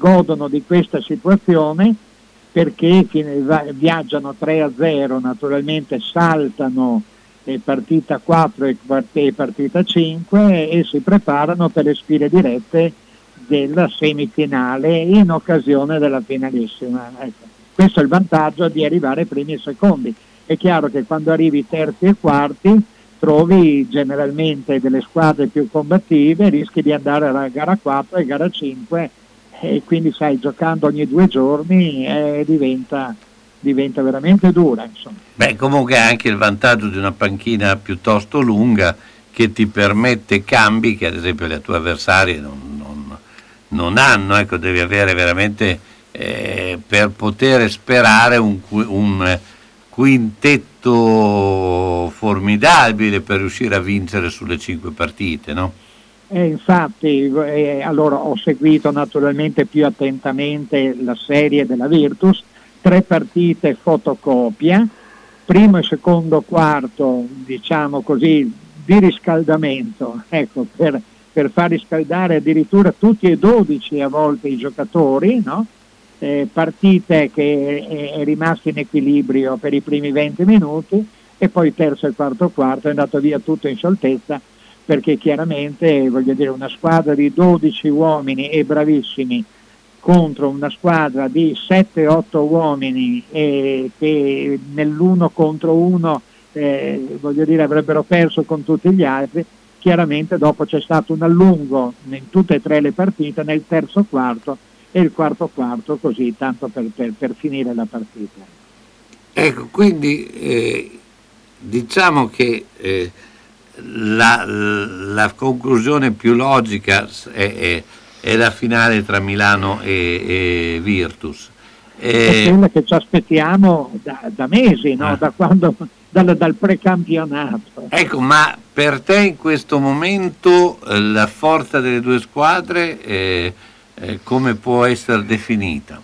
godono di questa situazione perché viaggiano 3 a 0, naturalmente saltano partita 4 e part- e partita 5 e si preparano per le sfide dirette della semifinale in occasione della finalissima. Ecco. Questo è il vantaggio di arrivare primi e secondi. È chiaro che quando arrivi terzi e quarti trovi generalmente delle squadre più combattive, rischi di andare alla gara 4 e gara 5 e quindi sai, giocando ogni due giorni eh, diventa, diventa veramente dura. Insomma. Beh, comunque anche il vantaggio di una panchina piuttosto lunga che ti permette cambi che ad esempio le tue avversarie non, non- non hanno, ecco, devi avere veramente eh, per poter sperare un, un quintetto formidabile per riuscire a vincere sulle cinque partite, no? E infatti, eh, allora ho seguito naturalmente più attentamente la serie della Virtus, tre partite fotocopia, primo e secondo quarto, diciamo così, di riscaldamento, ecco, per, per far riscaldare addirittura tutti e 12 a volte i giocatori, no? Eh, partite che è, è rimasto in equilibrio per i primi 20 minuti e poi terzo e quarto quarto è andato via tutto in scioltezza perché chiaramente voglio dire una squadra di 12 uomini e bravissimi contro una squadra di 7-8 uomini e che nell'uno contro uno eh, voglio dire avrebbero perso con tutti gli altri chiaramente dopo c'è stato un allungo in tutte e tre le partite nel terzo quarto e il quarto quarto così tanto per, per- per finire la partita. Ecco, quindi eh, diciamo che eh, la, la conclusione più logica è, è- è la finale tra Milano e, e Virtus. è Eh, quella che ci aspettiamo da, da mesi no? Ah. da quando, dal, dal precampionato ecco, ma per te in questo momento eh, la forza delle due squadre eh, eh, come può essere definita?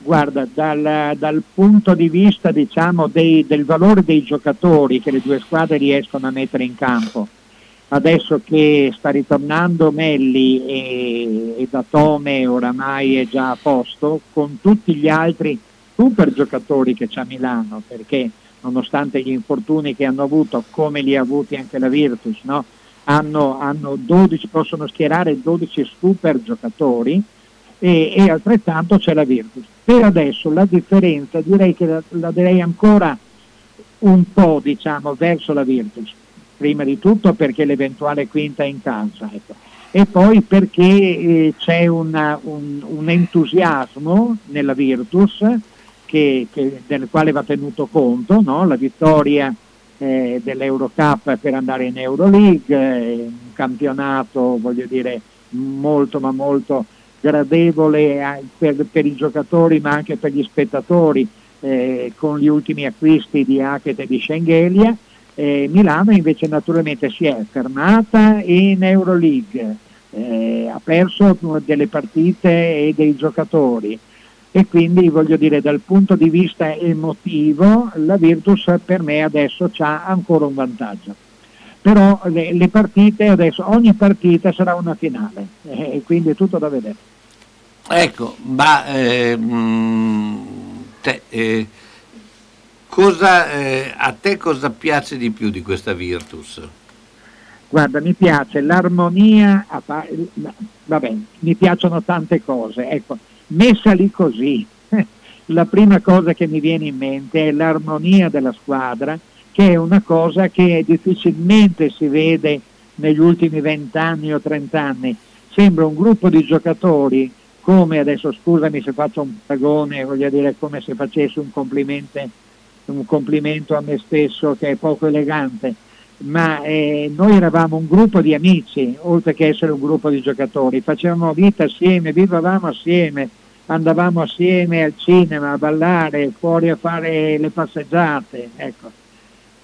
Guarda, dal, dal punto di vista diciamo, dei- del valore dei giocatori che le due squadre riescono a mettere in campo adesso che sta ritornando Melli e, e Datome oramai è già a posto, con tutti gli altri super giocatori che c'ha Milano, perché nonostante gli infortuni che hanno avuto, come li ha avuti anche la Virtus, no? hanno, hanno 12, possono schierare 12 super giocatori e, e altrettanto c'è la Virtus. Per adesso la differenza direi che la, la darei ancora un po' diciamo verso la Virtus, prima di tutto perché l'eventuale quinta è in casa ecco. e poi perché eh, c'è una- un, un entusiasmo nella Virtus che- che- del quale va tenuto conto, no? la vittoria eh, dell'Eurocup per andare in Euroleague, eh, un campionato voglio dire molto ma molto gradevole per, per i giocatori ma anche per gli spettatori eh, con gli ultimi acquisti di Hackett e di Schengelia. Eh, Milano invece naturalmente si è fermata in Euroleague, eh, ha perso delle partite e dei giocatori e quindi voglio dire dal punto di vista emotivo la Virtus per me adesso ha ancora un vantaggio. Però le, le partite adesso, ogni partita sarà una finale eh, e quindi è tutto da vedere. Ecco, ma eh, mm, te, eh, cosa, eh, a te cosa piace di più di questa Virtus? Guarda, mi piace l'armonia, pa- vabbè, mi piacciono tante cose, ecco, messa lì così, (laughs) la prima cosa che mi viene in mente è l'armonia della squadra, che è una cosa che difficilmente si vede negli ultimi vent'anni o trent'anni. Sembra un gruppo di giocatori come adesso scusami se faccio un paragone, voglio dire come se facessi un un complimento a me stesso che è poco elegante, ma eh, noi eravamo un gruppo di amici, oltre che essere un gruppo di giocatori, facevamo vita assieme, vivevamo assieme, andavamo assieme al cinema a ballare, fuori a fare le passeggiate, ecco.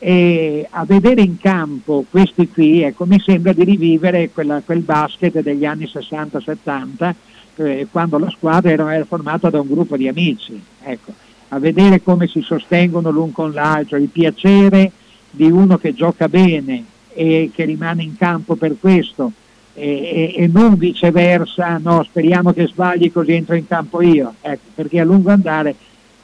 E a vedere in campo questi qui, ecco, mi sembra di rivivere quella- quel basket degli anni 60-70, eh, quando la squadra era, era formata da un gruppo di amici, ecco. a vedere come si sostengono l'un con l'altro, il piacere di uno che gioca bene e che rimane in campo per questo e, e- e non viceversa, no, speriamo che sbagli così entro in campo io, ecco, perché a lungo andare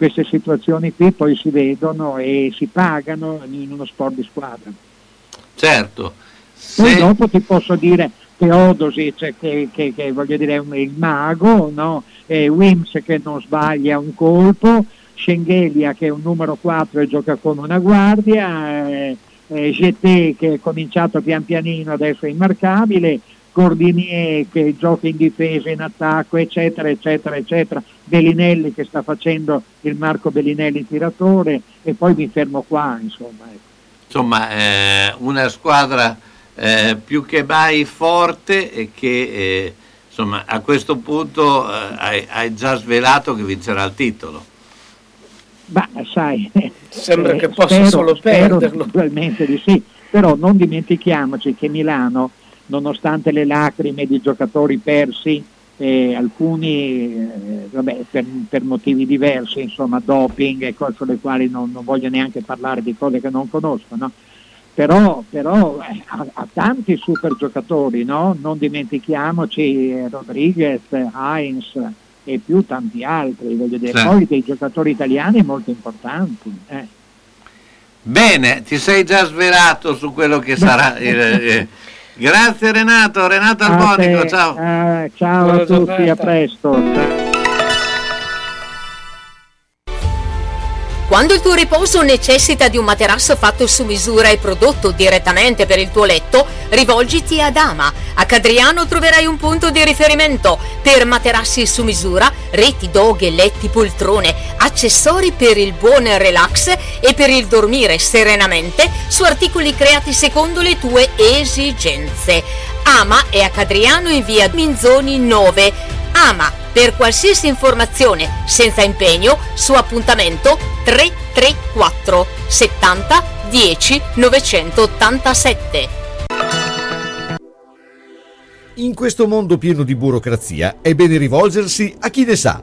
queste situazioni qui poi si vedono e si pagano in uno sport di squadra. Certo, Poi dopo ti posso dire Teodosic che, che- che voglio dire è il mago, no? e Wims che non sbaglia un colpo, Schengelia che è un numero 4 e gioca come una guardia, eh, eh, GT che è cominciato pian pianino adesso è immarcabile, Cordinier che gioca in difesa, in attacco, eccetera, eccetera, eccetera, Bellinelli che sta facendo il Marco Bellinelli tiratore e poi mi fermo qua, insomma. ecco. Insomma, eh, una squadra eh, più che mai forte e che eh, insomma, a questo punto eh, hai, hai già svelato che vincerà il titolo. Ma sai, (laughs) Sembra eh, che possa spero- solo spero perderlo. Naturalmente di sì, però non dimentichiamoci che Milano, nonostante le lacrime di giocatori persi, eh, alcuni eh, vabbè, per, per motivi diversi, insomma doping e cose sulle quali non, non voglio neanche parlare di cose che non conosco, no? però, però eh, ha, ha tanti super giocatori, no? non dimentichiamoci Rodriguez, Heinz e più tanti altri, voglio dire, Sì. poi dei giocatori italiani molto importanti. eh. Bene, ti sei già svelato su quello che sarà. il- (laughs) eh, grazie Renato, Renato A Albonico, te, ciao. eh, ciao Buona a tutti, a presto. Quando il tuo riposo necessita di un materasso fatto su misura e prodotto direttamente per il tuo letto, rivolgiti ad Ama. A Cadriano troverai un punto di riferimento per materassi su misura, reti, doghe, letti, poltrone, accessori per il buon relax e per il dormire serenamente su articoli creati secondo le tue esigenze. Ama è a Cadriano in via Minzoni 9. Ama per qualsiasi informazione senza impegno su appuntamento 334 70 10 987. In questo mondo pieno di burocrazia è bene rivolgersi a chi ne sa.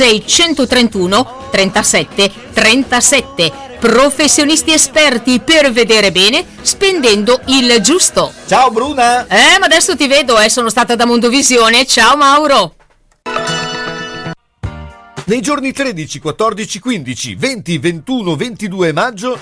631 37 37. Professionisti esperti per vedere bene spendendo il giusto. Ciao Bruna! Eh, ma adesso ti vedo, eh, sono stata da Mondovisione. Ciao Mauro! Nei giorni 13, 14, 15, 20, 21, 22 maggio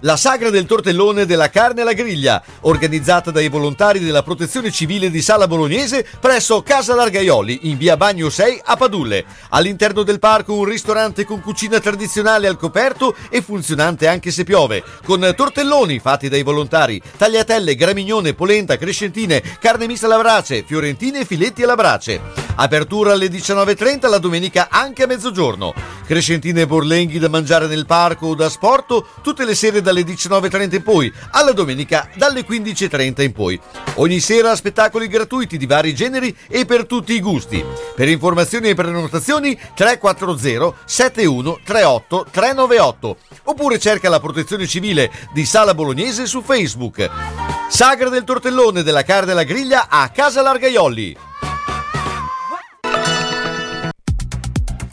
la sagra del tortellone della carne alla griglia, organizzata dai volontari della Protezione Civile di Sala Bolognese presso Casa Largaioli in via Bagno 6 a Padulle. All'interno del parco un ristorante con cucina tradizionale al coperto e funzionante anche se piove, con tortelloni fatti dai volontari, tagliatelle, gramignone, polenta, crescentine, carne mista alla brace, fiorentine e filetti alla brace. Apertura alle 19.30 la domenica anche a mezzogiorno. Crescentine e borlenghi da mangiare nel parco o da sport tutte le sere dalle 19.30 in poi, alla domenica dalle 15.30 in poi. Ogni sera spettacoli gratuiti di vari generi e per tutti i gusti. Per informazioni e prenotazioni 340 71 38 398 oppure cerca la protezione civile di Sala Bolognese su Facebook. Sagra del tortellone della carne alla griglia a Casa Largaioli.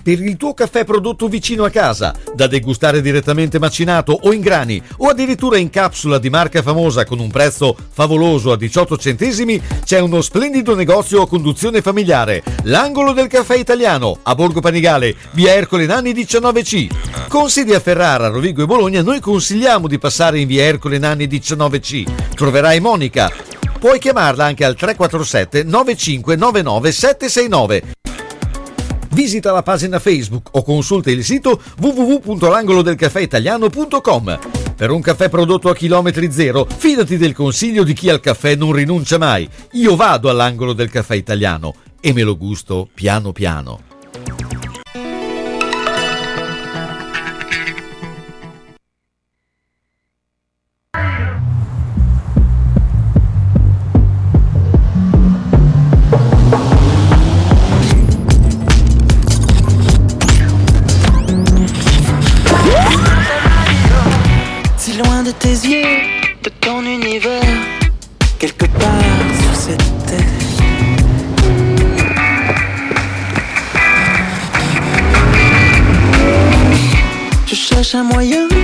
Per il tuo caffè prodotto vicino a casa, da degustare direttamente macinato o in grani o addirittura in capsula di marca famosa con un prezzo favoloso a 18 centesimi, c'è uno splendido negozio a conduzione familiare, l'Angolo del Caffè Italiano, a Borgo Panigale, via Ercole Nanni 19C. Con sedi a Ferrara, Rovigo e Bologna, noi consigliamo di passare in via Ercole Nanni 19C. Troverai Monica. Puoi chiamarla anche al 347 9599 769 Visita la pagina Facebook o consulta il sito www.langolodelcaffeitaliano.com. Per un caffè prodotto a chilometri zero, fidati del consiglio di chi al caffè non rinuncia mai. Io vado all'angolo del caffè italiano e me lo gusto piano piano. Cherche un moyen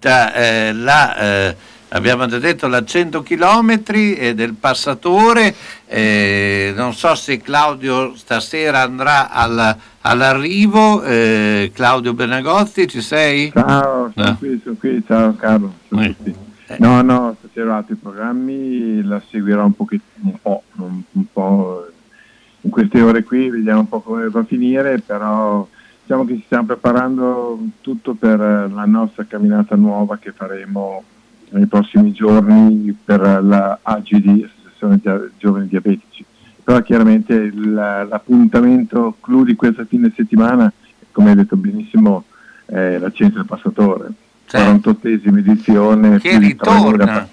partita eh, la, eh, abbiamo già detto, la 100 km del passatore. eh, non so se Claudio stasera andrà alla- all'arrivo. eh, Claudio Benagozzi, ci sei? Ciao, sono No. qui, sono qui, ciao Carlo. ciao a tutti. No, no, stasera ho altri programmi, la seguirò un pochettino, un po', un, un po' eh, in queste ore qui, vediamo un po' come va a finire, però diciamo che ci stiamo preparando tutto per la nostra camminata nuova che faremo nei prossimi giorni per la AGD, Associazione Giovani Diabetici. Però chiaramente l'appuntamento clou di questa fine settimana, come hai detto benissimo, è la Cienza del Passatore. 48esima edizione, Che più di 3.000 ritorna,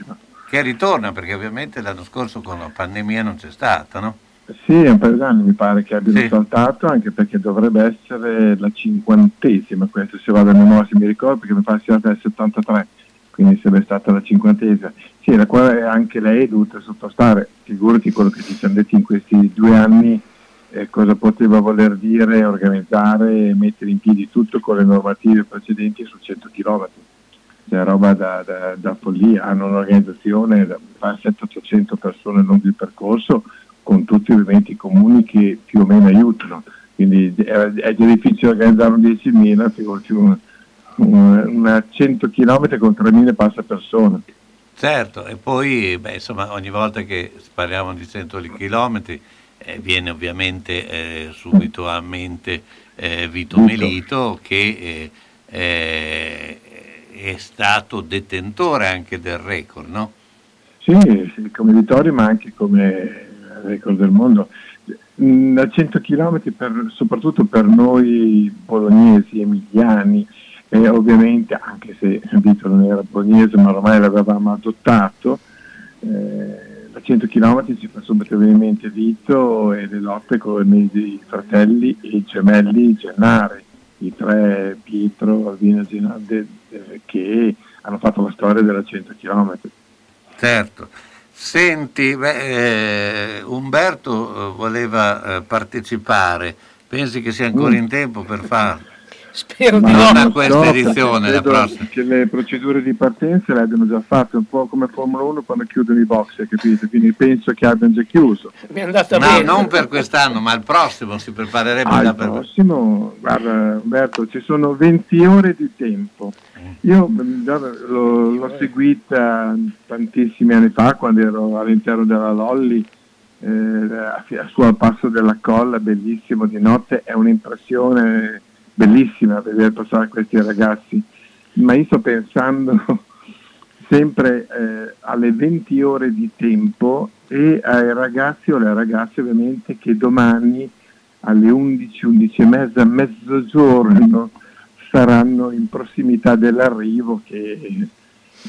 che ritorna, perché ovviamente l'anno scorso con la pandemia non c'è stata, no? Sì, è un paio d'anni mi pare che abbiano saltato, anche perché dovrebbe essere la cinquantesima, questo se vado a memoria se mi ricordo, perché mi pare sia stata nel 73, quindi sarebbe stata la cinquantesima. Sì, la quale anche lei è dovuta sottostare, figurati quello che ci siamo detti in questi due anni, eh, cosa poteva voler dire organizzare e mettere in piedi tutto con le normative precedenti su 100 km. Cioè roba da, da- da follia, hanno un'organizzazione da fa 700-800 persone lungo il percorso con tutti ovviamente i comuni che più o meno aiutano. Quindi è, già difficile organizzare un 10.000, figurati un- un- una 100 km con 3.000 passa persone. Certo, e poi beh, insomma, ogni volta che parliamo di 100 chilometri eh, viene ovviamente eh, subito a mente eh, Vito Melito che eh, eh, è stato detentore anche del record, no? Sì, sì, come Vittorio ma anche come record del mondo. Mm, Da 100 km soprattutto per noi bolognesi, emiliani, e ovviamente anche se Vito non era bolognese ma ormai l'avevamo adottato, eh, da 100 km ci fa subito venire in mente Vito e le lotte con i fratelli e i gemelli Gennari, i tre Pietro, Alvino e Gennari eh, che hanno fatto la storia della 100 km. Certo. Senti, beh, eh, Umberto eh, voleva eh, partecipare, pensi che sia ancora in tempo per farlo? Spero Ma non a non questa perché edizione, la prossima. Che le procedure di partenza le abbiano già fatte, un po' come Formula 1 quando chiudono i box, hai capito? Quindi penso che abbiano già chiuso. Mi è andata No, bene. non per quest'anno, ma il prossimo si preparerebbe Al già per prossimo, guarda Umberto, ci sono 20 ore di tempo. Io già l'ho, l'ho seguita tantissimi anni fa quando ero all'interno della Lolli, eh, su al passo della colla, bellissimo di notte, è un'impressione bellissima vedere passare questi ragazzi, ma io sto pensando (laughs) sempre eh, alle 20 ore di tempo e ai ragazzi o alle ragazze ovviamente che domani alle 11, 11 e mezza, mezzogiorno saranno in prossimità dell'arrivo che,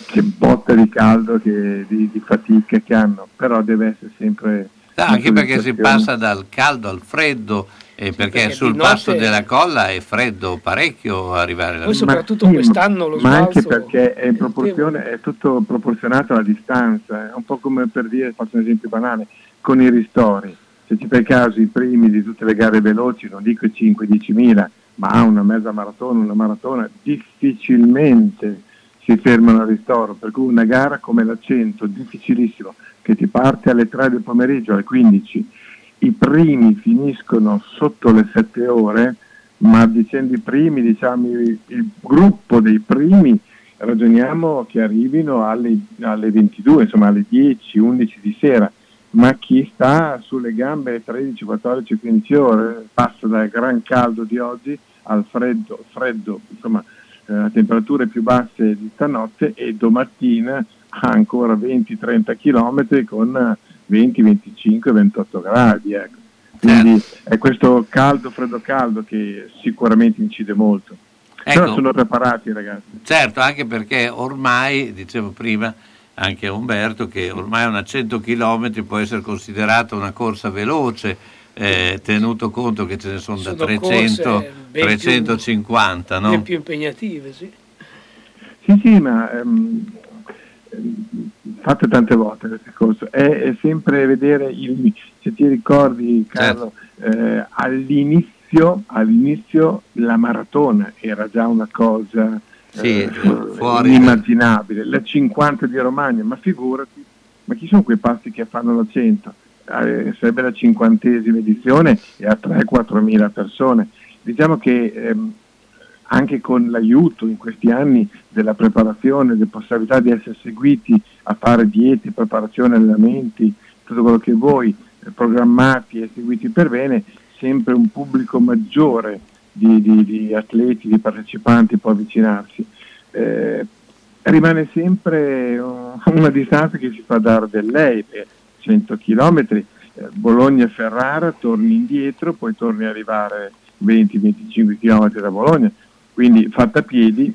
che botta di caldo, che, di, di fatica che hanno, però deve essere sempre... Anche perché si passa dal caldo al freddo, eh, perché, perché sul di passo notte- della colla è freddo parecchio arrivare là. Poi soprattutto sì, quest'anno lo ma anche sbalzo perché è, in proporzione, è tutto proporzionato alla distanza, è un po' come per dire, faccio un esempio banale, con i ristori. Se ci fai caso i primi di tutte le gare veloci, non dico i 5-10 mila, ma una mezza maratona, una maratona, difficilmente si fermano al ristoro, per cui una gara come la 100, difficilissimo, che ti parte alle 3 del pomeriggio, alle 15, i primi finiscono sotto le 7 ore, ma dicendo i primi, diciamo il, il gruppo dei primi, ragioniamo che arrivino alle, alle 22, insomma alle 10, 11 di sera, ma chi sta sulle gambe alle 13, 14, 15 ore passa dal gran caldo di oggi al freddo, freddo insomma eh, a temperature più basse di stanotte e domattina ha ancora 20-30 km con 20, 25, 28 gradi. Ecco. Quindi è questo caldo, freddo, caldo che sicuramente incide molto. Ecco. Però sono preparati ragazzi. Certo, anche perché ormai, dicevo prima, anche a Umberto, che ormai una 100 km può essere considerata una corsa veloce, eh, tenuto conto che ce ne sono, da Sono 300, corse ben più- 350, no? più impegnative, sì. Sì, sì, ma ehm, fatte tante volte questo discorso, è, è sempre vedere il, se ti ricordi Carlo, eh, all'inizio, all'inizio la maratona era già una cosa Sì, eh, fuori. inimmaginabile, la 50 di Romagna, ma figurati, ma chi sono quei pasti che fanno la 100? Eh, sarebbe la cinquantesima edizione e a 3-4 mila persone. Diciamo che ehm, anche con l'aiuto in questi anni della preparazione, della possibilità di essere seguiti a fare diete, preparazione, allenamenti, tutto quello che vuoi, eh, programmati e seguiti per bene, sempre un pubblico maggiore di, di- di atleti, di partecipanti può avvicinarsi. Eh, rimane sempre una distanza che si fa dare del lei, per 100 km, Bologna-Ferrara, torni indietro, poi torni ad arrivare 20-25 km da Bologna, quindi fatta a piedi.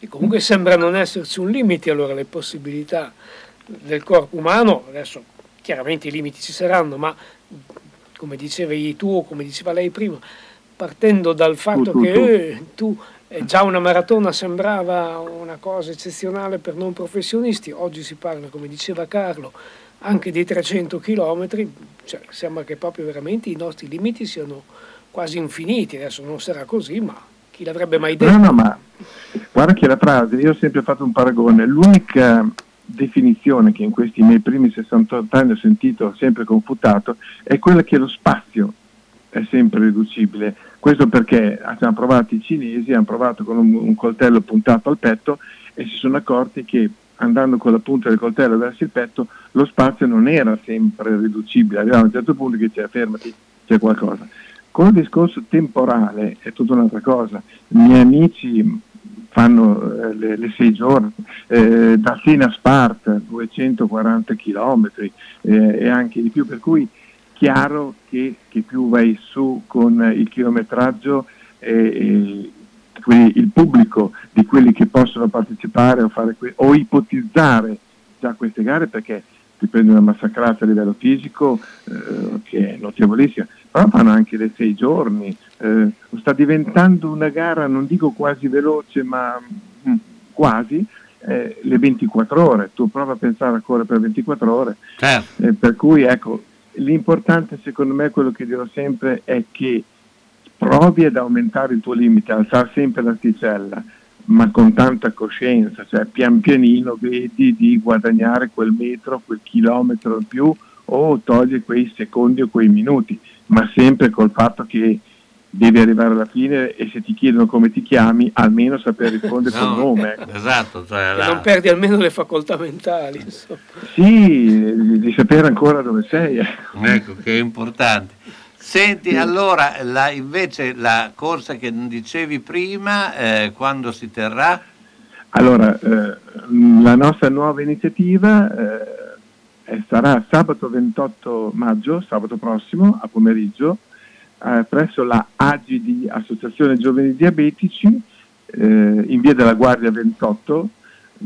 E comunque sembra non esserci un limite allora le possibilità del corpo umano, adesso chiaramente i limiti ci saranno, ma come dicevi tu o come diceva lei prima, partendo dal fatto tu, che tu. eh, tu eh, già una maratona sembrava una cosa eccezionale per non professionisti, oggi si parla, come diceva Carlo, anche di 300 km, cioè, sembra che proprio veramente i nostri limiti siano quasi infiniti, adesso non sarà così, ma chi l'avrebbe mai detto? No, no, ma guarda che la frase, io ho sempre fatto un paragone, l'unica definizione che in questi miei primi 68 anni ho sentito, ho sempre confutato, è quella che lo spazio è sempre riducibile. Questo perché hanno provato i cinesi, hanno provato con un, un coltello puntato al petto e si sono accorti che andando con la punta del coltello verso il petto lo spazio non era sempre riducibile, arrivava a un certo punto che diceva fermati, c'è qualcosa. Con il discorso temporale è tutta un'altra cosa. I miei amici fanno eh, le, le sei giorni, eh, da Siena a Sparta 240 km e anche di più, per cui chiaro che, che più vai su con il chilometraggio eh, eh, il pubblico di quelli che possono partecipare o, que- o ipotizzare già queste gare perché ti prendi una massacrata a livello fisico eh, che è notevolissima, però fanno anche le sei giorni, eh, sta diventando una gara, non dico quasi veloce, ma mm, quasi, eh, le 24 ore, tu prova a pensare a correre per 24 ore, Certo. eh, per cui ecco, l'importante secondo me, quello che dirò sempre, è che provi ad aumentare il tuo limite, alzare sempre l'asticella, ma con tanta coscienza, cioè pian pianino vedi di guadagnare quel metro, quel chilometro in più o togli quei secondi o quei minuti, ma sempre col fatto che devi arrivare alla fine e se ti chiedono come ti chiami, almeno saper rispondere (laughs) col No, nome. ecco. Esatto, cioè E la- non perdi almeno le facoltà mentali. insomma. Sì, di di sapere ancora dove sei. ecco. Ecco, che è importante. Senti, allora, la- invece la corsa che dicevi prima, eh, quando si terrà? Allora, eh, la nostra nuova iniziativa eh, eh, sarà sabato 28 maggio, sabato prossimo, a pomeriggio, eh, presso la AGD, Associazione Giovani Diabetici, eh, in via della Guardia 28,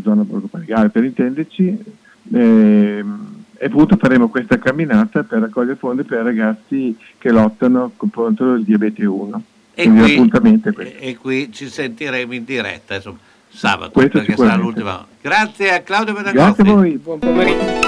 zona Borgo Panigale per intenderci, ehm, e appunto faremo questa camminata per raccogliere fondi per ragazzi che lottano contro il diabete 1. E Quindi qui, e, e qui ci sentiremo in diretta, insomma, sabato, Questo perché sarà l'ultima. Grazie a Claudio Pedagossi. Grazie a voi. Buon pomeriggio.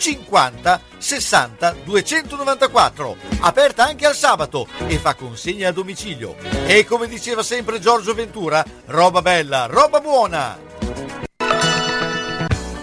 50 60 294. Aperta anche al sabato e fa consegna a domicilio. E come diceva sempre Giorgio Ventura, roba bella, roba buona.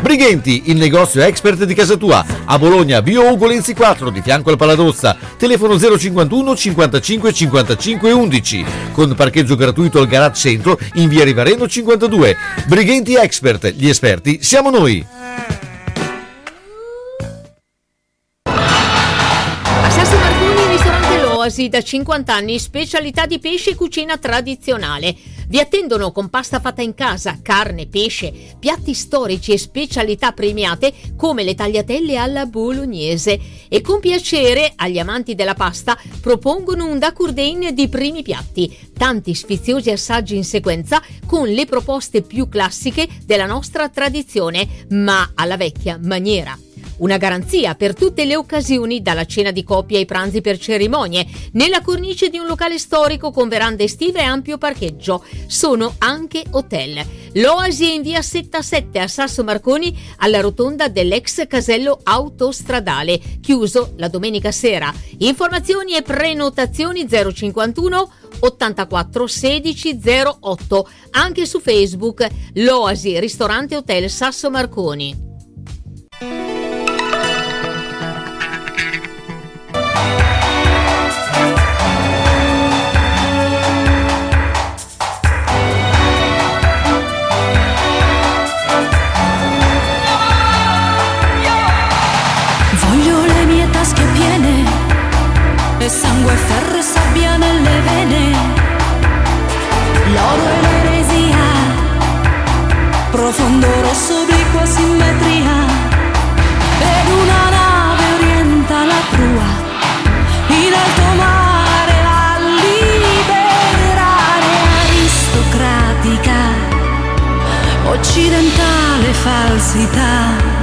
Brighenti, il negozio expert di casa tua, a Bologna, Bio Ugo Lenzi 4, di fianco al Paladozza, telefono 051 55 55 11, con parcheggio gratuito al garage centro in via Rivareno 52. Brighenti Expert, gli esperti siamo noi. A Sasso Marconi, ristorante L'Oasi, da 50 anni, specialità di pesce e cucina tradizionale. Vi attendono con pasta fatta in casa, carne, pesce, piatti storici e specialità premiate come le tagliatelle alla bolognese. E con piacere, agli amanti della pasta, propongono un dacurdain di primi piatti, tanti sfiziosi assaggi in sequenza con le proposte più classiche della nostra tradizione, ma alla vecchia maniera. Una garanzia per tutte le occasioni, dalla cena di coppia ai pranzi per cerimonie, nella cornice di un locale storico con verande estive e ampio parcheggio. Sono anche hotel. L'Oasi è in via 77 a Sasso Marconi, alla rotonda dell'ex casello autostradale, chiuso la domenica sera. Informazioni e prenotazioni 051 84 16 08, anche su Facebook, l'Oasi Ristorante Hotel Sasso Marconi. Profondo rosso, obliqua simmetria. Ed una nave orienta la prua in alto mare a liberare aristocratica, occidentale falsità.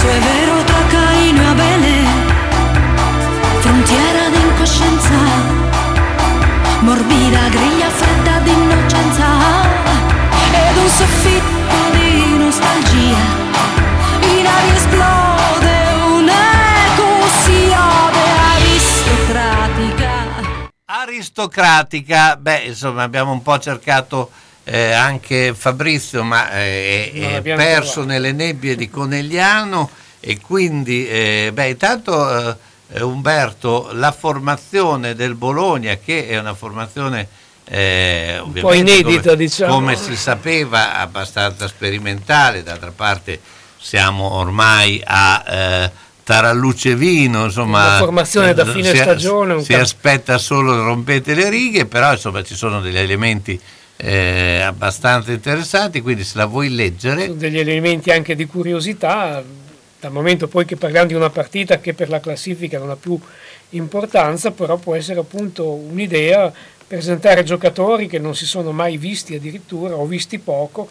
senso è vero tra Caino e Abele, frontiera d'incoscienza, morbida griglia fredda d'innocenza, ed un soffitto di nostalgia, in aria esplode un'eco siade aristocratica. Aristocratica, beh insomma abbiamo un po' cercato eh, anche Fabrizio, ma eh, è, perso trovato. nelle nebbie di Conegliano e quindi, eh, beh, intanto eh, Umberto, la formazione del Bologna, che è una formazione eh, ovviamente inedita, come, diciamo. come si sapeva, abbastanza sperimentale, d'altra parte siamo ormai a eh, Taralluce Vino, insomma, Una formazione da fine si- stagione, un si camp- aspetta solo rompete le righe, però insomma ci sono degli elementi eh, abbastanza interessanti, quindi se la vuoi leggere, sono degli elementi anche di curiosità, dal momento poi che parliamo di una partita che per la classifica non ha più importanza, però può essere appunto un'idea presentare giocatori che non si sono mai visti addirittura o visti poco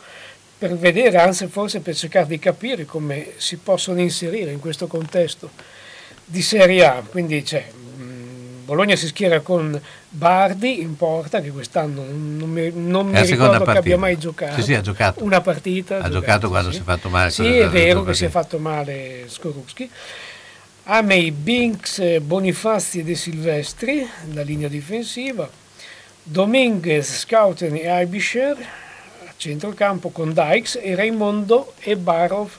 per vedere, anzi forse per cercare di capire come si possono inserire in questo contesto di Serie A. Quindi c'è, mh, Bologna si schiera con Bardi in porta, che quest'anno non mi, non mi ricordo che abbia mai giocato. Sì, sì, ha giocato. Una partita. ha giocato quando si è fatto male. Sì, è vero che si è fatto male Skorupski. Amei, Binks, Bonifazzi e De Silvestri, la linea difensiva. Dominguez, Scouten e Aibischer a centrocampo con Dykes e Raimondo e Barov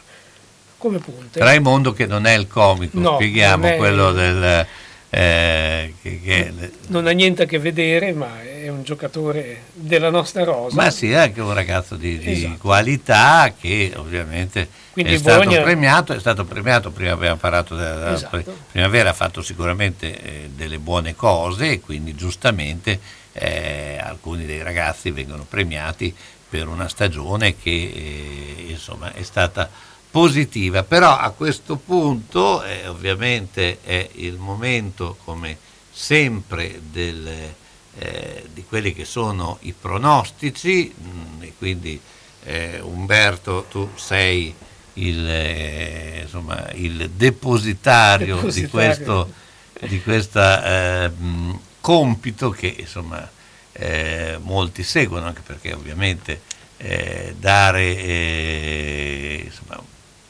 come punte. Raimondo che non è il comico, No, spieghiamo è- quello del... eh, che- che- Non ha niente a che vedere, ma è un giocatore della nostra rosa. ma sì, è anche un ragazzo di, di Esatto. qualità che ovviamente Quindi è stato Bologna- premiato, è stato premiato, prima abbiamo parlato della Esatto. primavera, ha fatto sicuramente eh, delle buone cose e quindi giustamente eh, alcuni dei ragazzi vengono premiati per una stagione che eh, insomma è stata positiva, però a questo punto eh, ovviamente è il momento come sempre del, eh, di quelli che sono i pronostici mh, e quindi eh, Umberto tu sei il, eh, insomma, il depositario, di Depositario. questo di questa eh, mh, compito che insomma eh, molti seguono anche perché ovviamente dare insomma,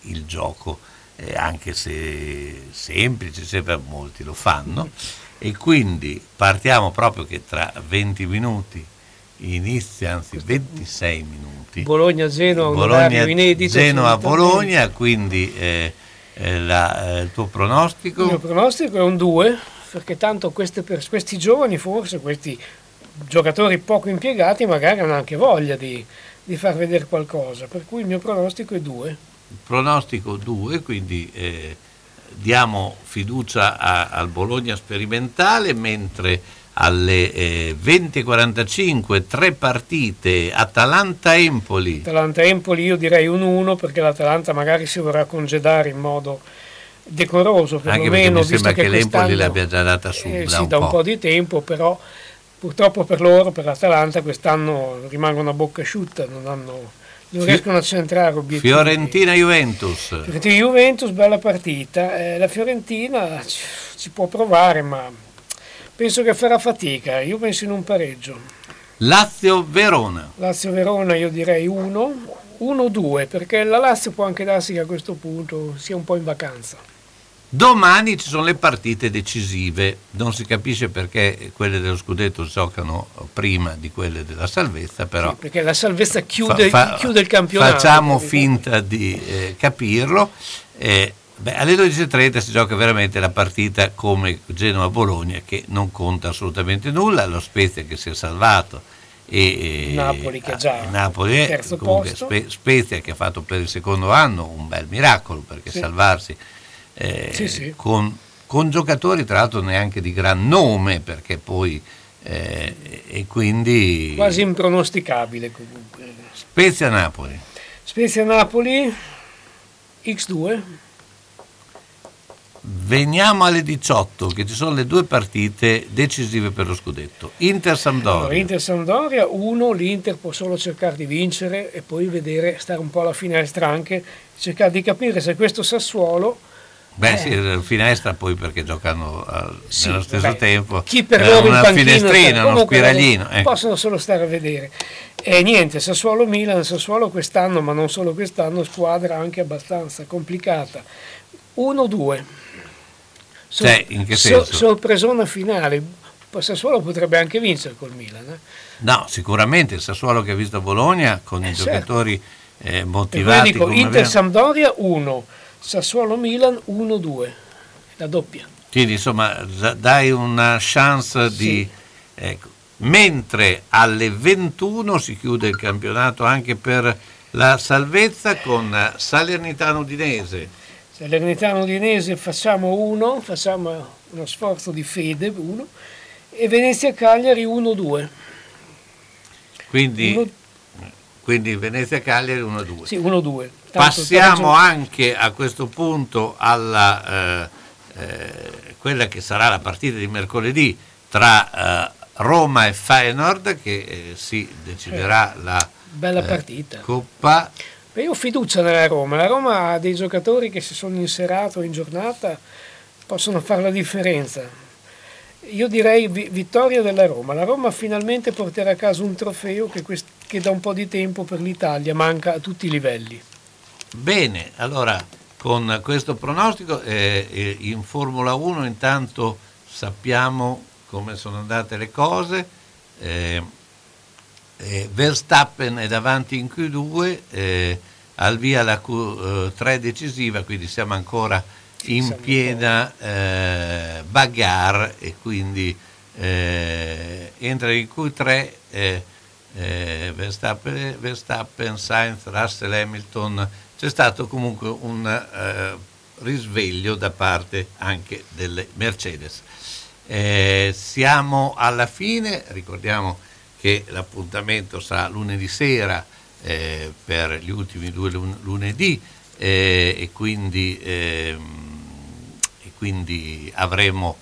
il gioco eh, anche se semplice sempre molti lo fanno e quindi partiamo proprio che tra 20 minuti inizia anzi 26 minuti Bologna-Genoa, orario inedito. Genoa-Bologna quindi eh, eh, la- eh, il tuo pronostico Il mio pronostico è un 2, perché tanto queste per- questi giovani, forse questi giocatori poco impiegati, magari hanno anche voglia di, di far vedere qualcosa. Per cui il mio pronostico è 2. Pronostico 2, quindi eh, diamo fiducia a- al Bologna sperimentale, mentre alle eh, 20.45 tre partite Atalanta-Empoli. Atalanta-Empoli io direi un 1, perché l'Atalanta magari si vorrà congedare in modo decoroso, Anche perché perlomeno, mi sembra che, l'Empoli quest'anno- l'abbia già data su Eh, da sì, un da un po'. po' di tempo, però purtroppo per loro, per l'Atalanta, quest'anno rimangono a bocca asciutta, non, hanno- non riescono a centrare obiettivi. Fiorentina-Juventus. Fiorentina Juventus, bella partita. Eh, la Fiorentina ci, ci può provare, ma penso che farà fatica. Io penso in un pareggio. Lazio-Verona. Lazio-Verona io direi 1, 1-2, perché la Lazio può anche darsi che a questo punto sia un po' in vacanza. Domani ci sono le partite decisive, non si capisce perché quelle dello scudetto giocano prima di quelle della salvezza, però Perché la salvezza chiude, Fa- fa- chiude il campionato. Facciamo finta di eh, capirlo. Eh, beh, alle 12.30 si gioca veramente la partita come Genoa-Bologna che non conta assolutamente nulla, lo Spezia che si è salvato e eh, Napoli che già Napoli è terzo comunque Spezia che ha fatto per il secondo anno un bel miracolo perché Sì. salvarsi eh, Sì, sì. Con, con giocatori tra l'altro neanche di gran nome perché poi eh, e quindi Quasi impronosticabile comunque. Spezia-Napoli Spezia-Napoli, X2. Veniamo alle 18 che ci sono le due partite decisive per lo scudetto. Inter-Sampdoria. Allora, Inter-Sampdoria, 1, l'Inter può solo cercare di vincere e poi vedere, stare un po' alla finestra anche, cercare di capire se questo Sassuolo Beh Eh. sì, finestra poi perché giocano al- Sì, nello stesso vabbè, tempo. chi per Eh, loro una panchino finestrina, uno spiraglino. eh. possono solo stare a vedere e niente Sassuolo Milan Sassuolo quest'anno ma non solo quest'anno squadra anche abbastanza complicata 1-2 Sor- Cioè, in che senso? sorpresona finale Sassuolo potrebbe anche vincere col Milan. eh. No, sicuramente il Sassuolo che ha visto Bologna con i certo. giocatori eh, Per cui motivati dico come Inter Sampdoria 1, Sassuolo Milan 1-2, la doppia. Quindi insomma da- dai una chance di... ecco. Mentre alle 21 si chiude il campionato anche per la salvezza con Salernitano Udinese. Salernitano Udinese facciamo 1, facciamo uno sforzo di fede 1 e Venezia Cagliari 1-2. Quindi, quindi Venezia Cagliari 1-2. Sì, 1-2. Tanto Passiamo anche a questo punto alla eh, eh, quella che sarà la partita di mercoledì tra eh, Roma e Feyenoord che eh, si deciderà la Bella eh, partita. Coppa. Beh, io ho fiducia nella Roma. La Roma ha dei giocatori che si sono in serata o in giornata possono fare la differenza. Io direi vi- vittoria della Roma. La Roma finalmente porterà a casa un trofeo che, quest- che da un po' di tempo per l'Italia manca a tutti i livelli. Bene, allora con questo pronostico eh, eh, in Formula 1 intanto sappiamo come sono andate le cose. eh, eh, Verstappen è davanti in Q2, eh, al via la Q3 decisiva, quindi siamo ancora in piena eh, bagarre e quindi eh, entra in Q3 eh, Verstappen, Verstappen, Sainz, Russell Hamilton, c'è stato comunque un eh, risveglio da parte anche delle Mercedes. Eh, siamo alla fine, ricordiamo che l'appuntamento sarà lunedì sera eh, per gli ultimi due lun- lunedì eh, e, quindi, ehm, e quindi avremo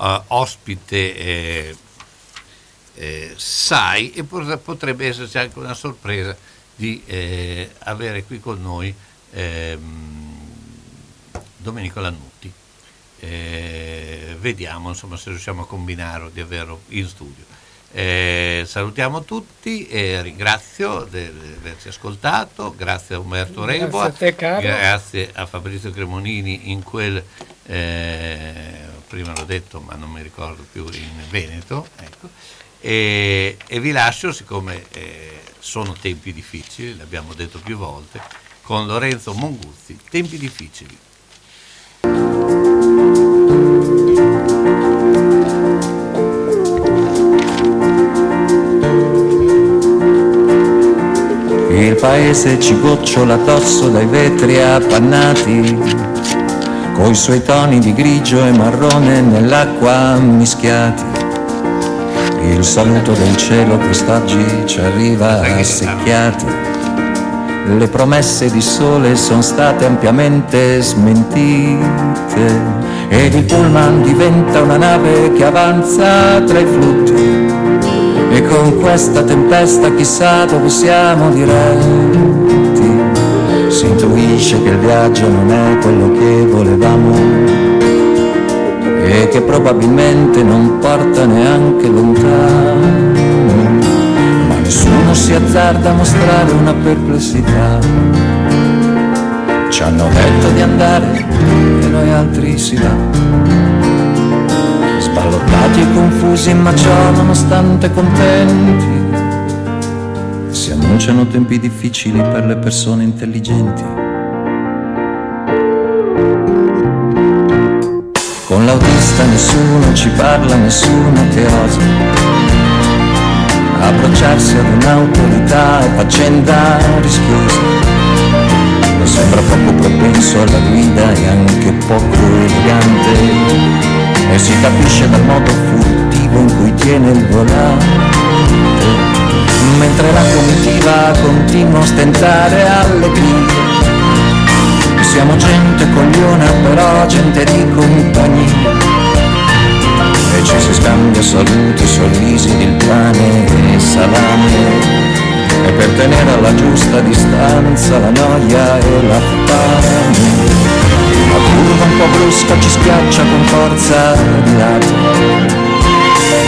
eh, ospite eh, Sai e pot- potrebbe esserci anche una sorpresa di eh, avere qui con noi ehm, Domenico Lannutti. Eh, vediamo insomma, se riusciamo a combinare o di averlo in studio. Eh, salutiamo tutti e ringrazio di averci ascoltato, grazie a Umberto Grazie Reboa, a te, caro. grazie a Fabrizio Cremonini in quel, eh, prima l'ho detto ma non mi ricordo più, in Veneto. ecco. E, e vi lascio, siccome eh, sono tempi difficili, l'abbiamo detto più volte, con Lorenzo Monguzzi, tempi difficili. Il paese ci gocciola addosso dai vetri appannati, coi suoi toni di grigio e marrone nell'acqua mischiati. Il saluto del cielo quest'oggi ci arriva a secchiati. Le promesse di sole sono state ampiamente smentite ed il pullman diventa una nave che avanza tra i flutti e con questa tempesta chissà dove siamo diretti. Si intuisce che il viaggio non è quello che volevamo e che probabilmente non porta neanche lontano. Ma nessuno si azzarda a mostrare una perplessità. Ci hanno detto di andare e noi altri si va. Sballottati e confusi, ma ciò nonostante contenti. Si annunciano tempi difficili per le persone intelligenti. Con l'autista nessuno ci parla, nessuno che osa approcciarsi ad un'autorità è faccenda rischiosa. Lo sembra poco propenso alla guida e anche poco elegante. E si capisce dal modo furtivo in cui tiene il volante mentre la comitiva continua a stentare allegria siamo gente cogliona però gente di compagnia. E ci si scambia saluti, sorrisi, il pane e salame. E per tenere alla giusta distanza la noia e la fame. La curva un po' brusca ci schiaccia con forza di lato.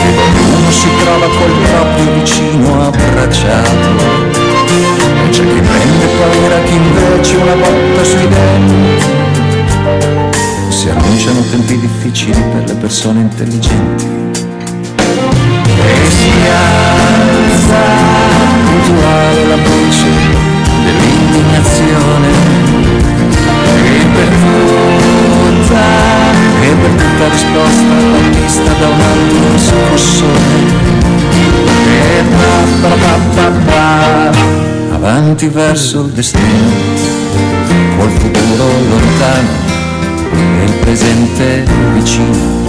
Ed ognuno si trova col proprio vicino abbracciato. e c'è chi prende paura, chi invece una botta sui denti. Si annunciano tempi difficili per le persone intelligenti. Che si alza puntuale la voce dell'indignazione. E per tutta e per tutta risposta battista da un altro scossone e pa, pa, pa, pa, pa, avanti verso il destino col futuro lontano e il presente vicino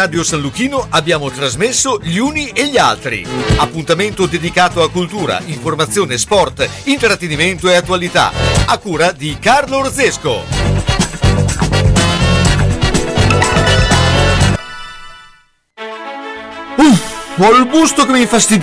Radio San Luchino abbiamo trasmesso Gli Uni e gli Altri. Appuntamento dedicato a cultura, informazione, sport, intrattenimento e attualità. A cura di Carlo Orzesco. Uff, ho il busto che mi infastidia.